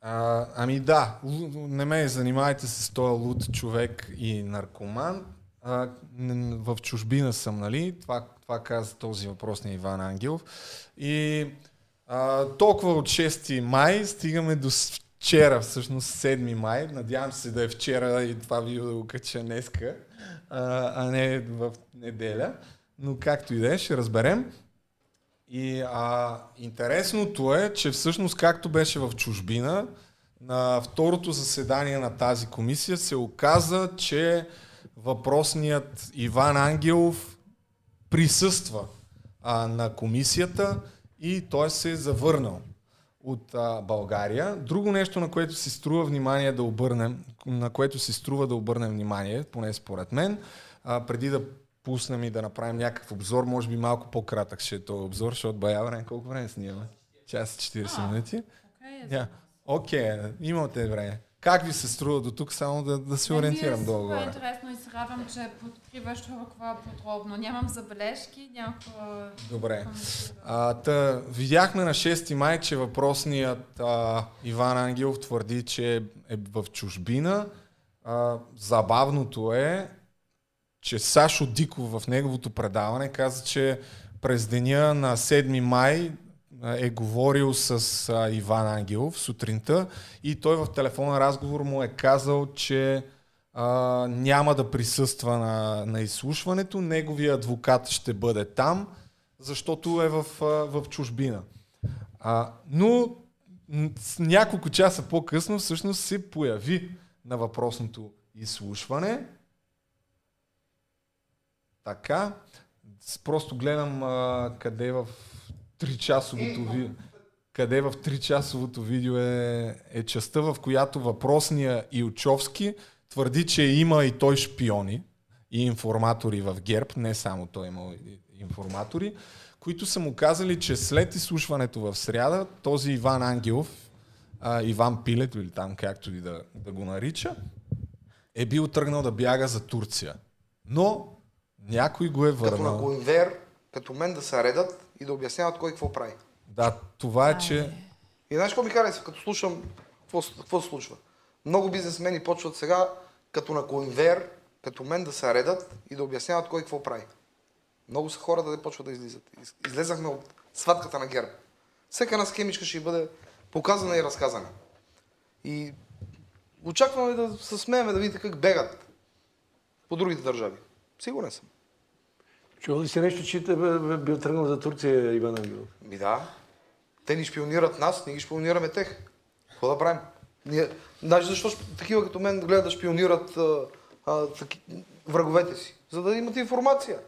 Speaker 1: А, ами да, не ме занимайте с този луд човек и наркоман. А, в чужбина съм, нали? Това, това каза този въпрос на Иван Ангелов. И а, толкова от 6 май стигаме до вчера, всъщност 7 май. Надявам се да е вчера и това видео да го кача днеска, а, не в неделя. Но както и да е, ще разберем. И а, интересното е, че всъщност както беше в чужбина, на второто заседание на тази комисия се оказа, че въпросният Иван Ангелов присъства а, на комисията и той се е завърнал от а, България. Друго нещо, на което си струва внимание да обърнем, на което си струва да обърнем внимание, поне според мен, а, преди да пуснем и да направим някакъв обзор, може би малко по-кратък ще е този обзор, защото бая време, колко време снимаме? Час 40 минути. Окей, okay, okay, имате време. Как ви се струва до тук, само да, да се ориентирам долу горе?
Speaker 3: интересно и се радвам, че подкриваш толкова подробно. Нямам забележки, някаква...
Speaker 1: Добре. А, та, видяхме на 6 май, че въпросният а, Иван Ангелов твърди, че е в чужбина. А, забавното е, че Сашо Диков в неговото предаване каза, че през деня на 7 май е говорил с а, Иван Ангелов сутринта и той в телефонен разговор му е казал, че а, няма да присъства на, на изслушването, неговия адвокат ще бъде там, защото е в, а, в чужбина. А, но няколко часа по-късно всъщност се появи на въпросното изслушване така, просто гледам а, къде в 3-часовото видео къде в 3-часовото видео е, е частта, в която въпросния Илчовски твърди, че има и той шпиони и информатори в ГЕРБ, не само той има информатори, които са му казали, че след изслушването в сряда, този Иван Ангелов, а, Иван Пилет или там както и да, да го нарича, е бил тръгнал да бяга за Турция. Но някой го е върнал. Като
Speaker 4: на конвер, като мен да се редат и да обясняват кой какво прави.
Speaker 1: Да, това е, че...
Speaker 4: И знаеш какво ми харесва, като слушам какво, какво се случва? Много бизнесмени почват сега като на конвер, като мен да се редат и да обясняват кой какво прави. Много са хора да почват да излизат. Излезахме от сватката на герб. Всека една схемичка ще бъде показана и разказана. И очакваме да се смееме да видите как бегат по другите държави. Сигурен съм.
Speaker 21: Чувал ли си нещо, че те бил тръгнал за Турция, Иван Ангелов?
Speaker 4: Ми да. Те ни шпионират нас, ние ги шпионираме тех. Какво да правим? Ние, даже защо такива като мен гледат да шпионират а, а, таки, враговете си? За да имат информация.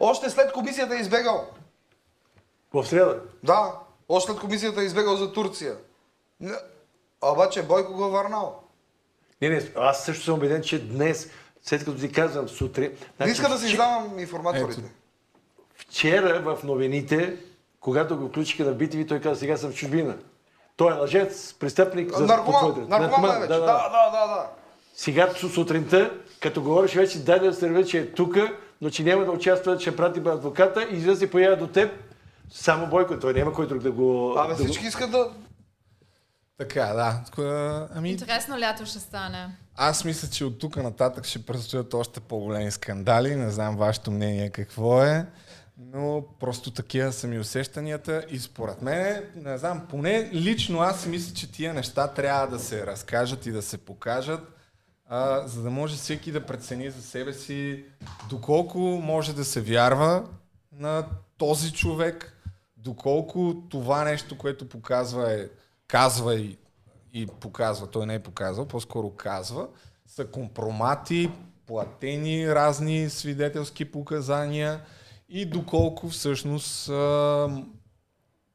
Speaker 4: Още след комисията е избегал.
Speaker 21: В среда?
Speaker 4: Да. Още след комисията е избегал за Турция. А обаче Бойко го е върнал.
Speaker 21: Не, не, аз също съм убеден, че днес след като ти казвам сутрин...
Speaker 4: Значи, не иска да си издавам информаторите. Ето.
Speaker 21: Вчера в новините, когато го включиха на BTV, той каза, сега съм в чужбина. Той е лъжец, престъпник.
Speaker 4: За наркоман, наркоман, вече. Да, да, да, да, да.
Speaker 21: Сега сутринта, като говориш вече, дай да се че е тука, но че няма да участва, ще прати адвоката и да се появи до теб, само Бойко, той няма кой друг да го...
Speaker 4: Абе,
Speaker 21: да
Speaker 4: всички искат да...
Speaker 1: Така, да.
Speaker 3: Ами... Интересно лято ще стане.
Speaker 1: Аз мисля, че от тук нататък ще предстоят още по-големи скандали. Не знам вашето мнение какво е. Но просто такива са ми усещанията и според мен, не знам, поне лично аз мисля, че тия неща трябва да се разкажат и да се покажат, а, за да може всеки да прецени за себе си доколко може да се вярва на този човек, доколко това нещо, което показва е, казва и и показва, той не е показал, по-скоро казва, са компромати, платени разни свидетелски показания и доколко всъщност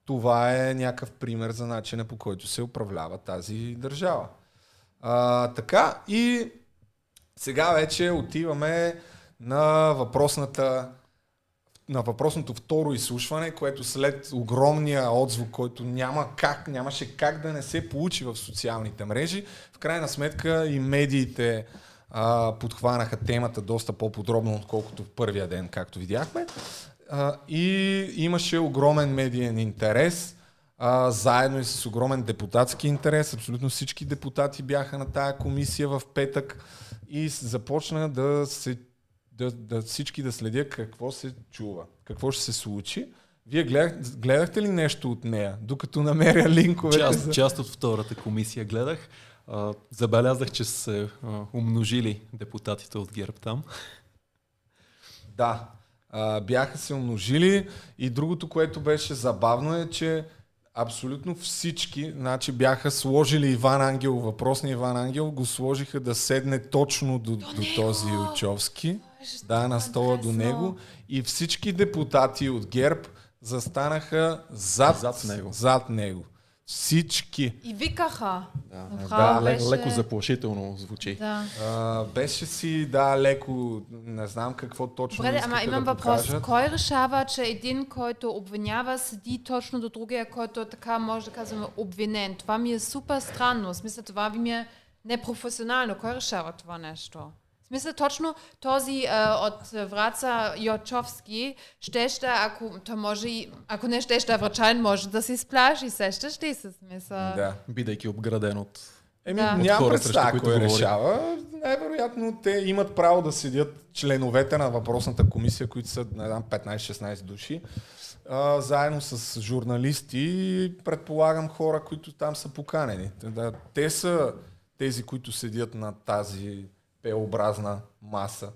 Speaker 1: това е някакъв пример за начина по който се управлява тази държава. А, така и сега вече отиваме на въпросната на въпросното второ изслушване, което след огромния отзвук, който няма как, нямаше как да не се получи в социалните мрежи, в крайна сметка и медиите а, подхванаха темата доста по-подробно, отколкото в първия ден, както видяхме. А, и имаше огромен медиен интерес, а, заедно и с огромен депутатски интерес. Абсолютно всички депутати бяха на тая комисия в петък и започна да се да, да всички да следя какво се чува, какво ще се случи. Вие гледах, гледахте ли нещо от нея, докато намеря линковете?
Speaker 2: Част, за... част от втората комисия гледах. А, забелязах, че се а, умножили депутатите от ГЕРБ там.
Speaker 1: Да, а, бяха се умножили и другото, което беше забавно е, че абсолютно всички, значи бяха сложили Иван Ангел, въпросния Иван Ангел, го сложиха да седне точно до, до, до този Да, на стола до него. И всички депутати от ГЕРБ застанаха зад, зад него. Зад него. Всички.
Speaker 3: И викаха.
Speaker 2: Да, да беше... леко заплашително звучи.
Speaker 1: Да. А, беше си, да, леко, не знам какво точно
Speaker 3: Добре, ама имам да въпрос. Покажат. Кой решава, че един, който обвинява, седи точно до другия, който така може да казваме обвинен? Това ми е супер странно. В смисъл, това ми е непрофесионално. Кой решава това нещо? Мисля, точно този а, от Враца Йочовски щеше, ако то може и, ако не щеше врачайн, може да се сплаши, сещаш ли се смисъл?
Speaker 2: Да, бидейки обграден от
Speaker 1: Еми, да. няма представа кой решава. Най-вероятно те имат право да седят членовете на въпросната комисия, които са, не знам, 15-16 души, а, заедно с журналисти и предполагам хора, които там са поканени. Да, те са тези, които седят на тази П-образна маса,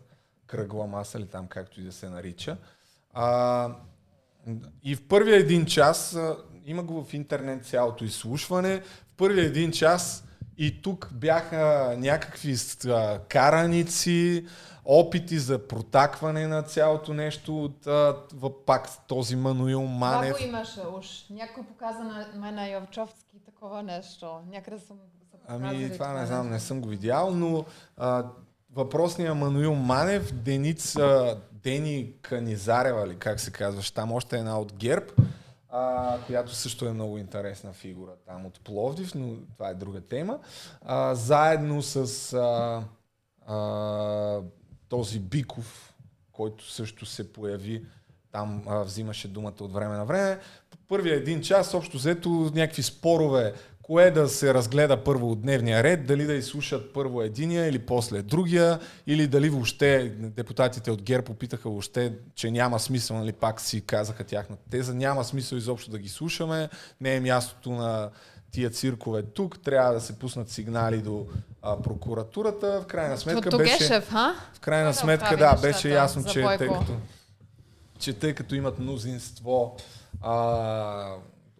Speaker 1: кръгла маса или там както и да се нарича. А, и в първия един час, има го в интернет цялото изслушване, в първия един час и тук бяха някакви караници, опити за протакване на цялото нещо от а, пак този Мануил Манев.
Speaker 3: Това го имаше уж. Някой показа на мен на Йовчовски такова нещо. Някъде съм
Speaker 1: Ами, това не знам, не съм го видял, но а, въпросният Мануил Манев, Деница, Дени Канизарева, или как се казваш, там още една от ГЕРБ, а, която също е много интересна фигура там от Пловдив, но това е друга тема. А, заедно с а, а, този Биков, който също се появи там а, взимаше думата от време на време. Първия един час, общо взето, някакви спорове кое да се разгледа първо от дневния ред, дали да изслушат първо единия или после другия, или дали въобще депутатите от ГЕРБ попитаха въобще, че няма смисъл, нали пак си казаха тяхната теза, няма смисъл изобщо да ги слушаме, не е мястото на тия циркове тук, трябва да се пуснат сигнали до а, прокуратурата. В крайна сметка
Speaker 3: то,
Speaker 1: беше...
Speaker 3: Гешев, ха?
Speaker 1: В крайна да сметка, да, беше ясно, че тъй, като, че тъй като имат мнозинство а,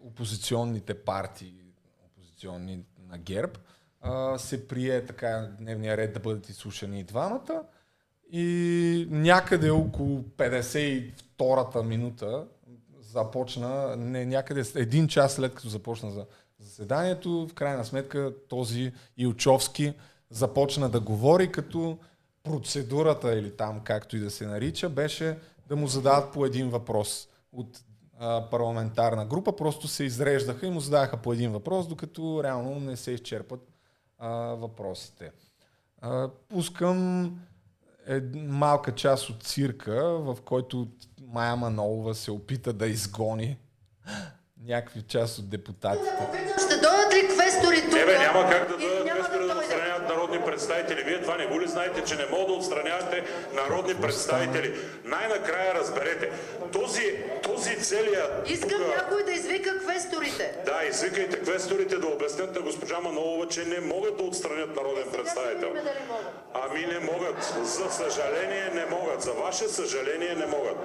Speaker 1: опозиционните партии опозиционни на ГЕРБ, а, се прие така дневния ред да бъдат изслушани и двамата. И някъде около 52-та минута започна, не някъде един час след като започна за заседанието, в крайна сметка този Илчовски започна да говори, като процедурата или там както и да се нарича, беше да му зададат по един въпрос от а, парламентарна група, просто се изреждаха и му зададаха по един въпрос, докато реално не се изчерпат а, въпросите. А, пускам е, малка част от цирка, в който Майя Манолова се опита да изгони някакви част от депутатите.
Speaker 13: Ще дойдат ли квестори тук?
Speaker 8: Не, бе, няма как да дойдат квестори да отстраняват народни представители. Вие това не го ли знаете, че не могат да отстранявате народни представители? Най-накрая разберете. Този, този целият...
Speaker 13: Искам тук... някой да извика квесторите.
Speaker 8: Да, извикайте квесторите да обяснят на госпожа Манолова, че не могат да отстранят народен представител. Ами не могат. За съжаление не могат. За ваше съжаление не могат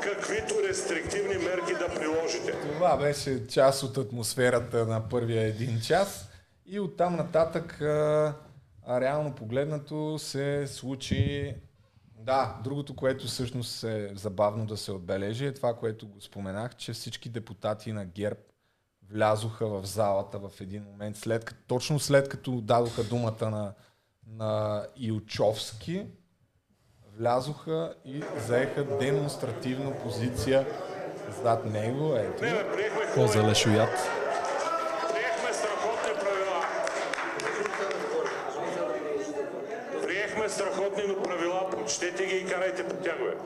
Speaker 8: каквито рестриктивни мерки да приложите.
Speaker 1: Това беше част от атмосферата на първия един час и оттам нататък а, реално погледнато се случи Да, другото, което всъщност е забавно да се отбележи е това, което го споменах, че всички депутати на ГЕРБ влязоха в залата в един момент, след, точно след като дадоха думата на, на Илчовски, влязоха и заеха демонстративна позиция зад него. Ето.
Speaker 2: Коза лешоят.
Speaker 8: Приехме страхотни правила. Приехме страхотни правила, прочетете ги и карайте по тях, бе.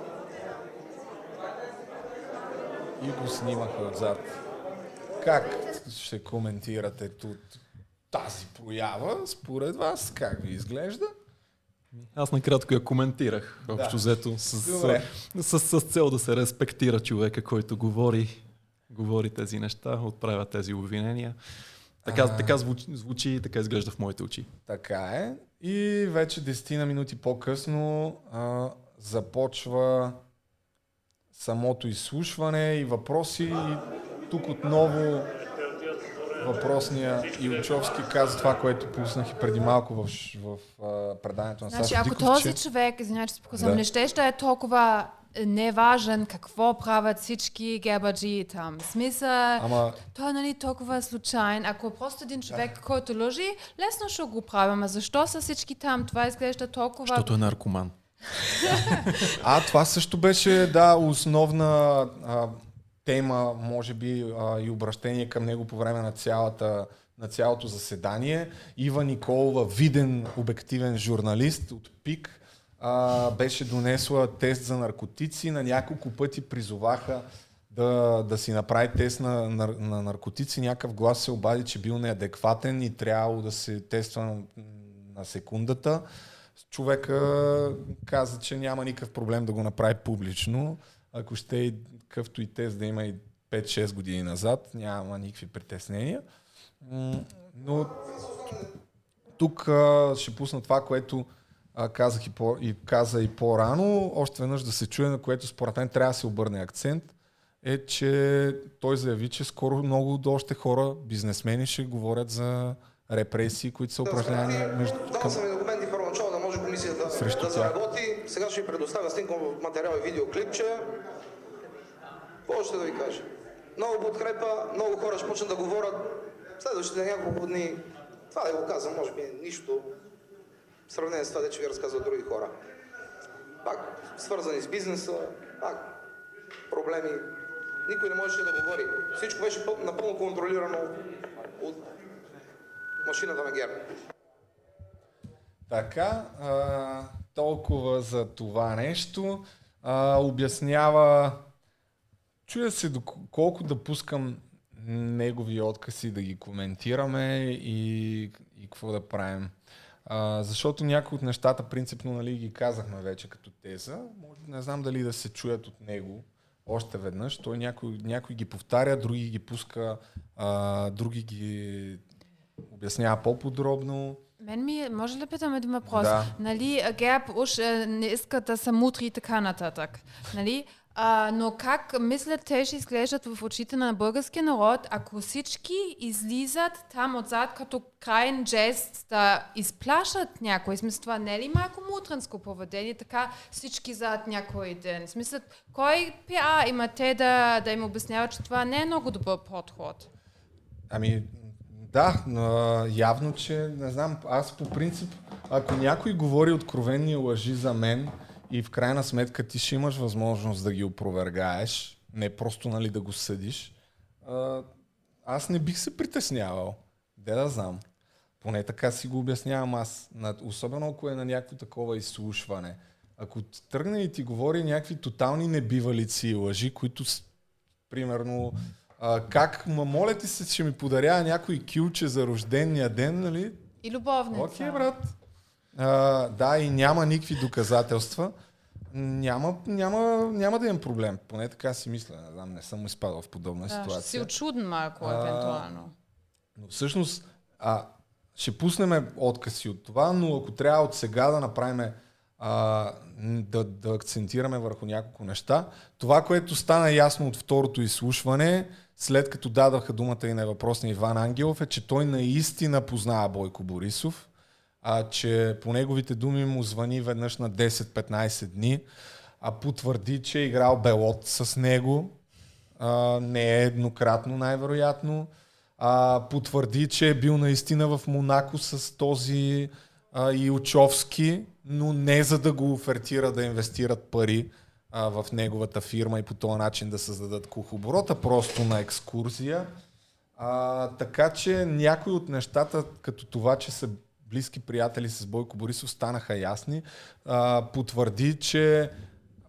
Speaker 1: И го снимаха отзад. Как ще коментирате тут тази проява, според вас? Как ви изглежда?
Speaker 2: Аз накратко я коментирах, общо да. взето, с, с, с, с цел да се респектира човека, който говори, говори тези неща, отправя тези обвинения. Така, а... така звучи, звучи и така изглежда в моите очи.
Speaker 1: Така е. И вече 10 на минути по-късно а, започва самото изслушване и въпроси. И тук отново въпросния Илчовски каза това, което пуснах и преди малко в, в, в преданието на
Speaker 3: значи, Сашо ако Диков, този че... човек, извинявайте, че показвам, да. не ще, ще е толкова неважен какво правят всички гербаджи там. Смисъл, Ама... той е нали толкова случайен. Ако е просто един човек, да. който лъжи, лесно ще го правим. Защо са всички там? Това изглежда толкова...
Speaker 2: Защото е наркоман.
Speaker 1: а, това също беше, да, основна а, тема, може би а, и обращение към него по време на, цялата, на цялото заседание. Ива Николова, виден обективен журналист от ПИК, а, беше донесла тест за наркотици. На няколко пъти призоваха да, да си направи тест на, на, на наркотици. Някакъв глас се обади, че бил неадекватен и трябвало да се тества на, на секундата. Човека каза, че няма никакъв проблем да го направи публично. Ако ще и какъвто и тест да има и 5-6 години назад, няма никакви притеснения. Но тук ще пусна това, което казах и, по, и каза и по-рано, още веднъж да се чуе, на което според мен трябва да се обърне акцент, е, че той заяви, че скоро много още хора, бизнесмени ще говорят за репресии, които са упражнявани между...
Speaker 15: Дал комисията да, заработи. Сега ще ви предоставя снимков материал и видеоклипче. Какво ще да ви кажа? Много подкрепа, много хора ще почнат да говорят следващите няколко дни. Това да го казвам, може би нищо в сравнение с това, че ви разказват други хора. Пак свързани с бизнеса, пак проблеми. Никой не можеше да говори. Всичко беше напълно контролирано от машината на ГЕРБ.
Speaker 1: Така, а, толкова за това нещо. А, обяснява Чуя се доколко да пускам негови откази да ги коментираме и, и какво да правим. А, защото някои от нещата принципно нали, ги казахме вече като теза. Може, не знам дали да се чуят от него още веднъж. Той някой, някой ги повтаря, други ги пуска, а, други ги обяснява по-подробно.
Speaker 3: Мен ми, може ли питам един въпрос? Да. Нали, Герб уж не иска да са мутри и така нататък. Нали? А, но как мислят те ще изглеждат в очите на българския народ, ако всички излизат там отзад като крайен жест да изплашат някой? Смисъл, това не е ли малко мутранско поведение, така всички зад някой ден? Смисъл, кой пиа има те да, да им обясняват, че това не е много добър подход?
Speaker 1: Ами, да, но явно, че не знам, аз по принцип, ако някой говори откровенни лъжи за мен, и в крайна сметка ти ще имаш възможност да ги опровергаеш, не просто нали, да го съдиш. Аз не бих се притеснявал. Де да знам. Поне така си го обяснявам аз. Особено ако е на някакво такова изслушване. Ако тръгне и ти говори някакви тотални небивалици и лъжи, които примерно а, как, ма моля ти се, че ми подарява някой килче за рождения ден, нали?
Speaker 3: И любовница.
Speaker 1: Окей, okay, брат. А, да, и няма никакви доказателства. Няма, няма, няма да имам проблем. Поне така си мисля. Не знам, не съм изпадал в подобна да, ситуация. Ще
Speaker 3: си очуден малко, евентуално.
Speaker 1: Но всъщност, а, ще пуснем откъси от това, но ако трябва от сега да направим а, да, да акцентираме върху няколко неща. Това, което стана ясно от второто изслушване, след като дадаха думата и на въпросния Иван Ангелов, е, че той наистина познава Бойко Борисов а, че по неговите думи му звъни веднъж на 10-15 дни, а потвърди, че е играл Белот с него, а, не е еднократно най-вероятно, а, потвърди, че е бил наистина в Монако с този а, Илчовски, но не за да го офертира да инвестират пари а, в неговата фирма и по този начин да създадат кухоборота, просто на екскурзия. А, така че някои от нещата, като това, че са близки приятели с Бойко Борисов, станаха ясни. А, потвърди, че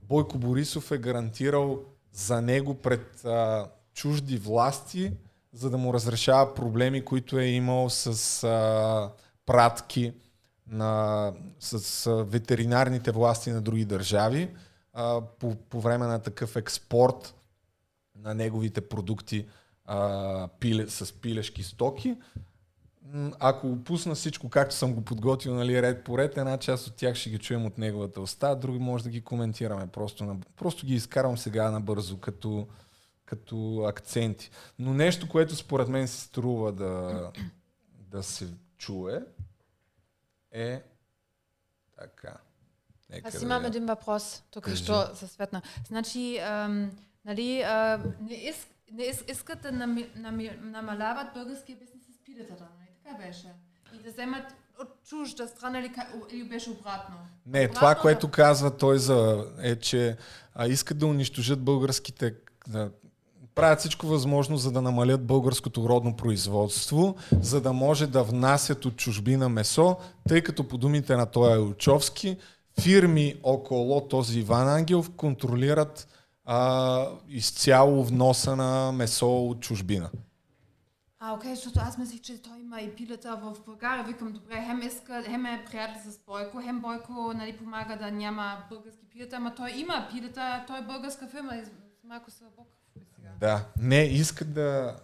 Speaker 1: Бойко Борисов е гарантирал за него пред а, чужди власти, за да му разрешава проблеми, които е имал с а, пратки на, с а, ветеринарните власти на други държави а, по, по време на такъв експорт на неговите продукти а, пиле, с пилешки стоки. Ако опусна всичко, както съм го подготвил, нали, ред по ред, една част от тях ще ги чуем от неговата уста, други може да ги коментираме. Просто, на, просто ги изкарвам сега набързо, като, като акценти. Но нещо, което според мен се струва да, да се чуе, е така.
Speaker 3: Аз имам един въпрос, тук що се светна. Значи, ам, нали, а, не, иск, не иск, искат да намаляват българския бизнес с пилетата, нали? Така беше. И да вземат от чужда страна или, или беше обратно?
Speaker 1: Не, обратно, това, което казва той за, е, че а, искат да унищожат българските да, правят всичко възможно, за да намалят българското родно производство, за да може да внасят от чужбина месо, тъй като по думите на Тоя Илчовски, фирми около този Иван Ангелов контролират а, изцяло вноса на месо от чужбина.
Speaker 3: А, окей, защото аз мислих, че той има и пилета в България. Викам, добре, хем, иска, хем е приятел с Бойко, хем Бойко нали, помага да няма български пилета, ама той има пилета, той е българска фирма, малко Бог.
Speaker 1: Да, не, искат да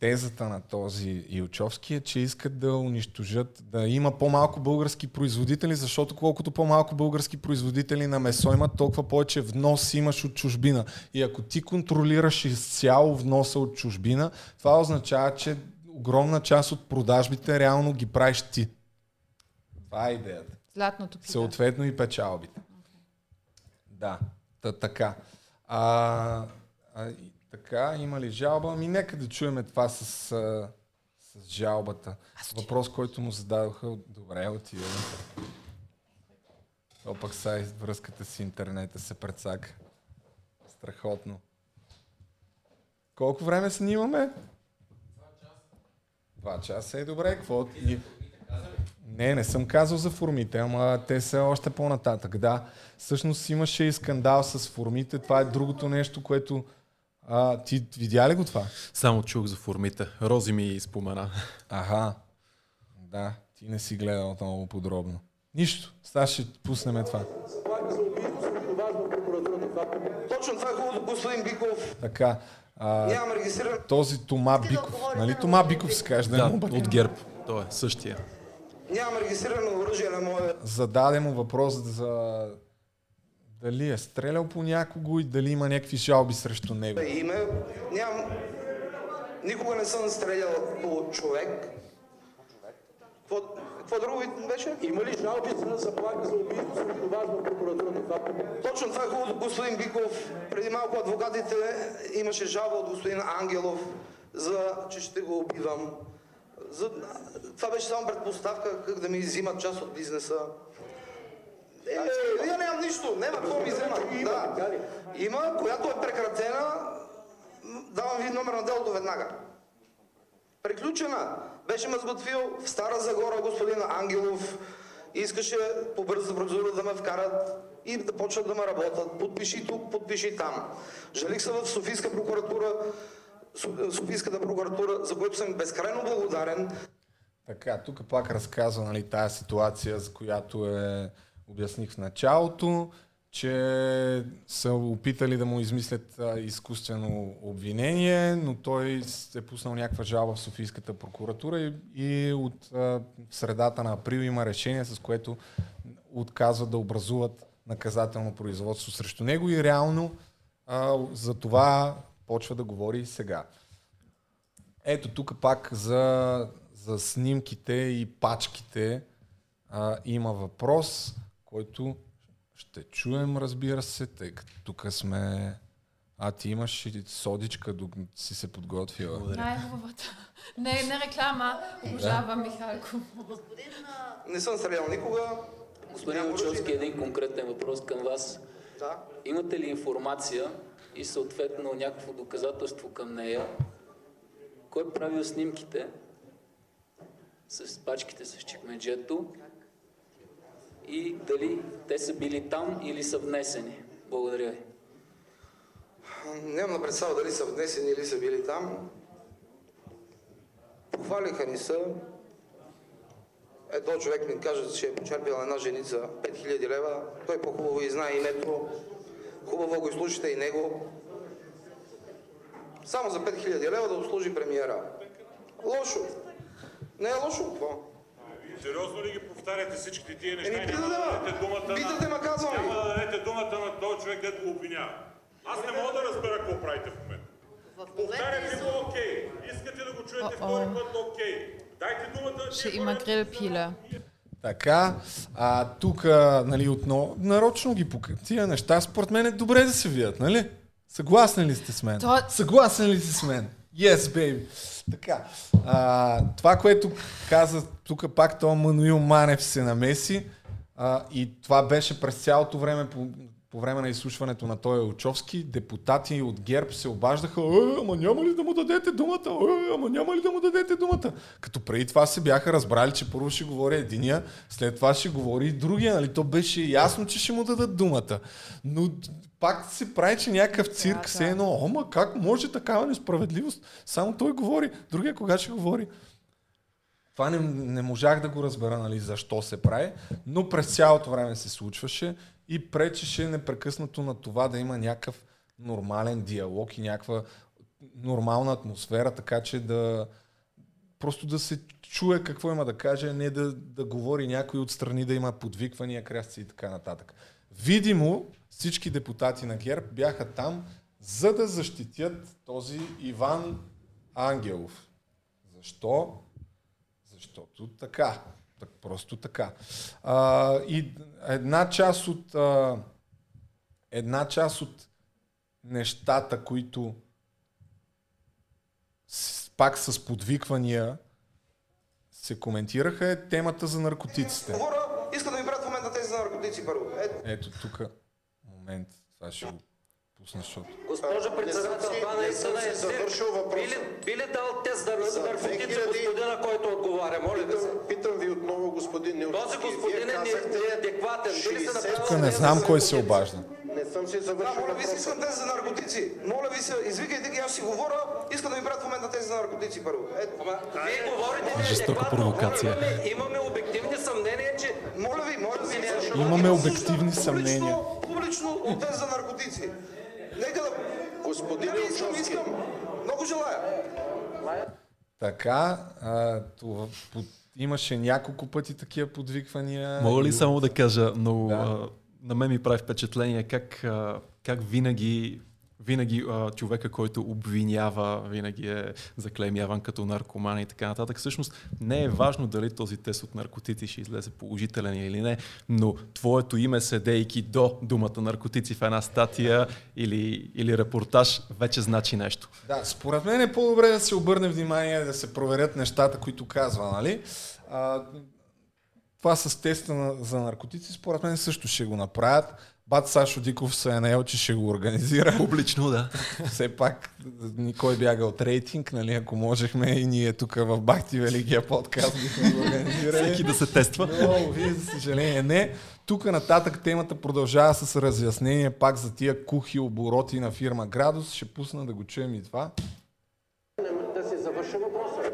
Speaker 1: тезата на този Илчовски е, че искат да унищожат, да има по-малко български производители, защото колкото по-малко български производители на месо имат, толкова повече внос имаш от чужбина. И ако ти контролираш изцяло вноса от чужбина, това означава, че огромна част от продажбите реално ги правиш ти. Това е идеята.
Speaker 3: Златното
Speaker 1: пита. Съответно и печалбите. Okay. Да, та, така. А, а, така, има ли жалба? Ами нека да чуем това с, с, с жалбата. Въпрос, който му зададоха. Добре, отиваме. То пък сай връзката с интернета се прецака. Страхотно. Колко време снимаме? Два часа е добре. Какво? И... Не, не съм казал за формите, ама те са още по-нататък. Да, всъщност имаше и скандал с формите. Това е другото нещо, което а, ти видя ли го това?
Speaker 2: Само чух за формите. Рози ми спомена.
Speaker 1: Ага. Да, ти не си гледал много подробно. Нищо. Сега ще пуснем това.
Speaker 15: Точно това е хубаво, господин Биков.
Speaker 1: Така. А, Нямам регистриран. Този Тома Биков. Нали Тома Биков се каже?
Speaker 2: Да, да от ГЕРБ. Той е същия.
Speaker 15: Нямам регистрирано оръжие на моя...
Speaker 1: Зададе му въпрос за дали е стрелял по някого и дали има някакви жалби срещу него.
Speaker 15: Име, ням... Никога не съм стрелял по човек. Какво, какво друго беше?
Speaker 21: Има ли жалби за заплаха за убийство срещу вас в прокуратурата?
Speaker 15: Точно това е хубаво, господин Биков. Преди малко адвокатите имаше жалба от господин Ангелов, за, че ще го убивам. За... Това беше само предпоставка как да ми взимат част от бизнеса. Е, вие нямам нищо, няма какво ми взема. Да. Има, която е прекратена, давам ви номер на делото веднага. Приключена. Беше ме сготвил в Стара Загора господин Ангелов. Искаше по бърза процедура да ме вкарат и да почнат да ме работят. Подпиши тук, подпиши там. Жалих се в Софийска прокуратура, Софийската прокуратура, за което съм безкрайно благодарен.
Speaker 1: Така, тук пак разказва нали, тая ситуация, за която е обясних в началото, че са опитали да му измислят изкуствено обвинение, но той е пуснал някаква жалба в Софийската прокуратура и, и от средата на април има решение, с което отказват да образуват наказателно производство срещу него и реално а, за това почва да говори сега. Ето тук пак за, за снимките и пачките а, има въпрос, който ще чуем, разбира се, тъй като тук сме... А ти имаш и содичка, докато си се подготвила.
Speaker 3: Най-хубавата. Не, не реклама. Обожавам да. Михалко.
Speaker 4: Не съм стрелял никога.
Speaker 5: Господин Лучовски, един конкретен въпрос към вас.
Speaker 4: Да.
Speaker 5: Имате ли информация и съответно някакво доказателство към нея? Кой е правил снимките с пачките с чекмеджето и дали те са били там или са внесени? Благодаря ви.
Speaker 4: Нямам на представа дали са внесени или са били там. Похвалиха ни са. Ето човек ми каже, че е почерпил една женица 5000 лева. Той по-хубаво и знае името. Хубаво го изслушайте и него. Само за 5000 лева да обслужи премиера. Лошо. Не е лошо това.
Speaker 8: Сериозно ли ги повтаряте всичките тия неща?
Speaker 4: Еми, няма да дадете думата Питате ме, казвам
Speaker 8: Няма да дадете думата на този човек, дето го обвинява. Аз не мога да разбера какво правите в момента. Повтаряте го окей. Искате да го чуете втори път окей. Дайте думата на
Speaker 3: Ще има грилпила.
Speaker 1: Така, а тук, нали, отново, нарочно ги пука. Тия неща, според мен е добре да се видят, нали? Съгласни ли сте с мен? То... Съгласни ли сте с мен? Yes, baby. Така, а, това, което каза тук пак, то Мануил Манев се намеси а, и това беше през цялото време по време на изслушването на Тоя Очовски, депутати от ГЕРБ се обаждаха, е, ама няма ли да му дадете думата? Е, ама няма ли да му дадете думата? Като преди това се бяха разбрали, че първо ще говори единия, след това ще говори и другия, нали? То беше ясно, че ще му дадат думата. Но пак се прави, че някакъв цирк, да, все едно, ама как може такава несправедливост? Само той говори, другия кога ще говори? Това не, не можах да го разбера, нали, защо се прави, но през цялото време се случваше и пречеше непрекъснато на това да има някакъв нормален диалог и някаква нормална атмосфера, така че да просто да се чуе какво има да каже, не да, да говори някой отстрани, да има подвиквания, крясци и така нататък. Видимо, всички депутати на ГЕРБ бяха там, за да защитят този Иван Ангелов. Защо? Защото така. Так, просто така. А, и една част от а, една част от нещата, които с, пак с подвиквания се коментираха е темата за наркотиците.
Speaker 4: Хора, иска да ви брат в момента тези за наркотици първо. Ето,
Speaker 1: Ето тук момент. Това ще го защото...
Speaker 5: Госпожо председател, това наистина е завършил въпрос. Би ли дал тест за наркотици господина, който отговаря? Моля ви се.
Speaker 22: Питам ви отново, господин Нилчевски.
Speaker 5: Този господин е неадекватен. Би ли се направил...
Speaker 1: Не знам кой се обажда.
Speaker 22: Не съм си завършил
Speaker 4: Моля ви се, искам тези за наркотици. Моля ви се, извикайте ги, аз си говоря. Искам да ви брат в момента тези за наркотици първо. Ето.
Speaker 5: Вие говорите
Speaker 2: Жестока провокация.
Speaker 5: Имаме, имаме обективни съмнения, че...
Speaker 4: Моля ви, моля ви.
Speaker 1: Имаме обективни съмнения.
Speaker 4: Публично от тези за наркотици. Нека да...
Speaker 22: Господин
Speaker 4: не, искам, искам. Много желая.
Speaker 1: Така, а, това, под, имаше няколко пъти такива подвиквания.
Speaker 2: Мога ли само да кажа, но да. а, на мен ми прави впечатление как, а, как винаги винаги а, човека, който обвинява, винаги е заклеймяван като наркоман и така нататък. Всъщност не е важно дали този тест от наркотици ще излезе положителен или не, но твоето име седейки до думата наркотици в една статия или, или репортаж вече значи нещо.
Speaker 1: Да, според мен е по-добре да се обърне внимание, да се проверят нещата, които казва, нали? А, това с теста на, за наркотици, според мен също ще го направят. Бат Сашо Диков се е наел, че ще го организира.
Speaker 2: Публично, да.
Speaker 1: Все пак никой бяга от рейтинг, нали, ако можехме и ние тук в Бахти Великия подкаст бихме го организирали.
Speaker 2: Всеки да се тества.
Speaker 1: Но, вие, за съжаление, не. Тук нататък темата продължава с разяснение пак за тия кухи обороти на фирма Градус. Ще пусна да го чуем и това.
Speaker 22: Да се завърши въпроса.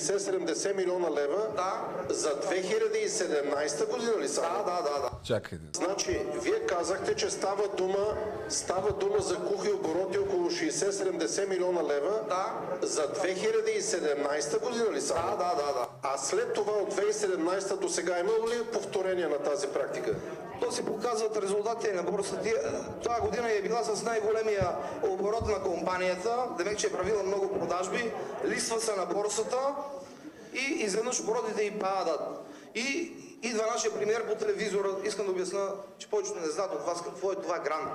Speaker 22: 70 милиона лева
Speaker 4: да.
Speaker 22: за 2017 година ли са?
Speaker 4: Да, да, да, да.
Speaker 1: Чакайте.
Speaker 22: Значи, вие казахте, че става дума, става дума за кухи обороти около 60-70 милиона лева
Speaker 4: да.
Speaker 22: за 2017 година ли са?
Speaker 4: Да, да, да, да.
Speaker 22: А след това от 2017 до сега имало ли повторение на тази практика?
Speaker 15: То си показват резултатите на борсата. Това година е била с най-големия оборот на компанията, демек, че е правила много продажби, листва се на борсата и изведнъж оборотите и падат. И идва нашия премиер по телевизора, искам да обясна, че повечето не знаят от вас какво е това грант.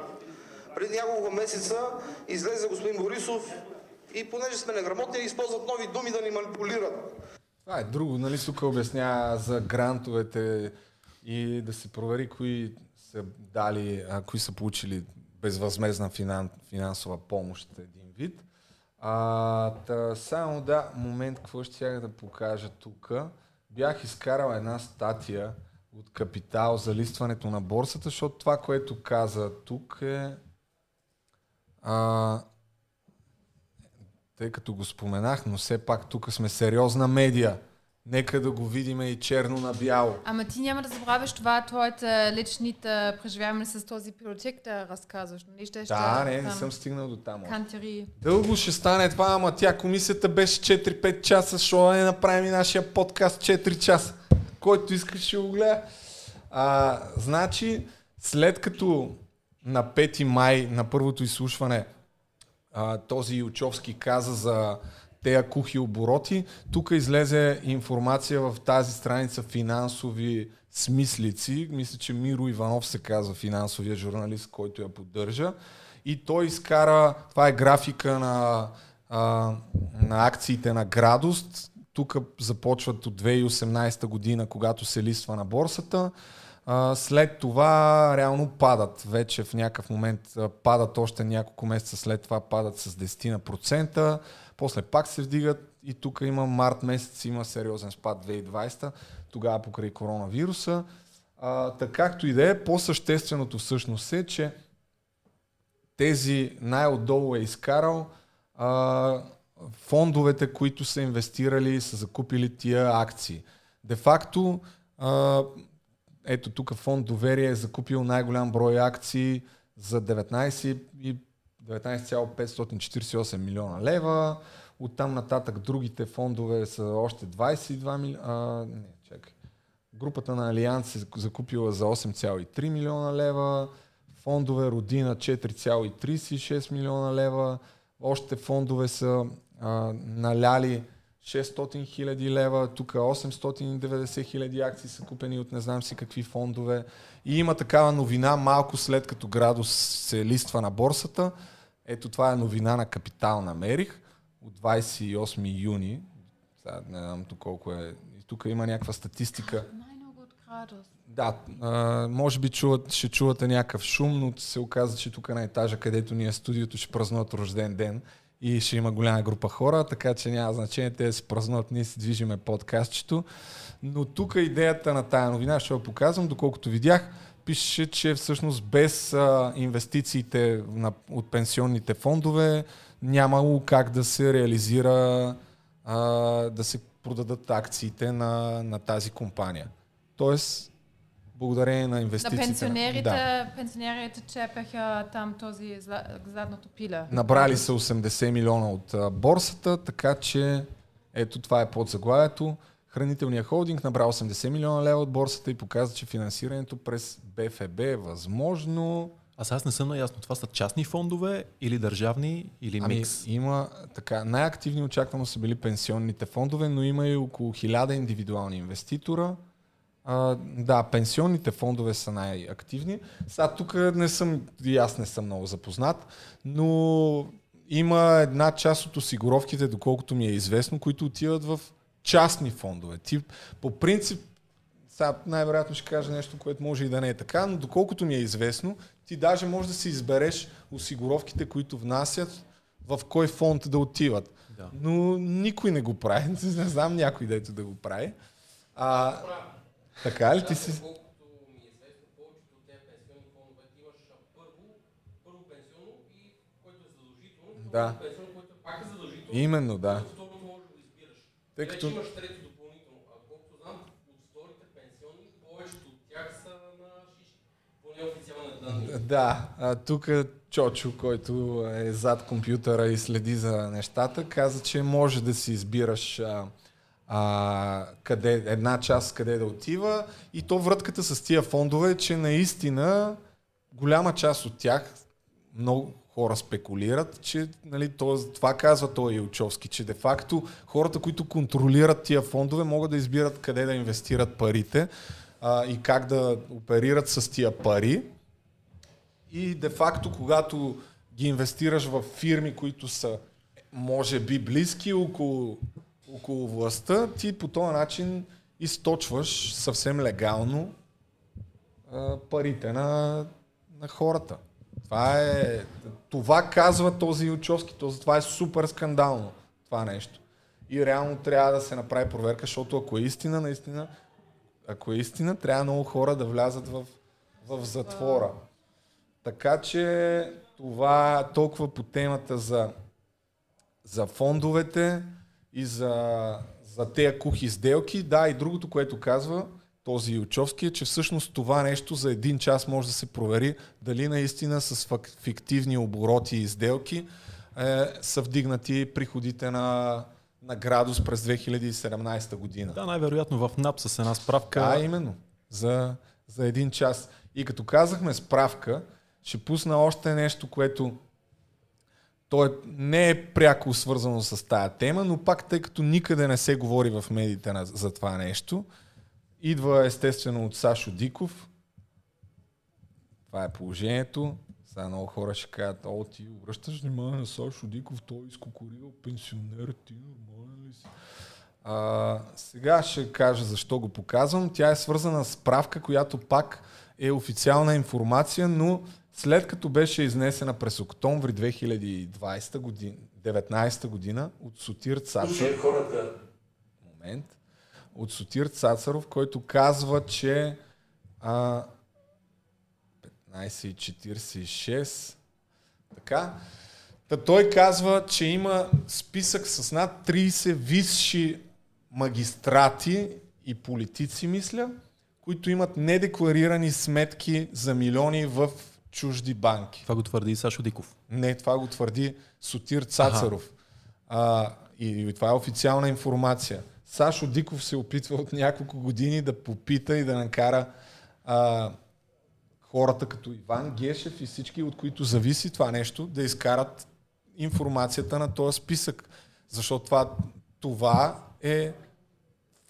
Speaker 15: Преди няколко месеца излезе господин Борисов и понеже сме неграмотни, използват нови думи да ни манипулират.
Speaker 1: Това е друго, нали, тук обяснява за грантовете и да се провери кои са дали, а, кои са получили безвъзмезна финан, финансова помощ един вид. А, та, само да, момент, какво ще да покажа тук. Бях изкарал една статия от Капитал за листването на борсата, защото това, което каза тук е а, тъй като го споменах, но все пак тук сме сериозна медия. Нека да го видим и черно на бяло.
Speaker 3: Ама ти няма да забравяш това, твоите личните преживявания с този приоритет да разказваш.
Speaker 1: Нали ще, да, не, не съм стигнал до там.
Speaker 3: Кантери.
Speaker 1: Дълго ще стане това, ама тя комисията беше 4-5 часа, защо не направим и нашия подкаст 4 часа. Който искаш ще го гледа. А, значи, след като на 5 май на първото изслушване а, този Ючовски каза за тези кухи обороти. Тук излезе информация в тази страница финансови смислици. Мисля, че Миро Иванов се казва финансовия журналист, който я поддържа. И той изкара, това е графика на, а, на акциите на Градост. Тук започват от 2018 година, когато се листва на борсата. А, след това реално падат. Вече в някакъв момент падат още няколко месеца след това падат с 10%. После пак се вдигат и тук има март месец, има сериозен спад 2020, тогава покрай коронавируса. А, така както и да е, по-същественото всъщност е, че тези най-отдолу е изкарал а, фондовете, които са инвестирали, са закупили тия акции. Де факто, ето тук фонд Доверие е закупил най-голям брой акции за 19 и 19,548 милиона лева. Оттам нататък другите фондове са още 22 милиона. Не, чакай. Групата на Алианс е закупила за 8,3 милиона лева. Фондове Родина 4,36 милиона лева. Още фондове са а, наляли 600 хиляди лева, тук 890 хиляди акции са купени от не знам си какви фондове. И има такава новина малко след като Градус се листва на борсата. Ето това е новина на Капитал намерих от 28 юни. Сега не знам тук колко е. И тук има някаква статистика.
Speaker 3: Най-много от.
Speaker 1: Да, а, може би чуват, ще чувате някакъв шум, но се оказа, че тук на етажа, където ни е студиото, ще празнуват рожден ден и ще има голяма група хора, така че няма значение те да се празнуват, ние си движиме подкастчето. Но тук идеята на тая новина, ще я показвам, доколкото видях, пише, че всъщност без а, инвестициите на, от пенсионните фондове нямало как да се реализира, а, да се продадат акциите на, на тази компания. Тоест, благодарение на инвестициите.
Speaker 3: На пенсионерите, да. пенсионерите чепеха там този задното пиле.
Speaker 1: Набрали са 80 милиона от борсата, така че ето това е под заглавието. Хранителният холдинг набра 80 милиона лева от борсата и показва, че финансирането през БФБ е възможно.
Speaker 2: Аз аз не съм наясно. Това са частни фондове или държавни, или ами, микс?
Speaker 1: Има така. Най-активни очаквано са били пенсионните фондове, но има и около 1000 индивидуални инвеститора. А, да, пенсионните фондове са най-активни. Сега тук не съм, и аз не съм много запознат, но има една част от осигуровките, доколкото ми е известно, които отиват в частни фондове. Ти, по принцип, сега най-вероятно ще кажа нещо, което може и да не е така, но доколкото ми е известно, ти даже можеш да си избереш осигуровките, които внасят, в кой фонд да отиват. Да. Но никой не го прави. Не знам някой дето да го прави. А, така ли ти си? Да. Именно, да.
Speaker 21: Тъй като... имаш трети допълнително. А колкото знам, от вторите пенсионни, повечето от тях са на шишки. По неофициални данни.
Speaker 1: Да, а тук Чочо, който е зад компютъра и следи за нещата, каза, че може да си избираш а, а, къде, една част къде да отива и то вратката с тия фондове е, че наистина голяма част от тях, много хора спекулират, че нали, това казва той Илчовски, че де-факто хората, които контролират тия фондове, могат да избират къде да инвестират парите а, и как да оперират с тия пари. И де-факто, когато ги инвестираш в фирми, които са може би близки около, около властта, ти по този начин източваш съвсем легално а, парите на, на хората. Това е, това казва този Ючовски, това е супер скандално, това нещо. И реално трябва да се направи проверка, защото ако е истина, наистина, ако е истина, трябва много хора да влязат в, в затвора. Така че това толкова по темата за, за фондовете и за, за тези кухи сделки. Да, и другото, което казва, този Ючовски е, че всъщност това нещо за един час може да се провери дали наистина с фиктивни обороти и сделки е, са вдигнати приходите на, на градус през 2017 година.
Speaker 2: Да, най-вероятно в НАП с една справка.
Speaker 1: Да, именно. За, за един час. И като казахме справка, ще пусна още нещо, което то е, не е пряко свързано с тая тема, но пак тъй като никъде не се говори в медиите за това нещо, Идва естествено от Сашо Диков. Това е положението. Сега много хора ще кажат, о, ти обръщаш внимание на Сашо Диков, той изкокорил пенсионер, ти нормален ли си? А, сега ще кажа защо го показвам. Тя е свързана с справка, която пак е официална информация, но след като беше изнесена през октомври 2020 година, 19 година от Сотир
Speaker 21: хората.
Speaker 1: Момент от Сотир Цацаров, който казва, че а, 15.46 така. Та той казва, че има списък с над 30 висши магистрати и политици, мисля, които имат недекларирани сметки за милиони в чужди банки.
Speaker 2: Това го твърди Сашо Диков.
Speaker 1: Не, това го твърди Сотир Цацаров. А, и, и това е официална информация. Сашо Диков се опитва от няколко години да попита и да накара а, хората като Иван Гешев и всички, от които зависи това нещо, да изкарат информацията на този списък. Защото това, това е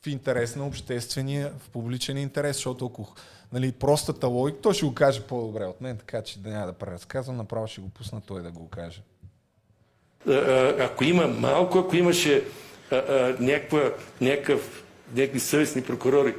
Speaker 1: в интерес на обществения, в публичен интерес, защото ако нали, простата логика, той ще го каже по-добре от мен, така че да няма да преразказвам, направо ще го пусна той да го каже.
Speaker 21: Ако има малко, ако имаше някакви съвестни прокурори.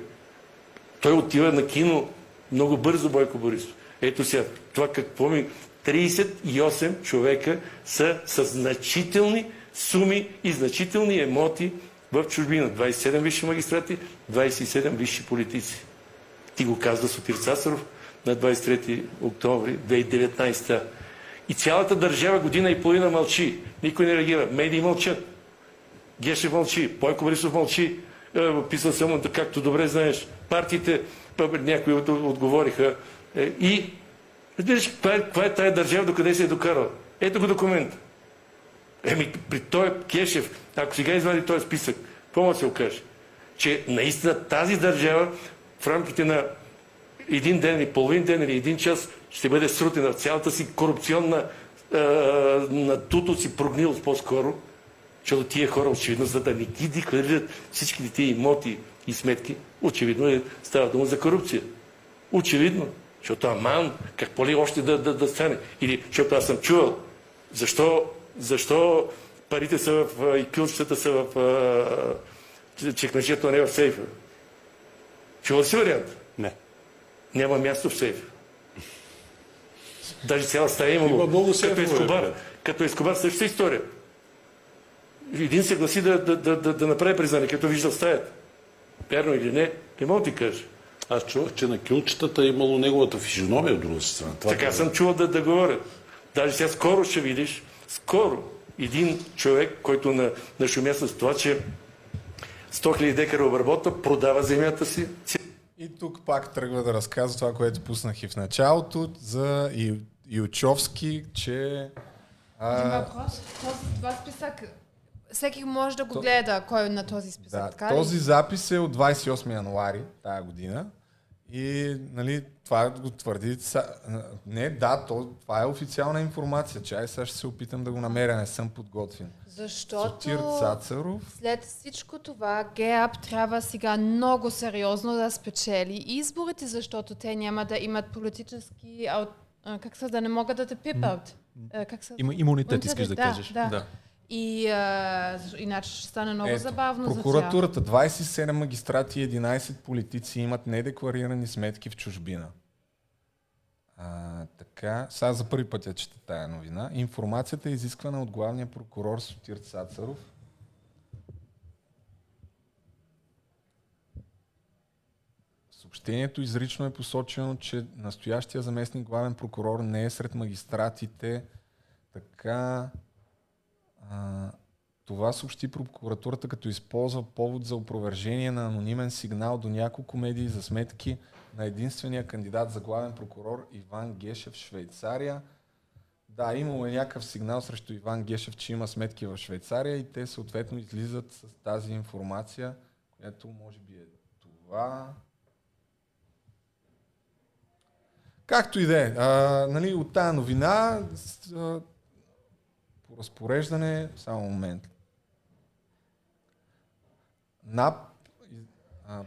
Speaker 21: Той отива на кино много бързо, Бойко Борисов. Ето сега, това какво ми... 38 човека са с значителни суми и значителни емоти в чужбина. 27 висши магистрати, 27 висши политици. Ти го казва Сотир Цасаров на 23 октомври 2019. И цялата държава година и половина мълчи. Никой не реагира. Медии мълчат. Геше мълчи, Бойко Борисов мълчи, е, писал съм, както добре знаеш. Партиите, някои отговориха. Е, и, разбираш, каква е, каква е тая държава, докъде се е докарал? Ето го документ. Еми, при той Кешев, ако сега извади този списък, какво може да се окаже? Че наистина тази държава в рамките на един ден или половин ден или един час ще бъде срутена в цялата си корупционна на туто си прогнилост по-скоро, защото тия хора, очевидно, за да не ги декларират всички тия имоти и сметки, очевидно е, става дума за корупция. Очевидно. Защото аман, какво ли още да, да, да стане? Или, защото аз съм чувал, защо, защо парите са в, и кюлчетата са в чекмеджето, а не в сейфа? Чувал си вариант? Не. Няма място в сейфа. Даже цяла стая имало. Има много като Ескобар. Като Ескобар същата история един се гласи да, да, да, да, да направи признание, като вижда стаята. Вярно или не, не мога да ти кажа.
Speaker 22: Аз чувах, че на кюлчетата е имало неговата физиономия от друга страна.
Speaker 21: Това така съм чувал да, да говоря. Даже сега скоро ще видиш, скоро един човек, който на, нашумя с това, че 100 000 декара обработа, продава земята си.
Speaker 1: И тук пак тръгва да разказва това, което пуснах и в началото за Ючовски, че...
Speaker 3: А... Един въпрос. Това списък всеки може да го гледа, кой е на този списък.
Speaker 1: Да,
Speaker 3: така
Speaker 1: този запис е от 28 януари тая година. И нали, това го твърди. Не, да, то, това е официална информация. Чай сега ще се опитам да го намеря, не съм подготвен.
Speaker 3: Защото Сотир Цацаров. след всичко това ГЕАП трябва сега много сериозно да спечели изборите, защото те няма да имат политически, как се да не могат да те пипат.
Speaker 2: Как се... Има имунитет, искаш да, да кажеш.
Speaker 3: Да. да. И а, иначе ще стане много Ето, забавно
Speaker 1: прокуратурата, 27 магистрати и 11 политици имат недекларирани сметки в чужбина. А, така, сега за първи път я чета тая новина. Информацията е изисквана от главния прокурор Сотир Цацаров. Съобщението изрично е посочено, че настоящия заместник главен прокурор не е сред магистратите. Така, а, това съобщи прокуратурата, като използва повод за опровержение на анонимен сигнал до няколко медии за сметки на единствения кандидат за главен прокурор Иван Гешев в Швейцария. Да, имало е някакъв сигнал срещу Иван Гешев, че има сметки в Швейцария и те съответно излизат с тази информация, която може би е това. Както и да е. Нали, от тази новина по разпореждане, само момент. НАП,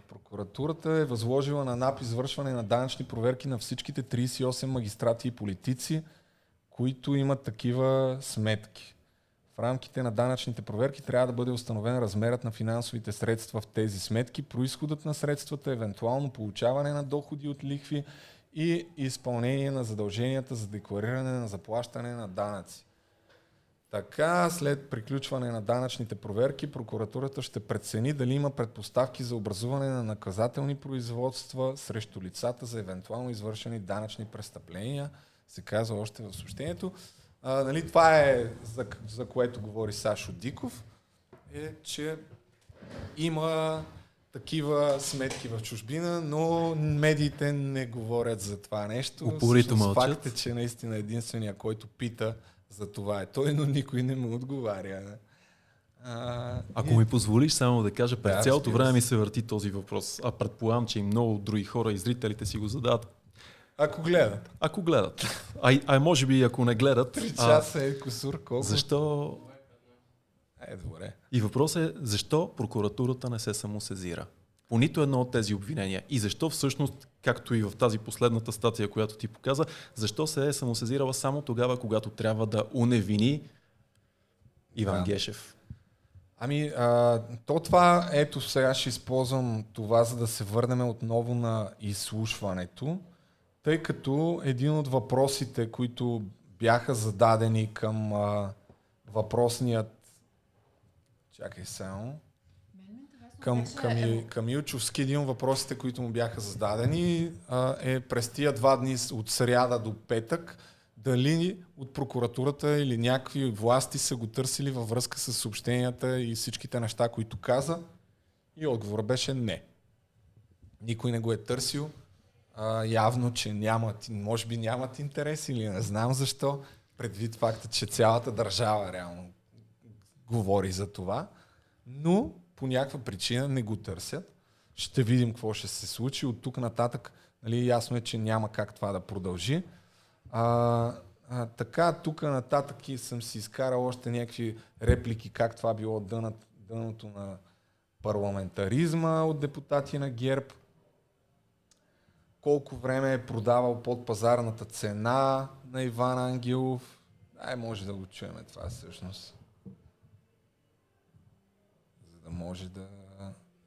Speaker 1: прокуратурата е възложила на НАП извършване на данъчни проверки на всичките 38 магистрати и политици, които имат такива сметки. В рамките на данъчните проверки трябва да бъде установен размерът на финансовите средства в тези сметки, происходът на средствата, евентуално получаване на доходи от лихви и изпълнение на задълженията за деклариране на заплащане на данъци. Така, след приключване на данъчните проверки, прокуратурата ще прецени дали има предпоставки за образуване на наказателни производства срещу лицата за евентуално извършени данъчни престъпления, се казва още в съобщението. А, нали, това е за, за което говори Сашо Диков, е, че има такива сметки в чужбина, но медиите не говорят за това нещо.
Speaker 2: Упорито мълчат.
Speaker 1: Факт е, че наистина единствения, който пита за това е той, но никой не му отговаря.
Speaker 2: А, Ако и... ми позволиш само да кажа, през да, цялото време ми се върти този въпрос, а предполагам, че и много други хора и зрителите си го задават.
Speaker 1: Ако гледат.
Speaker 2: Ако гледат. А, а може би ако не гледат.
Speaker 1: Три часа е косур, колко?
Speaker 2: Защо?
Speaker 1: Е, добре.
Speaker 2: И въпросът е, защо прокуратурата не се самосезира? По нито едно от тези обвинения. И защо всъщност както и в тази последната статия, която ти показа, защо се е самосезирала само тогава, когато трябва да уневини Иван да. Гешев?
Speaker 1: Ами, а, то това, ето сега ще използвам това, за да се върнем отново на изслушването, тъй като един от въпросите, които бяха зададени към а, въпросният... Чакай само към, към, към Илчовски един от въпросите, които му бяха зададени е през тия два дни от сряда до петък дали от прокуратурата или някакви власти са го търсили във връзка с съобщенията и всичките неща, които каза. И отговорът беше не. Никой не го е търсил. А, явно, че нямат, може би нямат интерес или не знам защо, предвид факта, че цялата държава реално говори за това. Но по някаква причина не го търсят. Ще видим какво ще се случи. От тук нататък нали, ясно е, че няма как това да продължи. А, а, така, тук нататък и съм си изкарал още някакви реплики, как това било дънат, дъното на парламентаризма от депутати на ГЕРБ. Колко време е продавал под пазарната цена на Иван Ангелов. Ай, може да го чуем това всъщност да може да,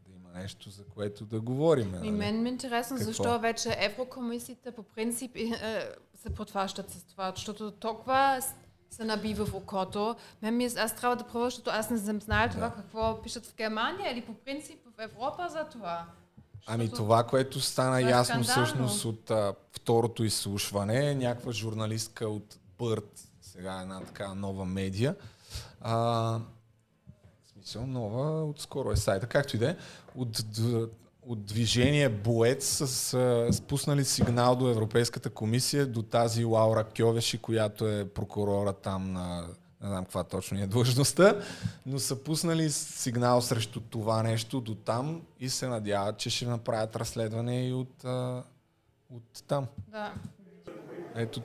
Speaker 1: да има нещо, за което да говорим.
Speaker 3: И нали? мен ми е интересно, Какво? защо вече Еврокомисията по принцип е, се подфащат с това, защото толкова се наби в окото. Мен ми, е, аз трябва да пробвам, защото аз не съм знала това да. какво пишат в Германия или по принцип в Европа за това.
Speaker 1: Ами това, което стана това е ясно скандално. всъщност от а, второто изслушване, някаква журналистка от Бърт, сега една така нова медия, а, смисъл, нова, отскоро е сайта, както и да е. От, от движение Боец с, с спуснали сигнал до Европейската комисия, до тази Лаура Кьовеши, която е прокурора там на не знам каква точно е длъжността, но са пуснали сигнал срещу това нещо до там и се надяват, че ще направят разследване и от, а, от там.
Speaker 3: Да.
Speaker 1: Ето.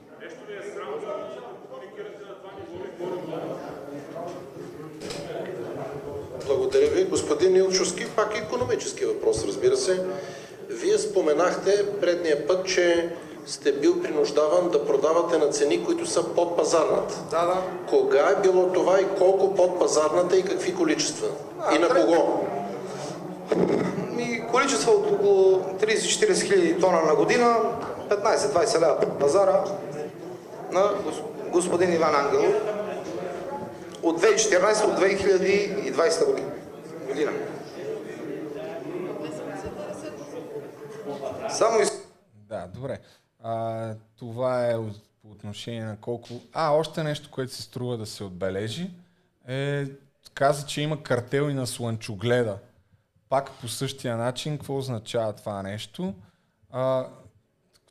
Speaker 23: Благодаря ви. Господин Илчовски, пак економически въпрос, разбира се. Вие споменахте предния път, че сте бил принуждаван да продавате на цени, които са под пазарната.
Speaker 4: Да, да.
Speaker 23: Кога е било това и колко под пазарната и какви количества? А, и на кого?
Speaker 4: Ми, количество от около 30-40 хиляди тона на година, 15-20 лева под пазара на господин Иван Ангелов от 2014 от 2020 година. Само из...
Speaker 1: Да, добре. А, това е по отношение на колко... А, още нещо, което се струва да се отбележи, е каза, че има картел и на слънчогледа. Пак по същия начин, какво означава това нещо? А,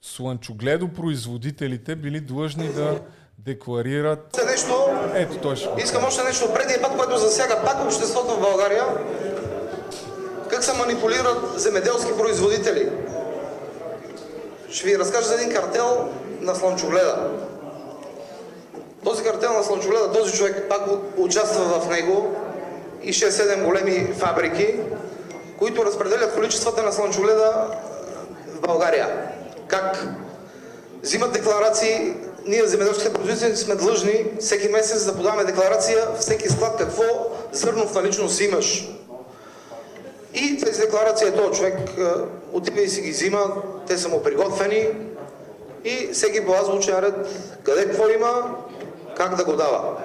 Speaker 1: слънчогледопроизводителите били длъжни да декларират...
Speaker 4: Нещо,
Speaker 1: Ето, той ще...
Speaker 4: Искам още нещо. Предния път, което засяга пак обществото в България, как се манипулират земеделски производители. Ще ви разкажа за един картел на слънчогледа. Този картел на слънчогледа, този човек пак участва в него и 6-7 големи фабрики, които разпределят количествата на слънчогледа в България. Как? Взимат декларации, ние земеделските производители сме длъжни всеки месец да подаваме декларация всеки склад какво зърно в наличност имаш. И тези декларации е този човек отива и си ги взима, те са му приготвени и всеки по азбучен ред къде какво има, как да го дава.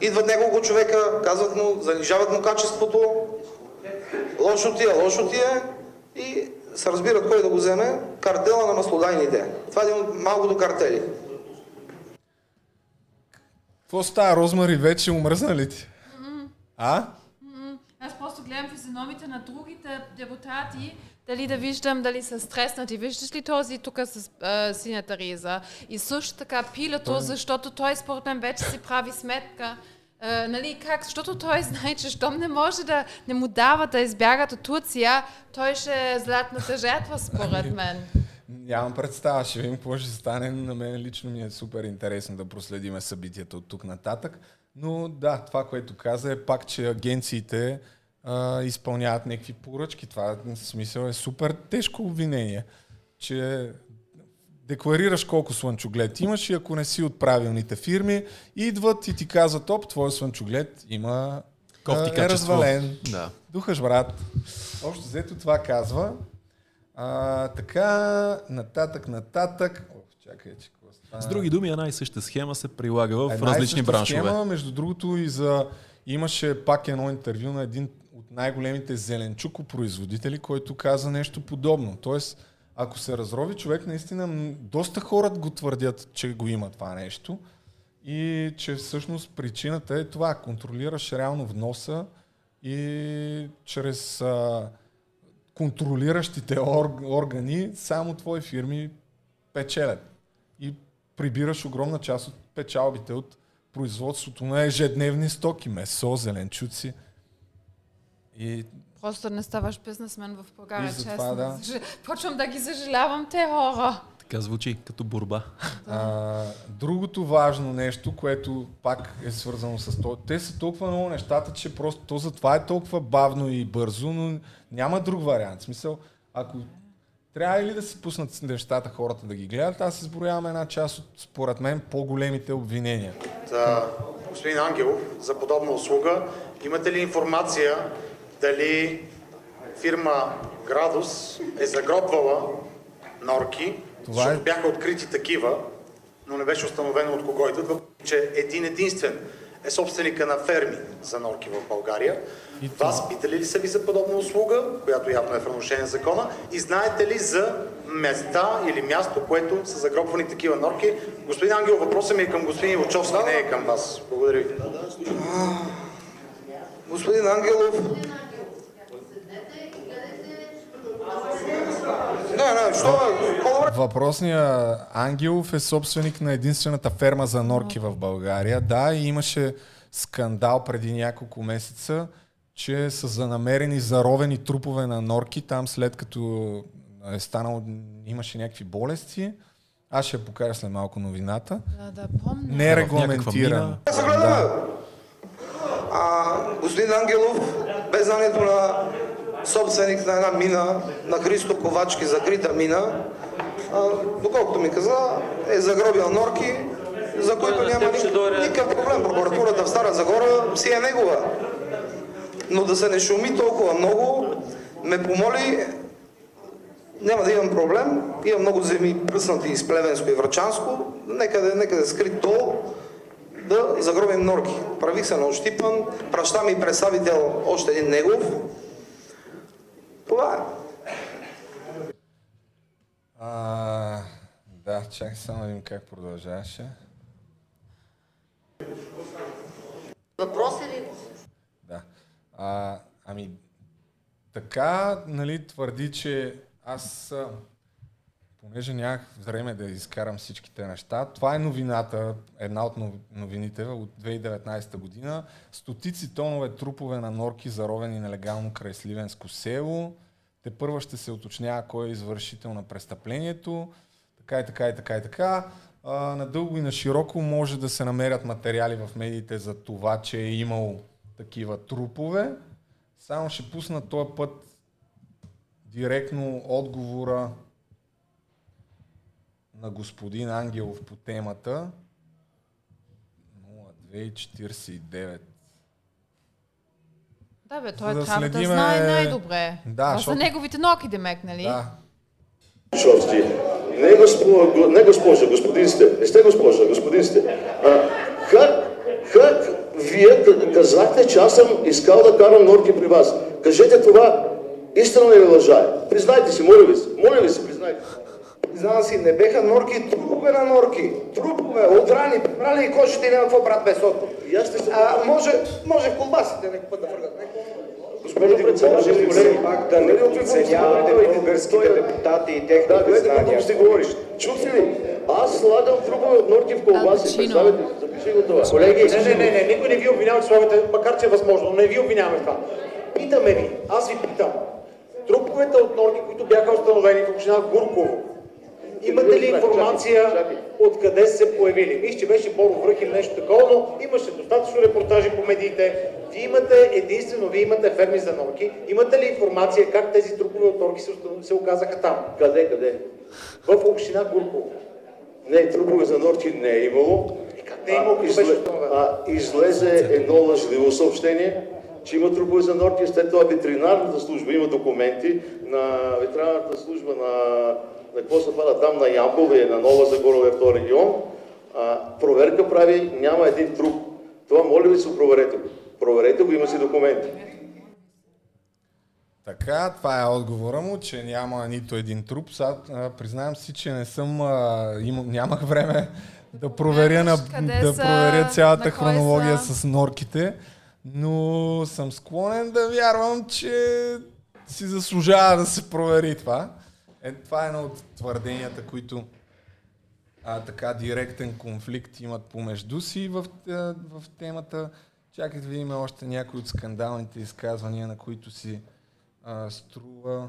Speaker 4: Идват няколко човека, казват му, занижават му качеството, лошо ти е, лошо ти е и се разбират кой да го вземе, картела на маслодайните. Това е един от малкото картели.
Speaker 1: Какво става, Розмари, вече умръзна ли ти? А?
Speaker 3: Аз просто гледам физиономите на другите депутати, дали да виждам дали са стреснати. Виждаш ли този тук с а, синята риза? И също така пилето, той... защото той според мен вече си прави сметка. А, нали, как? Защото той знае, че щом не може да не му дава да избягат от Турция, той ще е златната жертва, според мен.
Speaker 1: Нямам представа, ще видим какво ще стане. На мен лично ми е супер интересно да проследиме събитията от тук нататък. Но да, това, което каза е пак, че агенциите а, изпълняват някакви поръчки. Това в смисъл е супер тежко обвинение, че декларираш колко слънчоглед имаш и ако не си от правилните фирми, идват и ти казват, оп, твой слънчоглед има
Speaker 2: Кофти
Speaker 1: е развален.
Speaker 2: Да.
Speaker 1: Духаш, брат. Общо взето това казва. А, така, нататък, нататък. О, чакай, че
Speaker 2: С други думи, една и съща схема се прилага в една различни браншове. Схема,
Speaker 1: между другото и за... Имаше пак едно интервю на един от най-големите зеленчукопроизводители, който каза нещо подобно. Тоест, ако се разрови човек, наистина доста хора го твърдят, че го има това нещо и че всъщност причината е това. Контролираш реално вноса и чрез а, контролиращите органи само твои фирми печелят. И прибираш огромна част от печалбите от производството на ежедневни стоки, месо, зеленчуци. И
Speaker 3: Просто не ставаш бизнесмен в България, честно.
Speaker 1: Да.
Speaker 3: Почвам да ги съжалявам те хора.
Speaker 2: Така звучи, като борба.
Speaker 1: А, другото важно нещо, което пак е свързано с това, те са толкова много нещата, че просто то затова е толкова бавно и бързо, но няма друг вариант. В смисъл, ако трябва ли да се пуснат нещата хората да ги гледат, аз изброявам една част от, според мен, по-големите обвинения.
Speaker 4: За господин Ангелов, за подобна услуга, имате ли информация дали фирма Градус е загробвала норки, Това защото е... бяха открити такива, но не беше установено от кого идват, че един единствен е собственика на ферми за норки в България. И Вас питали ли са ви за подобна услуга, която явно е в нарушение на закона, и знаете ли за места или място, което са загробвани такива норки? Господин Ангел, въпросът ми е към господин Вълчовски, не е към вас. Благодаря ви. Господин Ангелов,
Speaker 15: Не, не, що
Speaker 1: Въпросният Ангелов е собственик на единствената ферма за норки в България. Да, и имаше скандал преди няколко месеца, че са за намерени заровени трупове на норки там след като е станало, имаше някакви болести. Аз ще покажа след малко новината.
Speaker 3: Да, да, помня.
Speaker 1: Не е регламентирано.
Speaker 15: Да. А, господин Ангелов, без знанието на собственик на една мина, на Христо Ковачки, закрита мина, а, доколкото ми каза, е загробил норки, за който няма никакъв проблем. Прокуратурата в Стара Загора си е негова. Но да се не шуми толкова много, ме помоли, няма да имам проблем, имам много земи пръснати из Плевенско и Врачанско, нека да, да скрит то, да загробим норки. Правих се на Ощипан, праща ми представител, още един негов. Това е.
Speaker 1: А, да, чакай само да видим как продължаваше.
Speaker 13: Въпрос е ли?
Speaker 1: Да. А, ами, така, нали, твърди, че аз, понеже нямах време да изкарам всичките неща, това е новината, една от новините от 2019 година. Стотици тонове трупове на норки заровени нелегално край Сливенско село. Те първа ще се уточнява кой е извършител на престъплението. Така и така и така и така. Надълго и на широко може да се намерят материали в медиите за това, че е имал такива трупове. Само ще пусна този път директно отговора на господин Ангелов по темата. 0249.
Speaker 3: Да бе, той да трябва следиме... да знае най-добре.
Speaker 1: Да,
Speaker 3: Това защото... са неговите ноки, демек, нали?
Speaker 1: Да.
Speaker 24: Шовски. Не, госпо... не госпожа, господин сте. Не сте госпожа, господин сте. А, как, как вие казахте, че аз съм искал да карам норки при вас? Кажете това истина или лъжа е? Признайте си, моля ви се. Моля ви се, признайте.
Speaker 15: Признавам си, не беха норки, трупове на норки. Трупове, отрани, прибрали и кожите и няма какво брат без отко. А, може, може в колбасите някакъв път да въргат.
Speaker 24: Госпожо председател,
Speaker 15: колеги, пак да не подценявате българските депутати и техните
Speaker 24: да, гледайте колко ще говориш. Чухте ли? Аз слагам трупове от норки в колбаси. Представете, запиши го това.
Speaker 15: Колеги, не, не, не, не, никой не ви обвинява, че слагате, макар че е възможно, но не ви обвиняваме това. Питаме ви, аз ви питам. Труповете от норки, които бяха установени в община Гурково, Имате ли информация откъде са се появили? Мисля, че беше Боро Връх или нещо такова, но имаше достатъчно репортажи по медиите. Вие имате, единствено вие имате ферми за норки. Имате ли информация как тези трупове от норки се, се оказаха там?
Speaker 24: Къде, къде?
Speaker 15: В община Гурково.
Speaker 24: Не, трупове за норки не е имало.
Speaker 15: И как не е имало,
Speaker 24: а, изле... а, излезе едно лъжливо съобщение, че има трупове за норки, след това ветеринарната служба има документи на ветеринарната служба на на какво се пада там на Ямбол и на Нова Загорове в този регион, а, проверка прави, няма един труп. Това моля ви се, проверете го. Проверете го, има си документи.
Speaker 1: Така, това е отговора му, че няма нито един труп. Сега признавам си, че не съм, а, им, нямах време да проверя, на, да проверя цялата хронология са? с норките, но съм склонен да вярвам, че си заслужава да се провери това. Е, това е едно от твърденията, които а, така директен конфликт имат помежду си в, в темата. Чакайте да видим още някои от скандалните изказвания, на които си а, струва.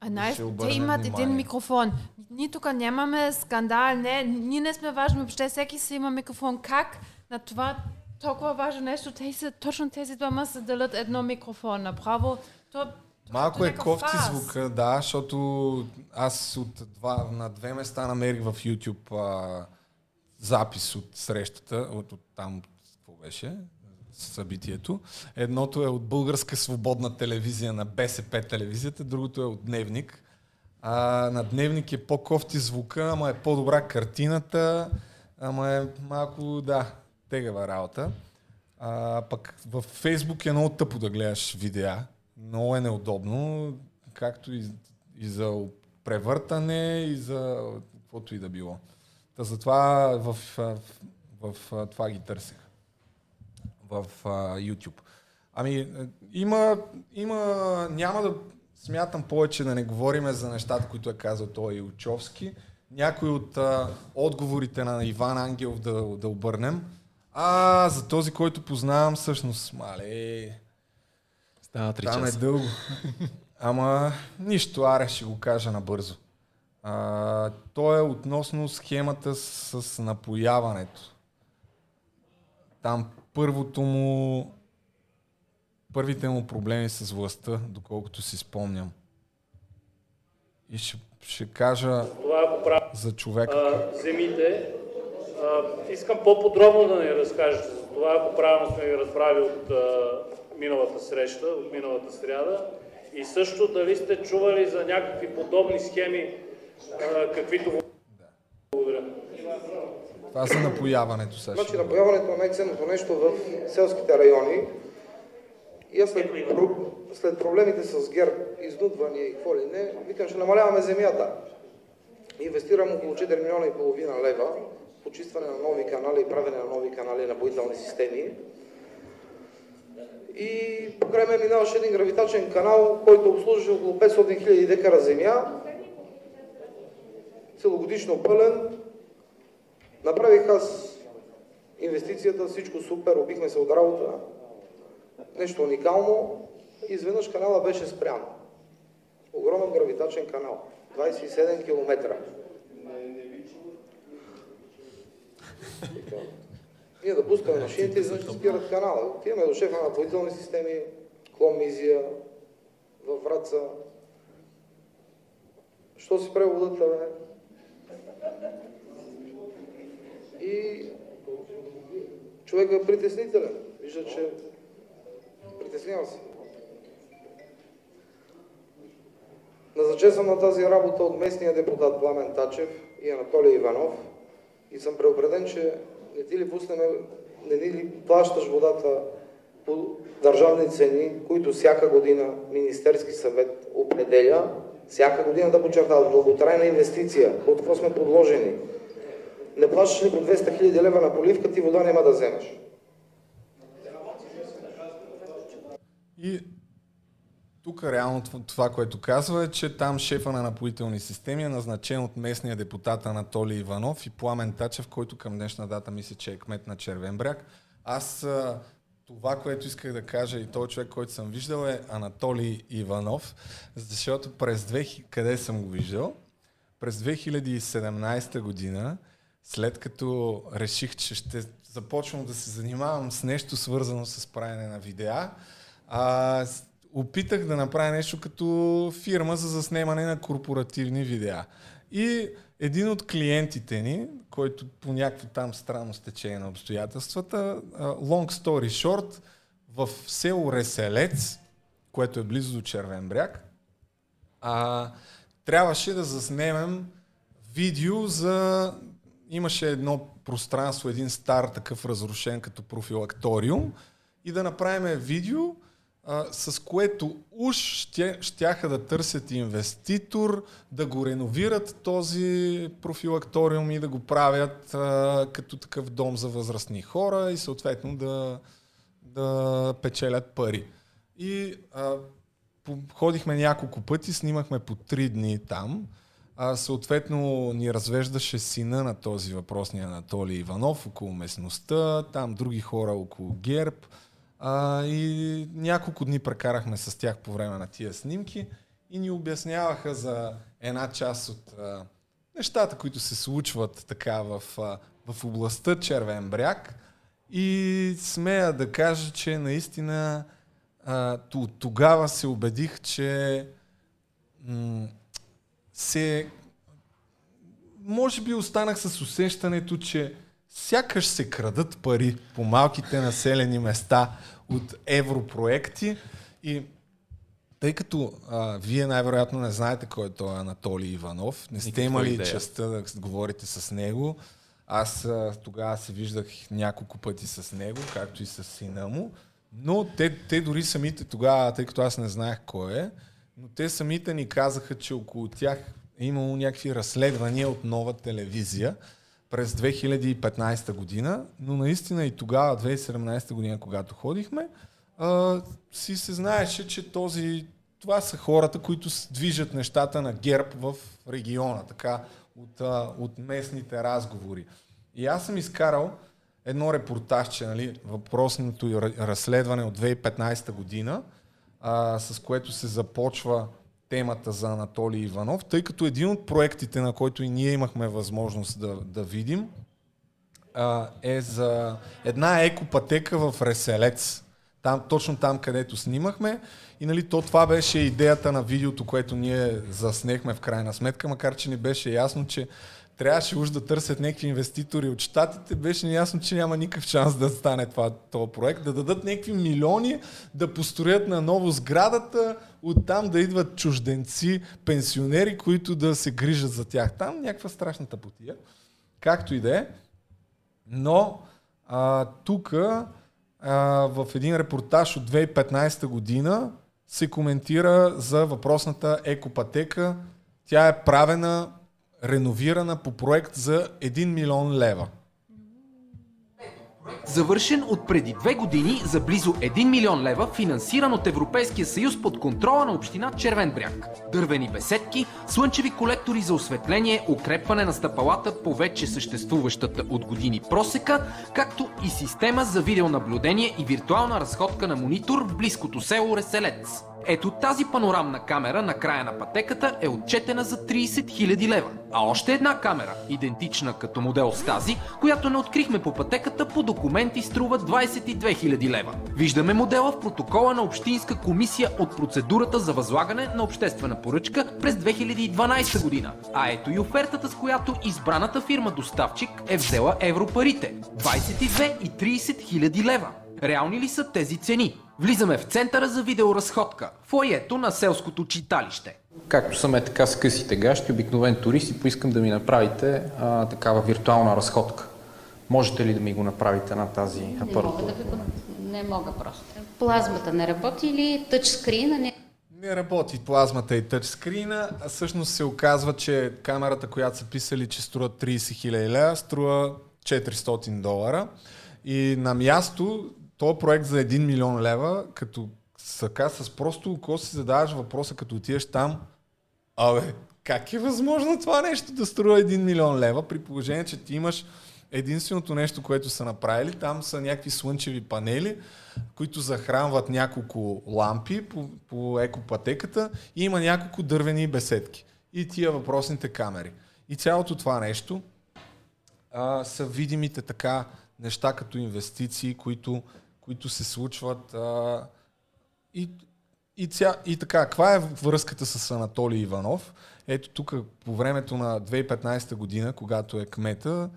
Speaker 3: А най- те имат внимание. един микрофон. Ние тук нямаме скандал, не, ние не сме важни, въобще всеки си има микрофон. Как на това толкова важно нещо, те са, точно тези двама се делят едно микрофон. Направо, то
Speaker 1: Малко е кофти звука, да, защото аз от два, на две места намерих в YouTube а, запис от срещата, от, от там, какво беше, събитието. Едното е от Българска свободна телевизия на БСП телевизията, другото е от Дневник. А, на Дневник е по-кофти звука, ама е по-добра картината, ама е малко, да, тегава работа. А, пък в Фейсбук е много тъпо да гледаш видеа, много е неудобно, както и, и за превъртане, и за каквото и да било. Та затова в, в, в, в това ги търсех. В uh, YouTube. Ами, има, има, няма да смятам повече да не говориме за нещата, които е казал той и Учовски. Някои от а, отговорите на Иван Ангелов да, да обърнем. А, за този, който познавам, всъщност, мале,
Speaker 2: Става три Там
Speaker 1: е дълго. Ама нищо, аре ще го кажа набързо. А, то е относно схемата с, с напояването. Там първото му първите му проблеми с властта, доколкото си спомням. И ще, ще кажа
Speaker 25: това,
Speaker 1: за човека.
Speaker 25: А, земите. А, искам по-подробно да ни разкажете за това, ако правилно сме ви разбрали от а, миналата среща, от миналата сряда. И също дали сте чували за някакви подобни схеми, а, каквито... Благодаря.
Speaker 1: Това за напояването също.
Speaker 4: Значи напояването е най-ценното нещо в селските райони. И аз след, след проблемите с ГЕРБ, изнудвания и какво ли не, викам, ще намаляваме земята. Инвестирам около 4 милиона и половина лева в почистване на нови канали и правене на нови канали на боителни системи. И покрай мен минаваше един гравитачен канал, който обслужва около 500 000 декара земя, целогодишно пълен. Направих аз инвестицията, всичко супер, обихме се от работа нещо уникално, изведнъж канала беше спрян. Огромен гравитачен канал. 27 км. Ние да пускаме машините, изведнъж спират канала. Отиваме до шефа на напоителни системи, Клон Мизия, във Враца. Що си преводата, бе? И човек е притеснителен. Вижда, че Притеснявам се. Назначен съм на тази работа от местния депутат Пламен Тачев и Анатолий Иванов и съм преобреден, че не ти ли пуснем, не ни ли плащаш водата по държавни цени, които всяка година Министерски съвет определя, всяка година да подчертава дълготрайна инвестиция, от какво сме подложени. Не плащаш ли по 200 000 лева на поливка, ти вода няма да вземеш.
Speaker 1: И тук реално това, което казва е, че там шефа на напоителни системи е назначен от местния депутат Анатолий Иванов и Пламен Тачев, който към днешна дата мисля, че е кмет на Червен бряг. Аз това, което исках да кажа и този човек, който съм виждал е Анатолий Иванов, защото през 2000, къде съм го виждал? През 2017 година, след като реших, че ще започвам да се занимавам с нещо свързано с правене на видеа, а, опитах да направя нещо като фирма за заснемане на корпоративни видеа. И един от клиентите ни, който по някакво там странно стечение на обстоятелствата, long story short, в село Реселец, което е близо до Червен бряг, а, трябваше да заснемем видео за... Имаше едно пространство, един стар такъв разрушен като профилакториум и да направим видео, а, с което уж ще, щяха да търсят инвеститор, да го реновират този профилакториум и да го правят а, като такъв дом за възрастни хора и съответно да, да печелят пари. И а, ходихме няколко пъти, снимахме по три дни там. А, съответно ни развеждаше сина на този въпросния Анатолий Иванов около местността, там други хора около ГЕРБ. А, и няколко дни прекарахме с тях по време на тия снимки и ни обясняваха за една част от а, нещата, които се случват така в, а, в областта Червен бряг. И смея да кажа, че наистина а, тогава се убедих, че м- се може би останах с усещането, че сякаш се крадат пари по малките населени места от европроекти и тъй като а, вие най-вероятно не знаете кой е той Анатолий Иванов, не сте Никаква имали идея. честа да говорите с него, аз а, тогава се виждах няколко пъти с него, както и с сина му, но те, те дори самите тогава, тъй като аз не знаех кой е, но те самите ни казаха, че около тях е имало някакви разследвания от нова телевизия, през 2015 година, но наистина и тогава, 2017 година, когато ходихме, а, си се знаеше, че този това са хората, които движат нещата на ГЕРБ в региона, така от, от местните разговори. И аз съм изкарал едно репортажче, нали, въпросното разследване от 2015 година, а, с което се започва темата за Анатолий Иванов, тъй като един от проектите, на който и ние имахме възможност да, да видим, а, е за една екопатека в Реселец. Там, точно там, където снимахме. И нали, то това беше идеята на видеото, което ние заснехме в крайна сметка, макар че ни беше ясно, че трябваше уж да търсят някакви инвеститори от щатите, беше ясно, че няма никакъв шанс да стане това, този проект, да дадат някакви милиони, да построят на ново сградата, оттам да идват чужденци, пенсионери, които да се грижат за тях. Там някаква страшната потия. Както и да е. Но тук в един репортаж от 2015 година се коментира за въпросната екопатека. Тя е правена реновирана по проект за 1 милион лева.
Speaker 11: Завършен от преди две години за близо 1 милион лева, финансиран от Европейския съюз под контрола на община Червен бряг. Дървени беседки, слънчеви колектори за осветление, укрепване на стъпалата по вече съществуващата от години просека, както и система за видеонаблюдение и виртуална разходка на монитор в близкото село Реселец. Ето тази панорамна камера на края на пътеката е отчетена за 30 000 лева. А още една камера, идентична като модел с тази, която не открихме по пътеката, по документи струва 22 000 лева. Виждаме модела в протокола на Общинска комисия от процедурата за възлагане на обществена поръчка през 2012 година. А ето и офертата, с която избраната фирма доставчик е взела европарите. 22 и 30 000 лева. Реални ли са тези цени? Влизаме в центъра за видеоразходка, фойето на селското читалище.
Speaker 26: Както съм е така с късите гащи, обикновен турист и поискам да ми направите а, такава виртуална разходка. Можете ли да ми го направите на тази апаратура?
Speaker 27: Не мога, да го... не мога просто. Плазмата не работи или тъчскрина не...
Speaker 1: Не работи плазмата и тъчскрина, а всъщност се оказва, че камерата, която са писали, че струва 30 000 лева, струва 400 долара. И на място този проект за 1 милион лева, като сака с просто око си задаваш въпроса, като отидеш там, абе, как е възможно това нещо да струва 1 милион лева, при положение, че ти имаш единственото нещо, което са направили, там са някакви слънчеви панели, които захранват няколко лампи по, по екопатеката и има няколко дървени беседки. И тия въпросните камери. И цялото това нещо а, са видимите така неща като инвестиции, които които се случват. А, и, и, ця, и така, каква е връзката с Анатолий Иванов? Ето тук по времето на 2015 година, когато е кмета,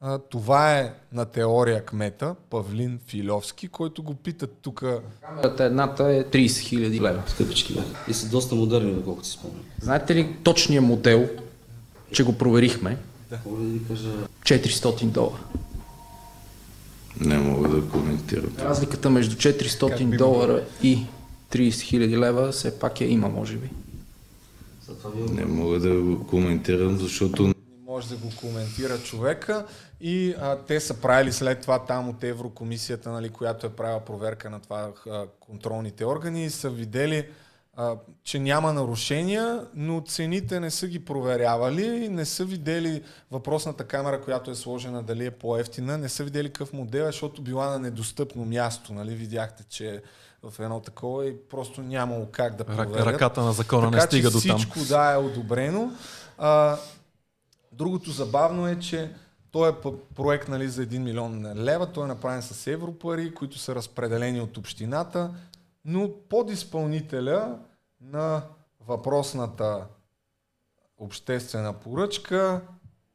Speaker 1: а, това е на теория кмета, Павлин Филовски, който го питат тук.
Speaker 26: Камерата едната е 30 000 лева.
Speaker 28: Скъпички, да. И са доста модерни, доколкото си спомням.
Speaker 26: Знаете ли точния модел, че го проверихме?
Speaker 28: Да. Да ви кажа...
Speaker 26: 400 долара.
Speaker 28: Не мога да коментирам.
Speaker 26: Разликата между 400 долара и 30 хиляди лева все пак я има, може би.
Speaker 28: Не мога да го коментирам, защото... Не
Speaker 1: може да го коментира човека и а, те са правили след това там от Еврокомисията, нали, която е правила проверка на това а, контролните органи и са видели а, че няма нарушения, но цените не са ги проверявали, не са видели въпросната камера, която е сложена, дали е по-ефтина, не са видели какъв модел, защото била на недостъпно място. Нали? Видяхте, че в едно такова и просто нямало как да проверят.
Speaker 2: Ръката на закона
Speaker 1: така,
Speaker 2: не стига
Speaker 1: до
Speaker 2: там.
Speaker 1: Всичко да е одобрено. А, другото забавно е, че той е проект нали, за 1 милион лева, той е направен с европари, които са разпределени от общината, но подизпълнителя на въпросната обществена поръчка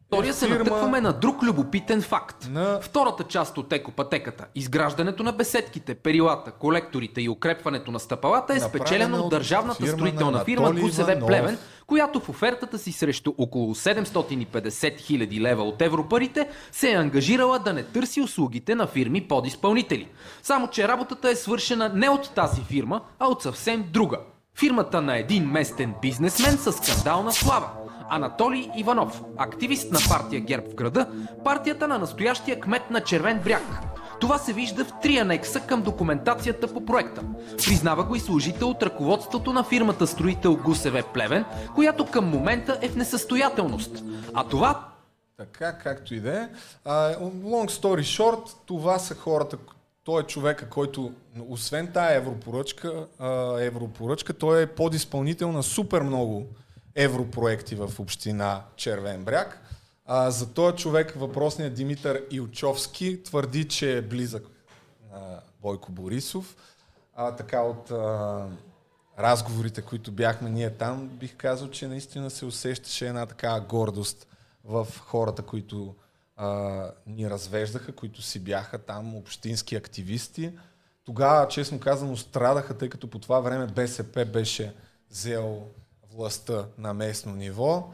Speaker 11: Втория се натъкваме на друг любопитен факт. На... Втората част от екопатеката, изграждането на беседките, перилата, колекторите и укрепването на стъпалата е спечелена от държавната фирма строителна фирма КУСВ Плевен, която в офертата си срещу около 750 хиляди лева от европарите се е ангажирала да не търси услугите на фирми подизпълнители. Само, че работата е свършена не от тази фирма, а от съвсем друга – Фирмата на един местен бизнесмен с скандална слава. Анатолий Иванов, активист на партия ГЕРБ в града, партията на настоящия кмет на Червен бряг. Това се вижда в три анекса към документацията по проекта. Признава го и служител от ръководството на фирмата строител Гусеве Плевен, която към момента е в несъстоятелност. А това
Speaker 1: така, както и да е. Long story short, това са хората, той е човека, който, освен тая европоръчка, европоръчка, той е подизпълнител на супер много европроекти в община Червен бряг. А, за този човек въпросният Димитър Илчовски твърди, че е близък на Бойко Борисов. А, така от а, разговорите, които бяхме ние там, бих казал, че наистина се усещаше една такава гордост в хората, които а, ни развеждаха, които си бяха там общински активисти. Тогава, честно казано, страдаха, тъй като по това време БСП беше взел властта на местно ниво.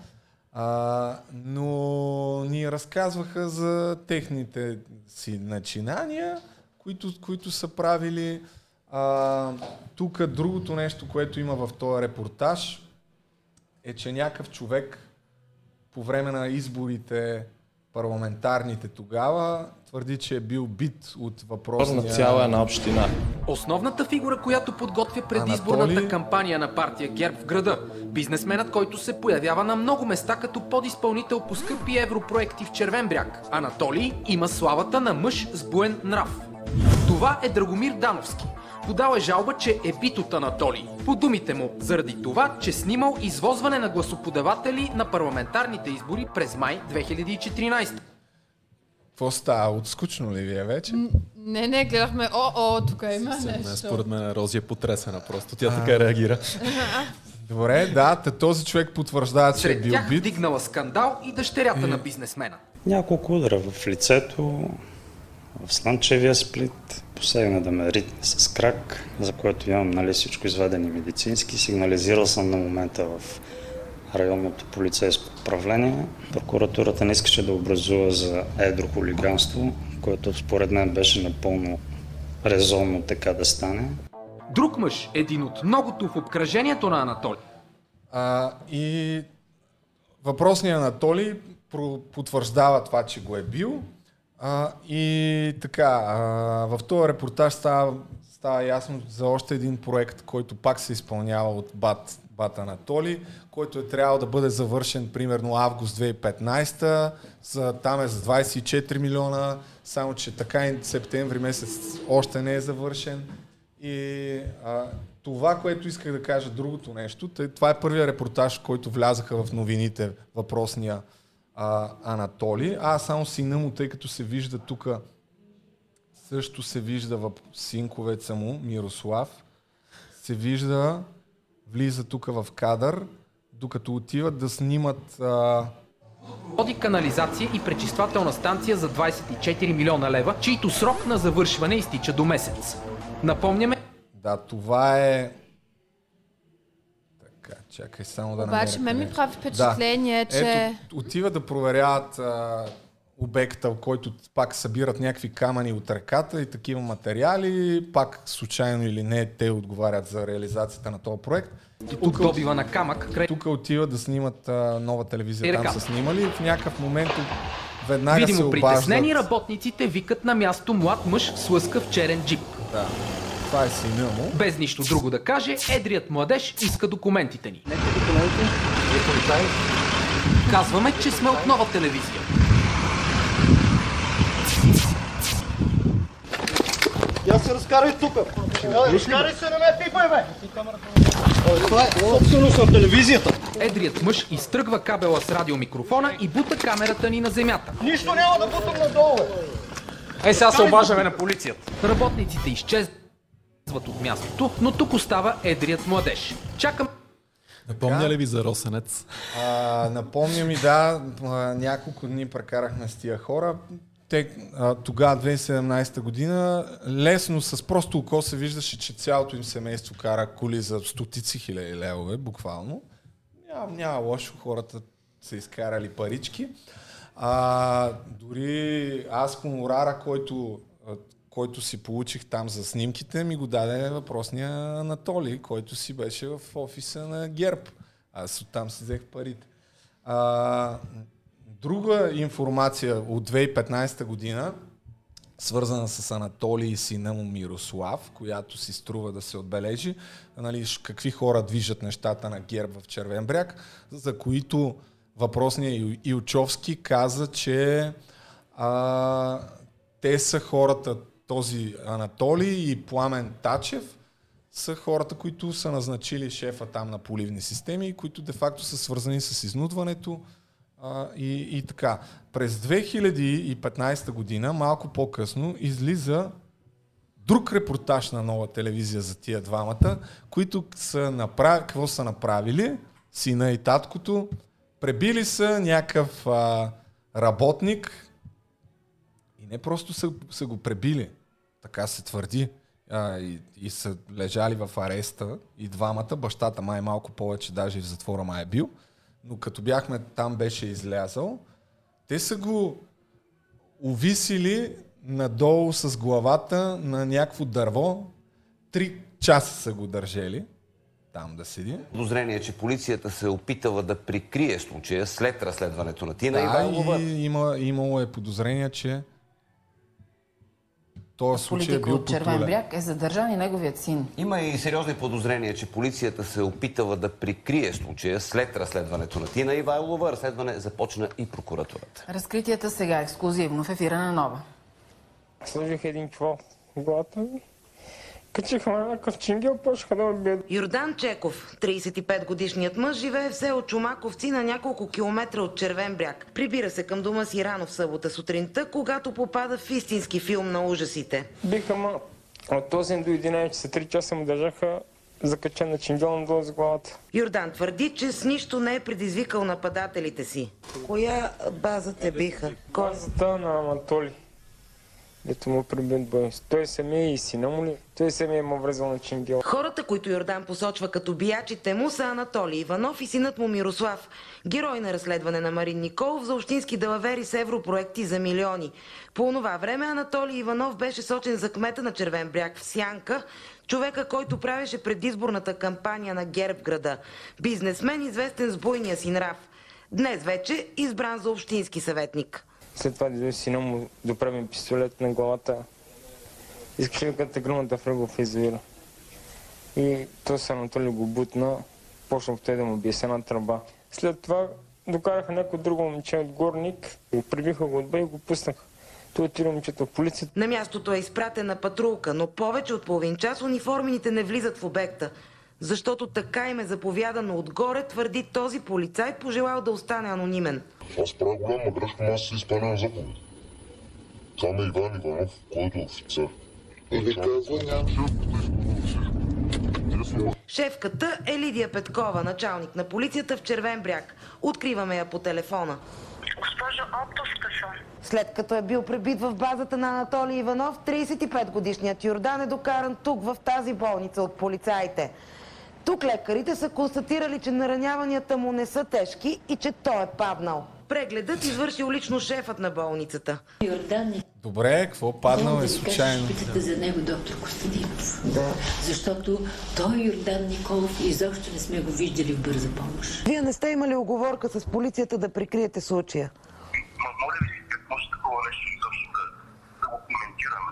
Speaker 1: А, но ни разказваха за техните си начинания, които, които са правили. Тук другото нещо, което има в този репортаж, е, че някакъв човек по време на изборите парламентарните тогава, твърди, че е бил бит от въпросния...
Speaker 2: На цяла една община.
Speaker 11: Основната фигура, която подготвя предизборната Анатолий... кампания на партия ГЕРБ в града. Бизнесменът, който се появява на много места като подизпълнител по скъпи европроекти в Червен бряг. Анатолий има славата на мъж с буен нрав. Това е Драгомир Дановски, подал е жалба, че е бит от Анатолий. По думите му, заради това, че снимал извозване на гласоподаватели на парламентарните избори през май 2014.
Speaker 1: Какво става? Отскучно ли ви е вече?
Speaker 3: Не, не, гледахме, о, о, тук има нещо.
Speaker 2: Не, според мен Рози е потресена просто. Тя така реагира.
Speaker 1: Добре, да, този човек потвърждава, че
Speaker 11: Сред
Speaker 1: е бил
Speaker 11: тях
Speaker 1: бит.
Speaker 11: дигнала скандал и дъщерята на бизнесмена.
Speaker 29: Няколко удара в лицето, в слънчевия сплит, посегна да ме ритне с крак, за което имам нали, всичко изведени медицински. Сигнализирал съм на момента в районното полицейско управление. Прокуратурата не искаше да образува за едро хулиганство, което според мен беше напълно резонно така да стане.
Speaker 11: Друг мъж, един от многото в обкръжението на Анатолий.
Speaker 1: А, и въпросният Анатолий потвърждава това, че го е бил. А, и така, а, в този репортаж става, става ясно за още един проект, който пак се изпълнява от БАТ, БАТ Анатоли, който е трябвало да бъде завършен примерно август 2015, за, там е за 24 милиона, само че така и септември месец още не е завършен. И а, това, което исках да кажа, другото нещо, това е първият репортаж, който влязаха в новините, въпросния а, Анатолий. Аз само сина му, тъй като се вижда тук, също се вижда в синковеца му, Мирослав, се вижда, влиза тук в кадър, докато отиват да снимат а,
Speaker 11: Води канализация и пречиствателна станция за 24 милиона лева, чийто срок на завършване изтича до месец. Напомняме...
Speaker 1: Да, това е чакай само да
Speaker 3: Обаче ме ми прави впечатление,
Speaker 1: да.
Speaker 3: че...
Speaker 1: Ето, отиват да проверяват а, обекта, в който пак събират някакви камъни от ръката и такива материали, пак случайно или не, те отговарят за реализацията на този проект.
Speaker 11: И тук добива на камък. Край...
Speaker 1: Тук отиват да снимат а, нова телевизия, там са снимали и в някакъв момент веднага
Speaker 11: Видимо
Speaker 1: се обаждат.
Speaker 11: притеснени работниците викат на място млад мъж с лъскав черен джип.
Speaker 1: Да. Това е сина му.
Speaker 11: Без нищо друго да каже, едрият младеж иска документите ни.
Speaker 30: Нека. Вие.
Speaker 11: Казваме, че сме от нова телевизия.
Speaker 30: Я се разкарай тук. Разкарай се, не ме пипай, бе! Това е собственост на телевизията.
Speaker 11: Едрият мъж изтръгва кабела с радиомикрофона и бута камерата ни на земята.
Speaker 30: Нищо няма да бутам надолу, бе!
Speaker 11: Е, сега се обаждаме на полицията. Работниците изчезват от мястото, но тук остава едрият младеж. Чакам
Speaker 2: Напомня ли ви за Росенец?
Speaker 1: А, напомня ми, да, няколко дни прекарахме с тия хора. Те, тогава, 2017 година, лесно с просто око се виждаше, че цялото им семейство кара коли за стотици хиляди левове, буквално. Няма, няма лошо, хората са изкарали парички. А, дори аз хонорара, който който си получих там за снимките, ми го даде въпросния Анатолий, който си беше в офиса на ГЕРБ. Аз оттам си взех парите. А, друга информация от 2015 година свързана с Анатолий и сина му Мирослав, която си струва да се отбележи, нали, какви хора движат нещата на герб в Червен бряг, за които въпросният Илчовски каза, че а, те са хората, този Анатолий и Пламен Тачев, са хората, които са назначили шефа там на поливни системи които де-факто са свързани с изнудването а, и, и така. През 2015 година, малко по-късно, излиза друг репортаж на нова телевизия за тия двамата, които са направили, какво са направили, сина и таткото, пребили са някакъв работник. И не просто са, са го пребили, така се твърди, а, и, и са лежали в ареста и двамата, бащата май малко повече, даже и в затвора май е бил, но като бяхме там беше излязъл, те са го увисили надолу с главата на някакво дърво, три часа са го държели там да седи.
Speaker 31: Подозрение, че полицията се е опитала да прикрие случая след разследването на Тина
Speaker 1: да,
Speaker 31: Ивайлова.
Speaker 1: и има, имало е подозрение, че този случай е бил
Speaker 32: от Червен бряг е задържан и неговият син.
Speaker 31: Има и сериозни подозрения, че полицията се е опитала да прикрие случая след разследването на Тина Ивайлова. Разследване започна и прокуратурата.
Speaker 32: Разкритията сега ексклюзивно в ефира на Нова.
Speaker 33: Сложих един чувал в главата ми Качихме някакъв чингел, почнаха да ме
Speaker 34: Йордан Чеков, 35 годишният мъж, живее в село Чумаковци на няколко километра от Червен бряг. Прибира се към дома си рано в събота сутринта, когато попада в истински филм на ужасите.
Speaker 33: Биха ма от 8 до 11 часа, 3 часа му държаха закачен на чингел надолу за главата.
Speaker 34: Йордан твърди, че с нищо не е предизвикал нападателите си. Коя база те биха?
Speaker 33: Базата на Анатолий. Ето му прибит бой. Той самия и сина му ли? Той самия му врезал на чингел.
Speaker 34: Хората, които Йордан посочва като биячите му са Анатолий Иванов и синът му Мирослав. Герой на разследване на Марин Николов за общински далавери с европроекти за милиони. По това време Анатолий Иванов беше сочен за кмета на Червен бряг в Сянка, човека, който правеше предизборната кампания на ГЕРБ града. Бизнесмен, известен с буйния си нрав. Днес вече избран за общински съветник.
Speaker 33: След това дойде сина му доправим пистолет на главата. Искаше да като гръмна да влега в езовира. И то се Анатолий го бутна, почнах той да му бие с една тръба. След това докараха някой друго момче от горник, го прибиха го отбе и го пуснаха. Той отиде момчето в полицията.
Speaker 34: На мястото е изпратена патрулка, но повече от половин час униформените не влизат в обекта. Защото така им е заповядано отгоре, твърди този полицай, пожелал да остане анонимен.
Speaker 35: Аз правя голяма грешка, аз си изпълнявам заповед. Там е Иван Иванов, който е офицер. Или казва
Speaker 34: Шефката е Лидия Петкова, началник на полицията в Червен бряг. Откриваме я по телефона.
Speaker 36: Госпожо, отпуска съм.
Speaker 34: След като е бил пребит в базата на Анатолий Иванов, 35 годишният Йордан е докаран тук в тази болница от полицаите. Тук лекарите са констатирали, че нараняванията му не са тежки и че той е паднал. Прегледът извършил лично шефът на болницата.
Speaker 36: Йордан
Speaker 1: Добре, какво паднал е случайно?
Speaker 36: Питате за него, доктор Костадинов. Да. Защото той Йордан Николов изобщо не сме го виждали в бърза помощ.
Speaker 34: Вие не сте имали оговорка с полицията да прикриете случая?
Speaker 35: Моля ви, какво ще такова нещо изобщо да, да го коментираме?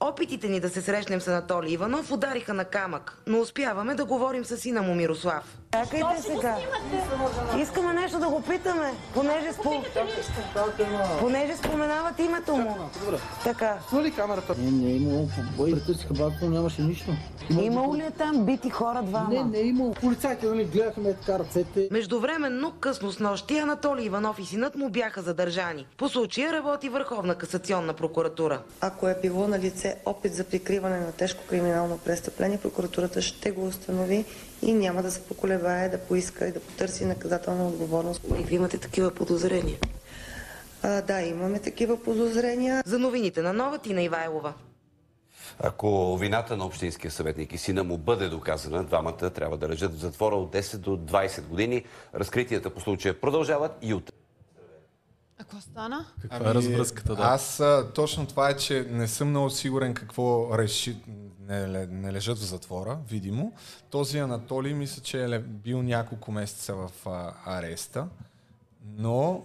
Speaker 34: Опитите ни да се срещнем с Анатолий Иванов удариха на камък, но успяваме да говорим с сина му Мирослав. Чакайте сега. Искаме нещо да го питаме, понеже, спо... понеже споменават името му. Така.
Speaker 30: Свали камерата. Не, не е имало побой. Претърсиха бабата, нямаше нищо.
Speaker 34: Имало ли е там бити хора двама?
Speaker 30: Не, не е имало. Полицайите нали, гледаха ме така ръцете.
Speaker 34: Междувременно, късно с нощи, Анатолий Иванов и синът му бяха задържани. По случая работи Върховна касационна прокуратура.
Speaker 37: Ако е било на лице опит за прикриване на тежко криминално престъпление, прокуратурата ще го установи и няма да се поколебае да поиска и да потърси наказателна отговорност.
Speaker 34: И ви имате такива подозрения?
Speaker 37: А, да, имаме такива подозрения.
Speaker 34: За новините на нова Тина Ивайлова.
Speaker 31: Ако вината на общинския съветник и сина му бъде доказана, двамата трябва да лежат в затвора от 10 до 20 години. Разкритията по случая продължават и утре.
Speaker 3: А какво стана?
Speaker 2: Каква ами, е развръзката? Да?
Speaker 1: Аз а, точно това е, че не съм много сигурен какво реши, не, не лежат в затвора, видимо. Този Анатолий мисля, че е бил няколко месеца в а, ареста, но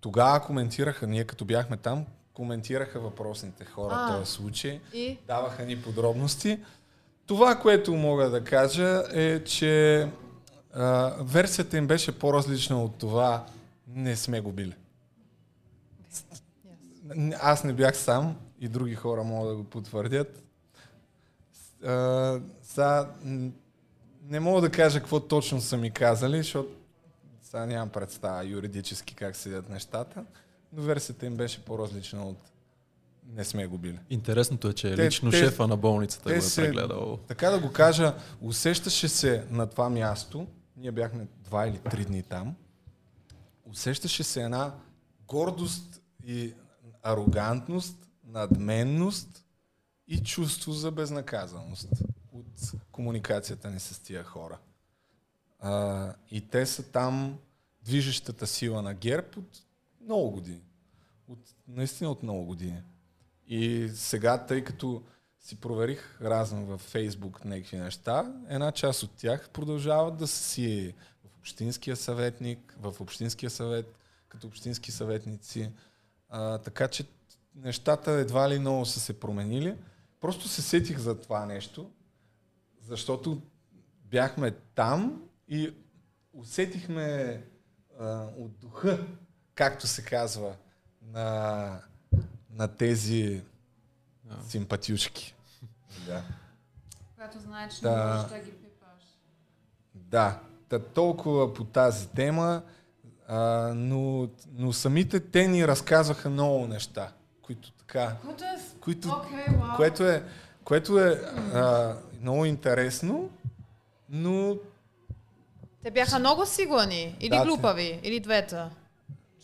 Speaker 1: тогава коментираха, ние като бяхме там, коментираха въпросните хора в този случай,
Speaker 3: и?
Speaker 1: даваха ни подробности. Това, което мога да кажа е, че а, версията им беше по-различна от това не сме го били. Аз не бях сам и други хора могат да го потвърдят. А, за, не мога да кажа какво точно са ми казали, защото сега нямам представа юридически как седят нещата, но версията им беше по-различна от не сме го били.
Speaker 2: Интересното е, че те, лично те, шефа на болницата те го е прегледал.
Speaker 1: Така да го кажа, усещаше се на това място, ние бяхме два или три дни там, усещаше се една гордост и арогантност, надменност и чувство за безнаказаност от комуникацията ни с тия хора. А, и те са там движещата сила на ГЕРБ от много години. От, наистина от много години. И сега, тъй като си проверих разно във Фейсбук някакви неща, една част от тях продължават да си в общинския съветник, в общинския съвет, като общински съветници. А, така че нещата едва ли много са се променили. Просто се сетих за това нещо, защото бяхме там и усетихме а, от духа, както се казва, на, на тези yeah. симпатюшки.
Speaker 3: Да. Когато знаеш, че да. можеш да ги пипаш.
Speaker 1: Да, та толкова по тази тема, а, но, но самите те ни разказваха много неща, които така...
Speaker 3: Което е...
Speaker 1: Които,
Speaker 3: okay, wow.
Speaker 1: което е, което е а, много интересно, но...
Speaker 3: Те бяха много сигурни, или да, глупави, или двете.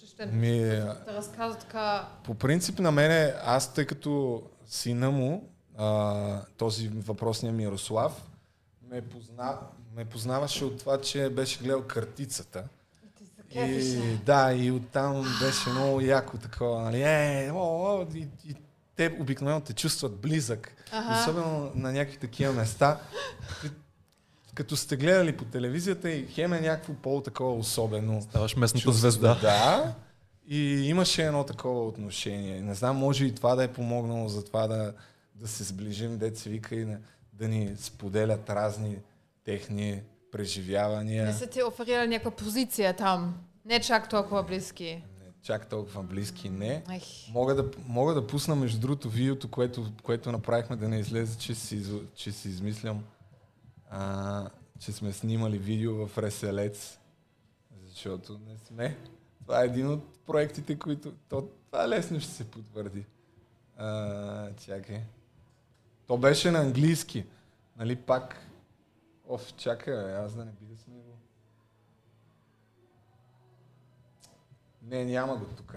Speaker 3: Че ще
Speaker 1: ми,
Speaker 3: да разказват така...
Speaker 1: По принцип на мене, аз тъй като сина му, а, този въпросния Мирослав, ме, позна, ме познаваше от това, че беше гледал картицата. И, да, и оттам беше много яко такова, нали, е, о, о, и, и те обикновено те чувстват близък. Ага. Особено на някакви такива места. Като сте гледали по телевизията и хем е някакво по-такова особено.
Speaker 2: Ставаш местната звезда.
Speaker 1: Да. И имаше едно такова отношение. Не знам, може и това да е помогнало за това да, да се сближим, деца вика и да, да ни споделят разни техни преживявания.
Speaker 3: Не са ти оферирали някаква позиция там? Не чак толкова близки
Speaker 1: чак толкова близки, не. Мога да, мога да пусна между другото видеото, което, което направихме да не излезе, че си, че си измислям, а, че сме снимали видео в Реселец, защото не сме. Това е един от проектите, които... То, това лесно ще се потвърди. А, чакай. То беше на английски. Нали пак... Оф, чакай, аз да не би да сме го... Не, няма го тук.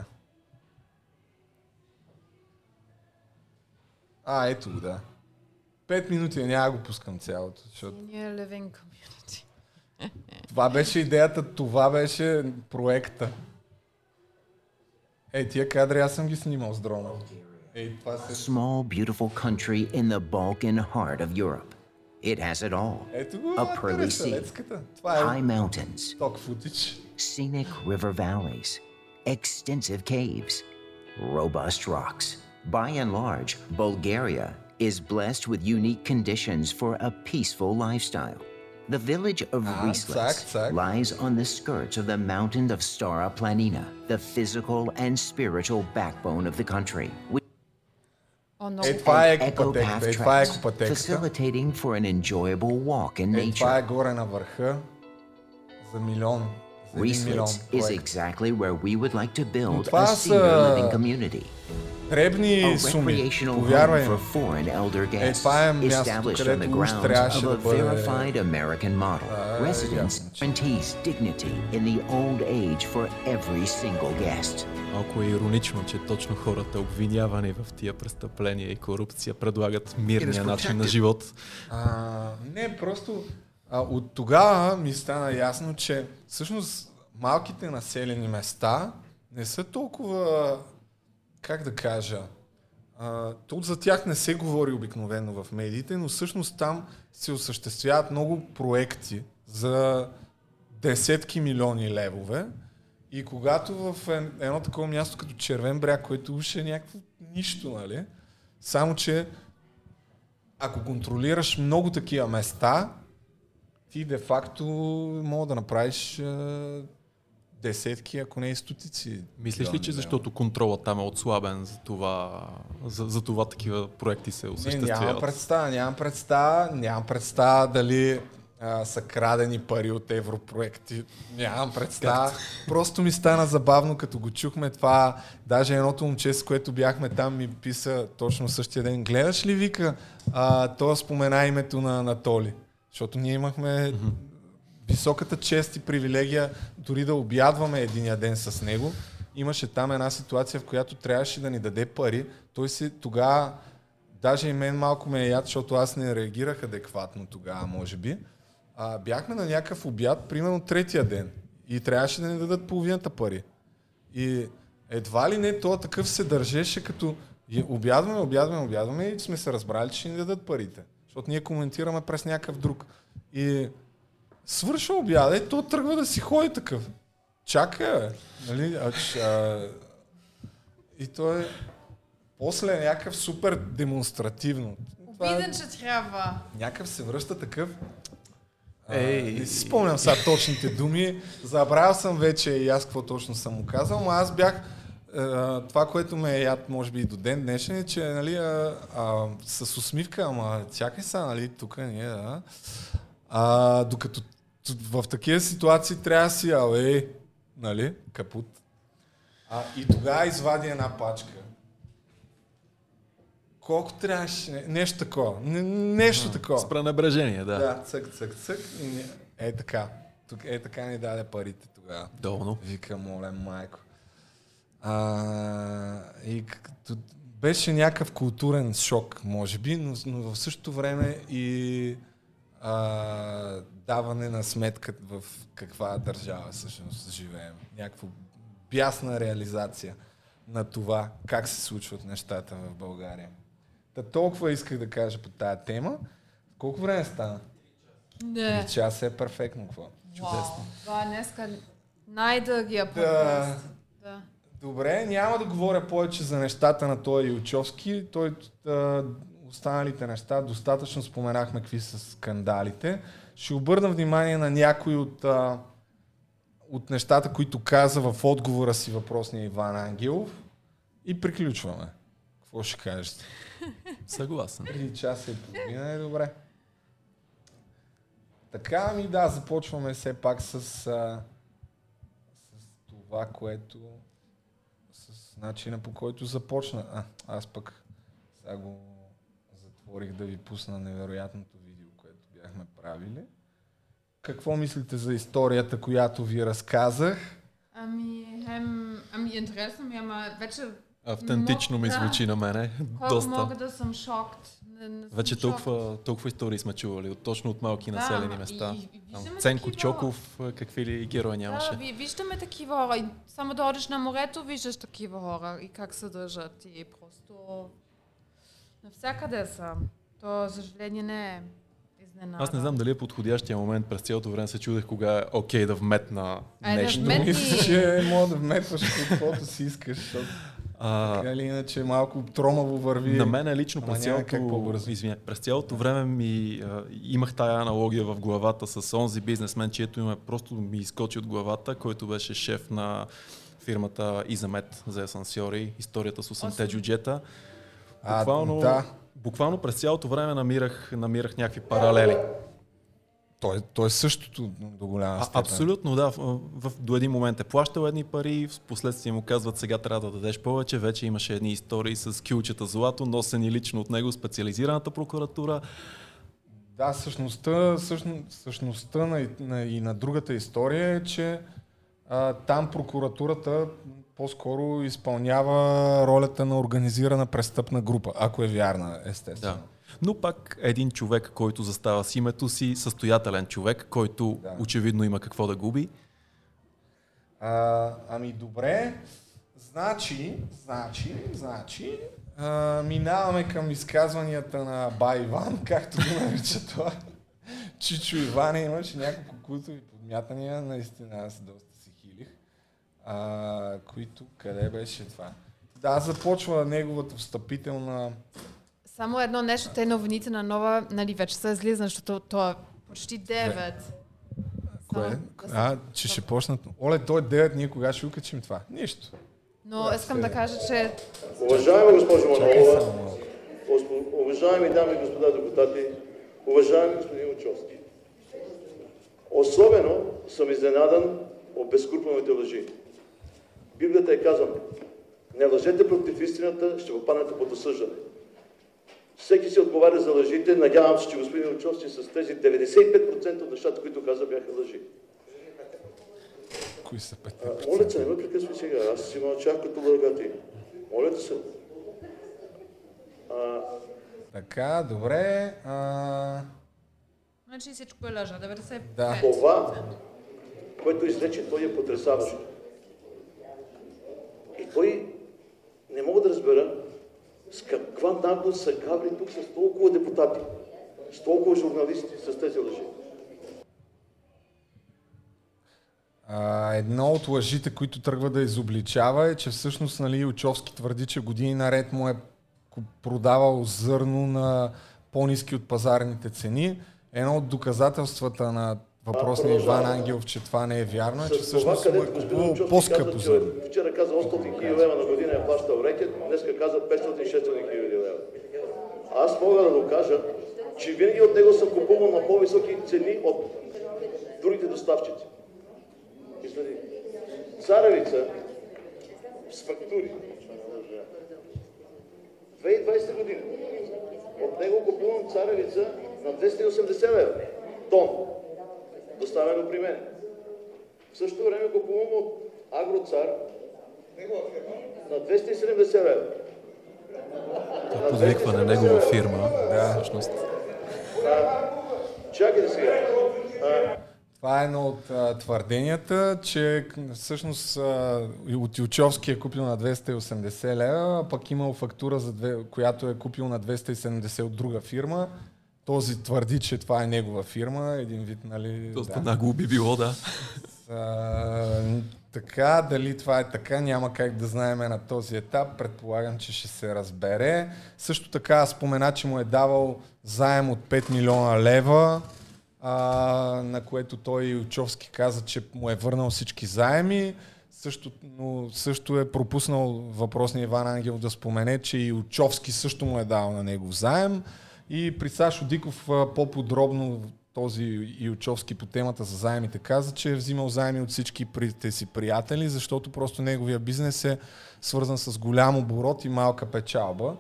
Speaker 1: А, ето го, да. Пет минути, няма го пускам цялото. Защото...
Speaker 3: Living Community.
Speaker 1: това беше идеята, това беше проекта. Ей, тия кадри аз съм ги снимал с дрона. Ей, това се...
Speaker 38: Small, beautiful country in the Balkan heart of Europe. It has it all. A pearly sea, high mountains, scenic river valleys, extensive caves, robust rocks. By and large, Bulgaria is blessed with unique conditions for a peaceful lifestyle. The village of ah, lies on the skirts of the mountain of Stara Planina, the physical and spiritual backbone of the country.
Speaker 1: Oh, no. Ecopath tracks,
Speaker 38: facilitating for an enjoyable walk in nature. Reeslitz is exactly where we would like to build a senior living community.
Speaker 1: Дребни суми, повярвай.
Speaker 38: For foreign elder guests, established on the grounds of a verified American model. Residence guarantees dignity in the old age for every single guest.
Speaker 2: Малко е иронично, че точно хората, обвинявани в тия престъпления и корупция, предлагат мирния начин на живот.
Speaker 1: А, не, просто а, от тогава ми стана ясно, че всъщност малките населени места не са толкова, как да кажа, а, тут за тях не се говори обикновено в медиите, но всъщност там се осъществяват много проекти за десетки милиони левове И когато в едно такова място като Червен бряг, което уж е някакво нищо, нали? Само, че ако контролираш много такива места, ти де-факто мога да направиш десетки, ако не и стотици.
Speaker 2: Мислиш ли, че защото контролът там е отслабен, за това, за, за това такива проекти се осъществяват?
Speaker 1: Не, нямам представа, нямам представа, нямам представа дали а, са крадени пари от европроекти. Нямам представа. Просто ми стана забавно, като го чухме това. Даже едното момче, с което бяхме там, ми писа точно същия ден. Гледаш ли, вика, а, то спомена името на Анатоли. Защото ние имахме mm-hmm. високата чест и привилегия дори да обядваме единия ден с него. Имаше там една ситуация, в която трябваше да ни даде пари. Той си тогава, даже и мен малко ме е яд, защото аз не реагирах адекватно тогава, може би. А, бяхме на някакъв обяд, примерно третия ден. И трябваше да ни дадат половината пари. И едва ли не то такъв се държеше като обядваме, обядваме, обядваме и сме се разбрали, че ще ни дадат парите. Защото ние коментираме през някакъв друг. И свършва обяда и то тръгва да си ходи такъв. Чакай, бе. Нали? А, а, и то е после е някакъв супер демонстративно.
Speaker 3: Обиден, че трябва.
Speaker 1: Някакъв се връща такъв. Ей, не си спомням сега точните думи. Забравял съм вече и аз какво точно съм му казал, но аз бях това, което ме е яд, може би и до ден днешен, е, че нали, а, а, с усмивка, ама чакай са, нали, тук ние, а, а, докато в такива ситуации трябва да си, алей, нали, капут. А, и тогава извади една пачка. Колко трябваше, нещо такова, не, нещо а, такова.
Speaker 2: С пренебрежение, да.
Speaker 1: Да, цък, цък, цък. И не, е така. Тук е така ни даде парите тогава.
Speaker 2: Долно.
Speaker 1: Вика, моля, майко. А, и като беше някакъв културен шок, може би, но, но в същото време и а, даване на сметка в каква държава всъщност живеем. Някаква бясна реализация на това как се случват нещата в България. Та толкова исках да кажа по тая тема. Колко време стана?
Speaker 3: Не.
Speaker 1: Час е перфектно. Какво?
Speaker 3: Чудесно. Това е днеска най-дългия подкаст. Да. да.
Speaker 1: Добре, няма да говоря повече за нещата на този Илчовски. Той, а, останалите неща, достатъчно споменахме какви са скандалите. Ще обърна внимание на някои от, а, от нещата, които каза в отговора си въпросния Иван Ангелов и приключваме. Какво ще кажете?
Speaker 2: Съгласен.
Speaker 1: Преди час и половина е добре. Така ми да, започваме все пак с, а, с това, което начина по който започна. А, аз пък сега го затворих да ви пусна невероятното видео, което бяхме правили. Какво мислите за историята, която ви разказах?
Speaker 3: Ами, хем, ами интересно ми, ама вече
Speaker 2: Автентично ми звучи да. на мене.
Speaker 3: Доста. мога да съм шокт.
Speaker 2: Не, не съм Вече толкова, толкова истории сме чували, от, точно от малки да, населени места. И, и Ценко такива... Чоков, какви ли герои нямаше.
Speaker 3: Да, ви, виждаме такива хора. И само да одиш на морето, виждаш такива хора и как се държат. И просто навсякъде са. То, за съжаление, не е изненада.
Speaker 2: Аз не знам дали е подходящия момент. През цялото време се чудех кога е окей okay да вметна нещо.
Speaker 1: Да вметни... Мисля, че мога да вметваш каквото си искаш, защото а, така или иначе малко тромаво върви.
Speaker 2: На мен лично през цялото, извиня, през цялото време ми а, имах тая аналогия в главата с онзи бизнесмен, чието име просто ми изкочи от главата, който беше шеф на фирмата Изамет за асансьори, историята с 8-те джуджета. Буквално, а, да. буквално през цялото време намирах, намирах някакви паралели.
Speaker 1: То е, то е същото до голяма степен.
Speaker 2: А, абсолютно, да. В, в, до един момент е плащал едни пари, в последствие му казват сега трябва да дадеш повече. Вече имаше едни истории с кюлчета злато, носени лично от него специализираната прокуратура.
Speaker 1: Да, същността, същност, същността на, на, и на другата история е, че а, там прокуратурата по-скоро изпълнява ролята на организирана престъпна група, ако е вярна, естествено. Да
Speaker 2: но пак един човек, който застава с името си, състоятелен човек, който да. очевидно има какво да губи.
Speaker 1: А, ами добре, значи, значи, значи, а, минаваме към изказванията на Бай Иван, както го нарича това. Чичо Иван имаше няколко култови подмятания, наистина аз доста си хилих. А, които, къде беше това? Да, започва неговата встъпителна...
Speaker 3: Само едно нещо, те новините на нова, нали, вече са излизани, защото това е почти 9.
Speaker 1: Кое? А, че ще почнат... Оле, той е 9, ние кога ще укачим това? Нищо.
Speaker 3: Но искам да кажа, че...
Speaker 24: Уважаема госпожо Манолова, уважаеми дами и господа депутати, уважаеми господин Очовски, особено съм изненадан от безкруплените лъжи. Библията е казана, не лъжете против истината, ще попаднете под осъждане. Всеки се отговаря за лъжите. Надявам се, че господин Очовски с тези 95% от нещата, които каза, бяха лъжи.
Speaker 1: Кои са 5%?
Speaker 24: Моля се, не ме прекъсвай сега. Аз си мълчах като лъгати. Моля се.
Speaker 1: А... Така, добре. А...
Speaker 3: Значи всичко е лъжа, 95%.
Speaker 24: Да. Това, което изрече, той е потрясаващо. И той не мога да разбера с каква наглост са кабли тук с толкова депутати, с толкова журналисти, с тези лъжи.
Speaker 1: А, едно от лъжите, които тръгва да изобличава е, че всъщност нали, Очовски твърди, че години наред му е продавал зърно на по-низки от пазарните цени. Едно от доказателствата на въпросния Иван Ангелов, че това не е вярно, е, че всъщност му е купувал по-скъпо зърно.
Speaker 24: Вчера каза 800 хиляди лева на година е плащал рекет, днес каза 500-600 хиляди лева. Аз мога да докажа, че винаги от него съм купувал на по-високи цени от другите доставчици. И следи. Царевица с фактури. 2020 година. От него купувам царевица на 280 лева. Тон доставено при мен. В същото време купувам от Агроцар на 270 лева.
Speaker 2: Това подвиква на негова фирма, да. всъщност.
Speaker 24: Чакайте сега. А,
Speaker 1: това е едно от а, твърденията, че всъщност а, от Ючовски е купил на 280 лева, а пък имал фактура, за две, която е купил на 270 от друга фирма този твърди, че това е негова фирма, един вид, нали...
Speaker 2: Доста да. нагло би било, да.
Speaker 1: А, така, дали това е така, няма как да знаем на този етап. Предполагам, че ще се разбере. Също така спомена, че му е давал заем от 5 милиона лева, а, на което той Учовски каза, че му е върнал всички заеми. Също, но също е пропуснал въпросния Иван Ангел да спомене, че и Учовски също му е дал на него заем. И при Сашо Диков по-подробно този Илчовски по темата за заемите каза, че е взимал заеми от всички си приятели, защото просто неговия бизнес е свързан с голям оборот и малка печалба.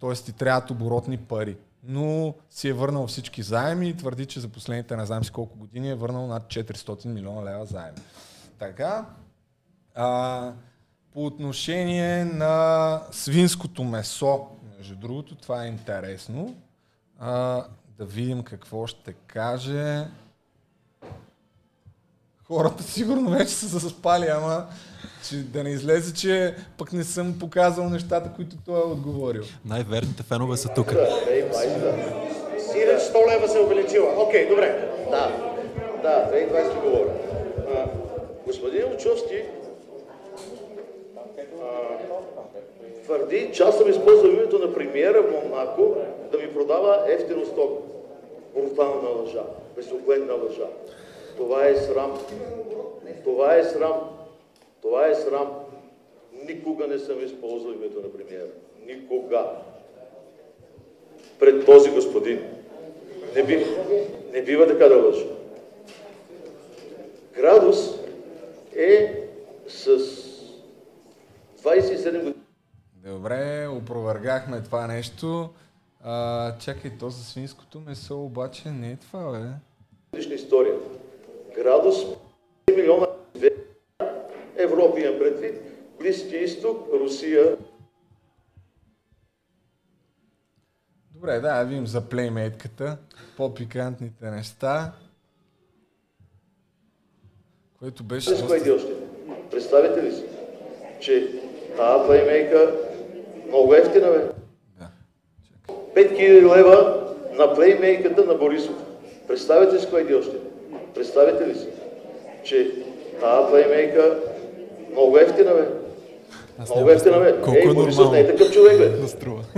Speaker 1: Тоест ти трябват оборотни пари. Но си е върнал всички заеми и твърди, че за последните не знам си колко години е върнал над 400 милиона лева заеми. Така. А, по отношение на свинското месо, между другото, това е интересно. А, да видим какво ще каже. Хората сигурно вече са заспали, ама че да не излезе, че пък не съм показал нещата, които той е отговорил.
Speaker 2: Най-верните фенове са тук.
Speaker 24: Сиреч 100 лева се е увеличила. Окей, добре. Да, да, 2020 говоря. господин Очовски твърди, че аз съм използвал името на премиера в Монако да ми продава ефтино сток. Брутална лъжа, безогледна лъжа. Това е срам. Това е срам. Това е срам. Никога не съм използвал името на премиера. Никога. Пред този господин. Не бива, не бива така да лъжа. Градус е с 27 години.
Speaker 1: Добре, опровъргахме това нещо. А, чакай, то за свинското месо обаче не е това, бе.
Speaker 24: Лична история. Градус 5 милиона Европа имам предвид, Близкия изток, Русия.
Speaker 1: Добре, да, видим за плеймейтката, по-пикантните неща, което беше...
Speaker 24: Доста... Представете ли си, че тази плеймейка много ефтина, бе. Да. 5000 лева на плеймейката на Борисов. Представете си кое още. Представете ли си, че тази плеймейка Много ефтина, бе. Много ефтина, бе.
Speaker 2: Колко Ей,
Speaker 24: е Борисов не е такъв човек, бе.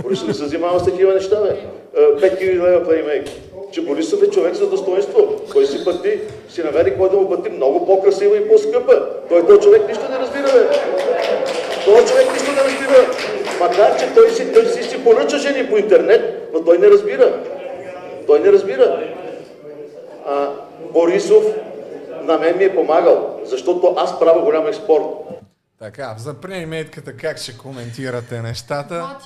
Speaker 24: Борисов не се занимава с такива неща, бе. 5000 лева плеймейк. Че Борисов е човек за достоинство. Кой си пъти, си намери кой да му пъти много по-красива и по-скъпа. Той този човек нищо не разбира, бе. Той човек нищо не разбира. Макар, че той си, той си, си поръча жени по интернет, но той не разбира. Той не разбира. А, Борисов на мен ми е помагал, защото аз правя голям експорт.
Speaker 1: Така, за метката как ще коментирате нещата?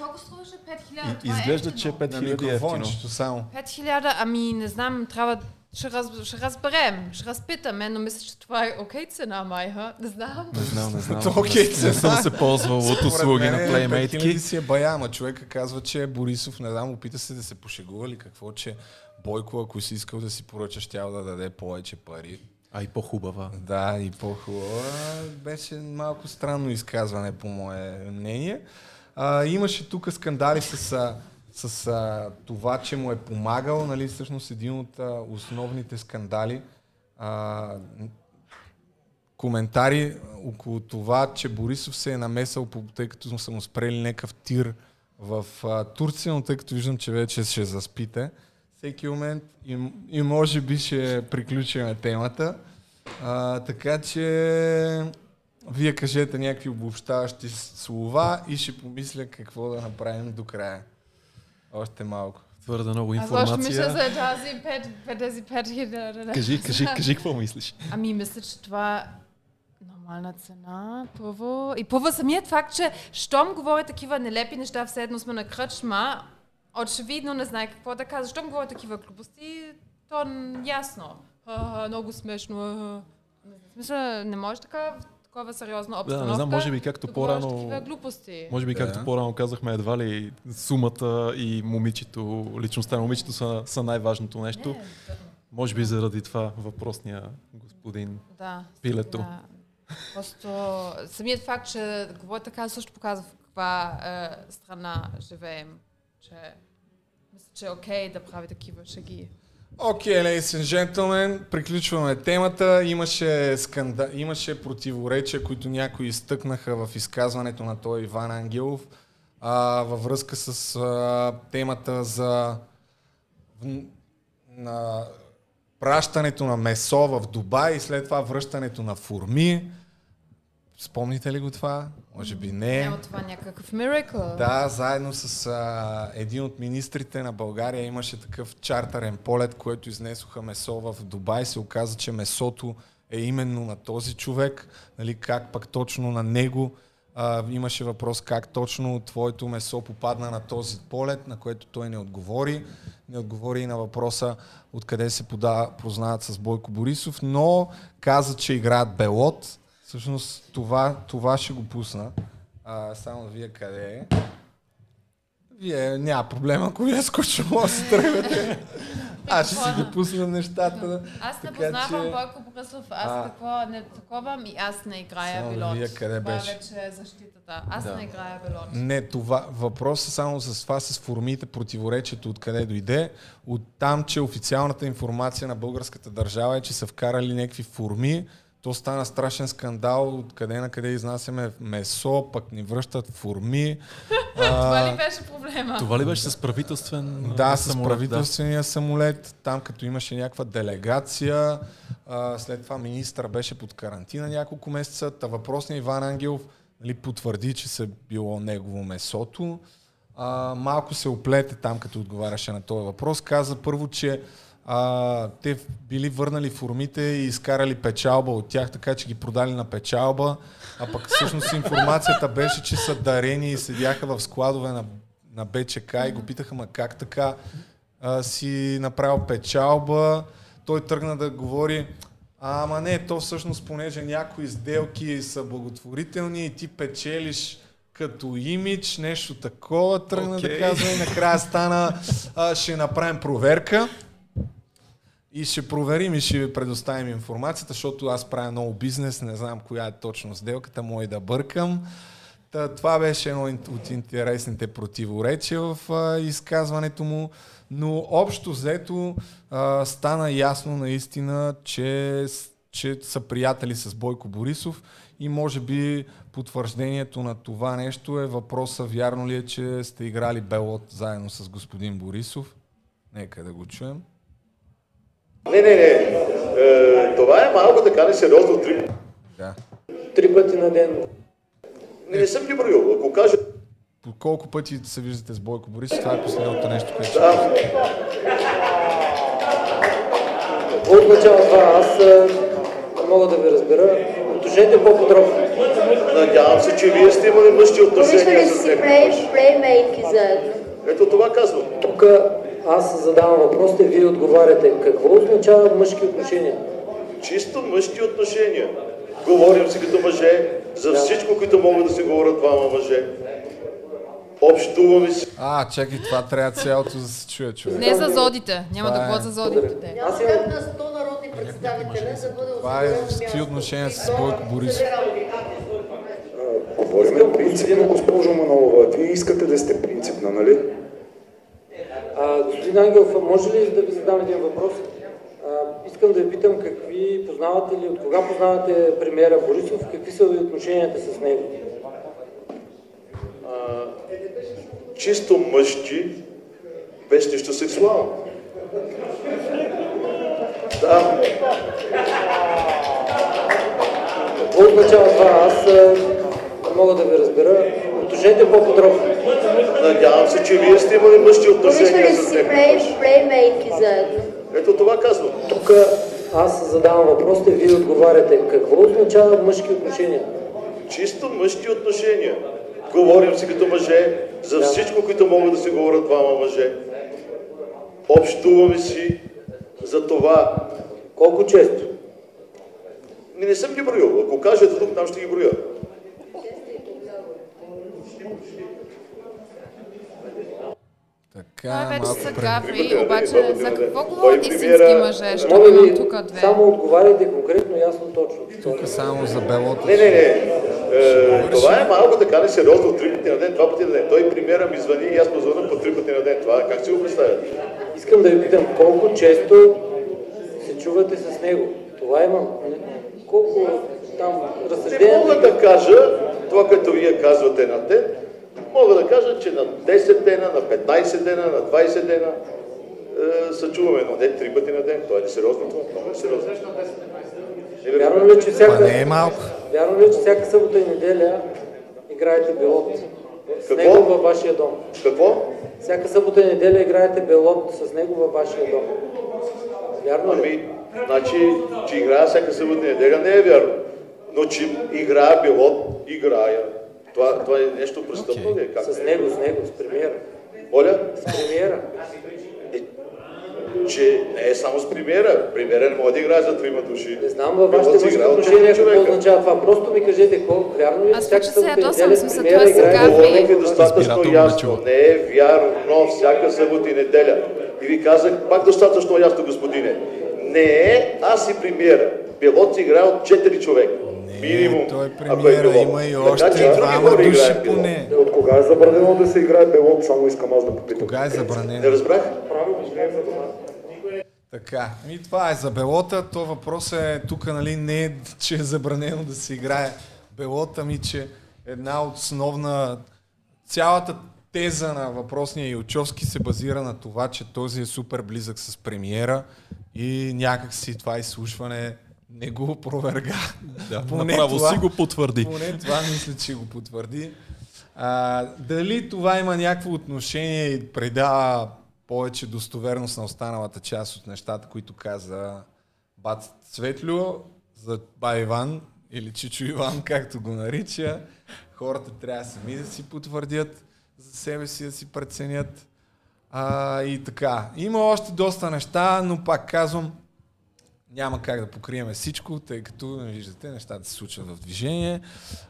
Speaker 3: Колко струваше
Speaker 2: 5000? И, изглежда, че 5000 е ефтино.
Speaker 1: само.
Speaker 3: 5000, ами не знам, трябва ще, раз, ще разберем, ще разпитаме, но мисля, че това е окей okay цена, Майха. Не знам.
Speaker 2: Не знам, не знам.
Speaker 1: okay цена.
Speaker 2: Не съм се ползвал от услуги на Playmate.
Speaker 1: си е бая, ама човека казва, че Борисов, не знам, опита се да се пошегува или какво, че Бойко, ако си искал да си поръча, щял да даде повече пари.
Speaker 2: А и по-хубава.
Speaker 1: Да, и по-хубава. Беше малко странно изказване, по мое мнение. А, имаше тук скандали с, с а, това, че му е помагал. Нали, всъщност един от а, основните скандали. А, коментари около това, че Борисов се е намесал, тъй като са му спрели някакъв тир в а, Турция, но тъй като виждам, че вече ще заспите, всеки момент и, и може би ще приключим темата. А, така че вие кажете някакви обобщаващи слова и ще помисля какво да направим до края. Още малко.
Speaker 2: Твърде много информация. Аз
Speaker 3: мисля за тази пет, тези пет
Speaker 2: Кажи, кажи, кажи какво мислиш.
Speaker 3: Ами мисля, че това нормална цена, първо. И първо самият факт, че щом говори такива нелепи неща, все едно сме на кръчма, очевидно не знае какво да казва. Щом говори такива глупости, то ясно. А, много смешно. Смисъл, не може така такова сериозна обстановка.
Speaker 2: Да, не знам, може би както по-рано. Може би както да. по-рано казахме, едва ли сумата и момичето, личността на момичето са, са най-важното нещо. Не, може би заради това въпросния господин
Speaker 3: да,
Speaker 2: Пилето.
Speaker 3: Да. Просто самият факт, че говори така, също показва в каква е, страна живеем. Че мисля, че е окей okay да прави такива шаги.
Speaker 1: Окей, okay, ladies and gentlemen, приключваме темата. Имаше, сканда... Имаше противоречия, които някои изтъкнаха в изказването на той Иван Ангелов а, във връзка с а, темата за на пращането на месо в Дубай и след това връщането на форми. Спомните ли го това? Може би не.
Speaker 3: Не, това някакъв миракъл.
Speaker 1: Да, заедно с а, един от министрите на България имаше такъв чартарен полет, който изнесоха месо в Дубай. Се оказа, че месото е именно на този човек. Нали, как пък точно на него а, имаше въпрос как точно твоето месо попадна на този полет, на което той не отговори. Не отговори и на въпроса откъде се пода, познават с Бойко Борисов, но каза, че играят Белот Всъщност това, това ще го пусна. А, само вие къде е? Вие няма проблема, ако вие скучно може да се тръгвате. Аз ще си ги пусна нещата.
Speaker 3: Аз не познавам че... Бойко Борисов, аз а... такова не таковам и аз не играя само билот.
Speaker 1: Вие къде
Speaker 3: това
Speaker 1: беше?
Speaker 3: вече е защитата. Аз да. не играя билот.
Speaker 1: Не, това, въпросът само с това, с формите, противоречието, откъде дойде. От там, че официалната информация на българската държава е, че са вкарали някакви форми, то стана страшен скандал, откъде на къде изнасяме месо, пък ни връщат форми.
Speaker 3: това ли беше проблема?
Speaker 2: Това ли беше с правителствен
Speaker 1: Да, с самолет, правителствения да. самолет. Там като имаше някаква делегация, а, след това министър беше под карантина няколко месеца. Та въпросният Иван Ангелов нали, потвърди, че се било негово месото. А, малко се оплете там, като отговаряше на този въпрос. Каза първо, че а, те били върнали формите и изкарали печалба от тях, така че ги продали на печалба, а пък всъщност информацията беше, че са дарени и седяха в складове на, на БЧК и го питаха, ма как така а, си направил печалба. Той тръгна да говори, ама не, то всъщност понеже някои сделки са благотворителни и ти печелиш като имидж, нещо такова, тръгна okay. да казва и накрая стана, а, ще направим проверка и ще проверим и ще ви предоставим информацията, защото аз правя много бизнес, не знам коя е точно сделката, мога и да бъркам. Та, това беше едно от интересните противоречия в а, изказването му, но общо взето а, стана ясно наистина, че че са приятели с Бойко Борисов и може би потвърждението на това нещо е въпроса вярно ли е, че сте играли Белот заедно с господин Борисов. Нека да го чуем.
Speaker 24: Не, не, не. Е, това е малко така несериозно. Три...
Speaker 1: Да.
Speaker 24: Три пъти на ден. Не, не съм ги броил. Ако кажа...
Speaker 1: По колко пъти се виждате с Бойко Борисов, това е последното нещо, което
Speaker 24: да.
Speaker 39: Какво означава това? Аз мога да ви разбера. Уточнете по-подробно.
Speaker 24: Надявам се, че вие сте имали мъжки отношения с него.
Speaker 36: плеймейки заедно?
Speaker 24: Ето това казвам.
Speaker 39: Тук аз задавам въпросите, вие отговаряте. Какво означава мъжки отношения?
Speaker 24: Чисто мъжки отношения. Говорим си като мъже, за всичко, които могат да се говорят двама мъже. Общуваме си.
Speaker 1: А, чакай, това трябва цялото да се чуе, човек.
Speaker 3: Не за зодите. Няма да бъдат за зодите.
Speaker 36: Няма как на 100 народни представители да бъде
Speaker 1: Това е в отношения с Бойко Борисов.
Speaker 40: Говорим принципно, госпожо Манолова. Вие искате да сте принципна, нали?
Speaker 39: А, господин Ангелов, може ли да ви задам един въпрос? А, искам да ви питам какви познавате ли, от кога познавате премиера Борисов, какви са ви отношенията с него?
Speaker 24: А, чисто мъжки, без нищо сексуално. Да.
Speaker 39: Какво означава това? Аз мога да ви разбера. Уточнете по-подробно.
Speaker 24: Надявам се, че вие сте имали мъжки отношения
Speaker 36: с него. плеймейки заедно?
Speaker 24: Ето това казвам.
Speaker 39: Тук аз задавам въпросите, вие отговаряте. Какво означава мъжки отношения?
Speaker 24: Чисто мъжки отношения. Говорим си като мъже, за да. всичко, които могат да се говорят двама мъже. Общуваме си за това.
Speaker 39: Колко често?
Speaker 24: Не, не съм ги броил. Ако кажете тук, там ще ги броя.
Speaker 3: Така, Това вече са гафи, обаче за какво говорят истински мъже? Ще имам тук две.
Speaker 39: Само отговаряйте конкретно, ясно, точно.
Speaker 1: Тук само за белото.
Speaker 24: Не, не, не. Е, това е малко така несериозно. Три пъти на ден, два пъти на ден. Той премиера ми звъни и аз позвънам по три пъти на ден. Това как си го представяте?
Speaker 39: Искам да ви питам, колко често се чувате с него? Това имам. Колко там разсъждения...
Speaker 24: Не мога да кажа това, като вие казвате на ден, Мога да кажа, че на 10 дена, на 15 дена, на 20 дена е, се чуваме, но не три пъти на ден. Това е несериозно това. Много е сериозно.
Speaker 39: Е, вярно ли, че всяка,
Speaker 1: не е малко.
Speaker 39: Вярно ли, че всяка събота и неделя играете белот с Какво? него във вашия дом?
Speaker 24: Какво?
Speaker 39: Всяка събота и неделя играете белот с него във вашия дом. Вярно
Speaker 24: ли? Ами, значи, че играя всяка събота и неделя не е вярно. Но че играя белот, играя. Това, това е нещо престъпно ли?
Speaker 39: Okay. С него, с него, с премиера.
Speaker 24: Оля?
Speaker 39: С премиера.
Speaker 24: Е, че не е само с премиера. Премиера не може да играе за трима души.
Speaker 39: Не знам във вашите мъжки отношения какво означава това. Просто ми кажете колко вярно ли?
Speaker 3: Аз всяка се ядосвам, смисъл това сега
Speaker 24: Говорих ви достатъчно ясно. Не е вярно всяка събота и неделя. И ви казах пак достатъчно ясно, господине. Не е аз и премиера. Пилот играе от 4 човека. Минимум.
Speaker 1: Той е премиера, е има и още така, двама души поне.
Speaker 40: От кога е забранено да се играе белот? Само искам аз да попитам.
Speaker 1: Кога е забранено?
Speaker 24: Не разбрах.
Speaker 40: Правилно, не е забранено.
Speaker 1: Така, и това е за белота. То въпрос е тук, нали, не е, че е забранено да се играе белота, ми, че една основна цялата теза на въпросния Илчовски се базира на това, че този е супер близък с премиера и някакси това изслушване не го опроверга.
Speaker 2: Да, поне направо това, си го потвърди.
Speaker 1: Поне това мисля, че го потвърди. А, дали това има някакво отношение и предава повече достоверност на останалата част от нещата, които каза Бат Светлю за Ба Иван или Чичо Иван, както го нарича. Хората трябва сами да си потвърдят за себе си, да си преценят. А, и така. Има още доста неща, но пак казвам, няма как да покриеме всичко, тъй като, виждате, нещата се случват в движение.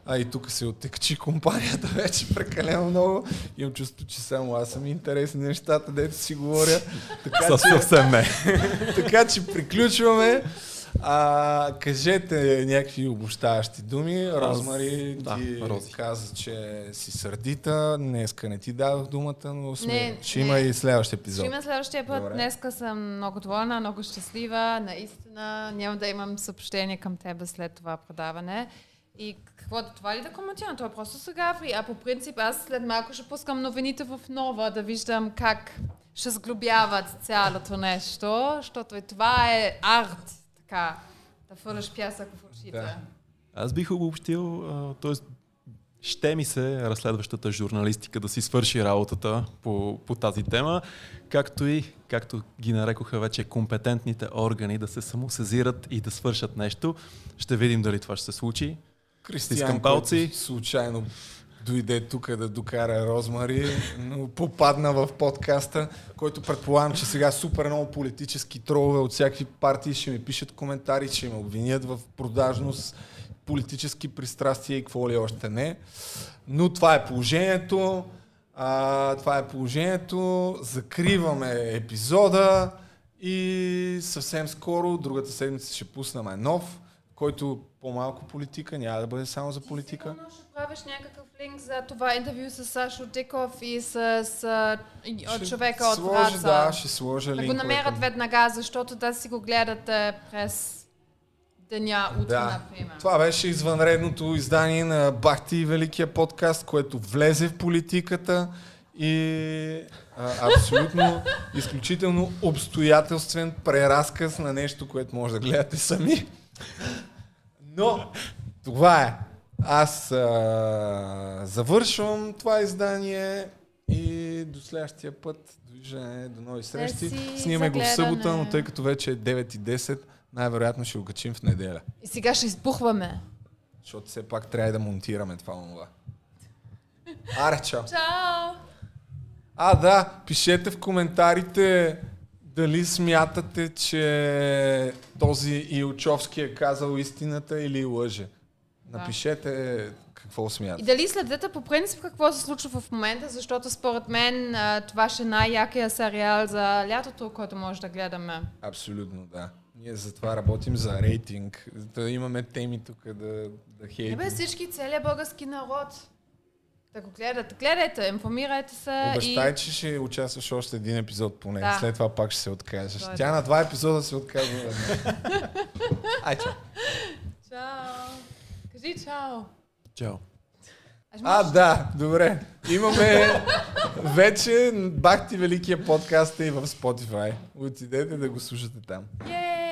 Speaker 1: А и тук се оттекчи компанията вече прекалено много. Имам чувство, че само аз съм интересни нещата, дето си говоря.
Speaker 2: Така, че, съвсем не.
Speaker 1: така че приключваме. А, кажете някакви обощаващи думи. Розмари да, ти Рози. каза, че си сърдита. Днеска не ти дадох думата, но сме... не, ще не. има и следващия епизод.
Speaker 3: Ще има следващия път. Добре. Днеска съм много доволна, много щастлива. Наистина няма да имам съобщение към тебе след това предаване. И какво това ли да коментирам? Това е просто сега. А по принцип аз след малко ще пускам новините в нова, да виждам как ще сглобяват цялото нещо, защото и това е арт, така, да фърляш пясък в очите. Да.
Speaker 2: Аз бих обобщил, т.е. ще ми се разследващата журналистика да си свърши работата по, по тази тема, както и, както ги нарекоха вече, компетентните органи да се самосезират и да свършат нещо. Ще видим дали това ще се случи.
Speaker 1: Кристиан, палци. случайно дойде тук да докара Розмари, но попадна в подкаста, който предполагам, че сега супер много политически тролове от всякакви партии ще ми пишат коментари, ще ме обвинят в продажност, политически пристрастия и какво ли още не. Но това е положението. А, това е положението. Закриваме епизода и съвсем скоро, другата седмица ще пуснем нов, който по-малко политика, няма да бъде само за политика. Сигурно
Speaker 3: ще правиш някакъв линк за това интервю с Сашо Диков и с, с ще човека от сложи, Враца.
Speaker 1: Да, ще сложа
Speaker 3: линк. Да го намерят веднага, защото да си го гледате през деня, утре, да. например.
Speaker 1: Това беше извънредното издание на Бахти Великия подкаст, което влезе в политиката и а, абсолютно изключително обстоятелствен преразказ на нещо, което може да гледате сами. Но това е. Аз а, завършвам това издание и до следващия път, довиждане, до нови срещи. Снимаме го в събота, но тъй като вече е 9 и 10, най-вероятно ще го качим в неделя.
Speaker 3: И сега ще избухваме.
Speaker 1: Защото все пак трябва да монтираме това онова. Аре, чао!
Speaker 3: Чао!
Speaker 1: А, да, пишете в коментарите дали смятате, че този Илчовски е казал истината или лъже. Напишете какво смятате.
Speaker 3: И дали следете по принцип какво се случва в момента, защото според мен това ще е най-якия сериал за лятото, който може да гледаме.
Speaker 1: Абсолютно, да. Ние затова работим за рейтинг, да имаме теми тук да, да хейтим.
Speaker 3: Ебе, всички, целият български народ да го гледате. Гледайте, информирайте се.
Speaker 1: Обещай, и... че ще участваш още един епизод поне. Да. След това пак ще се откажеш. Тя на два епизода се отказва. Ай, чао.
Speaker 3: Чао. Кажи чао.
Speaker 2: Чао.
Speaker 1: А, да, добре. Имаме вече Бахти Великия подкаст и в Spotify. Отидете да го слушате там.
Speaker 3: Yeah.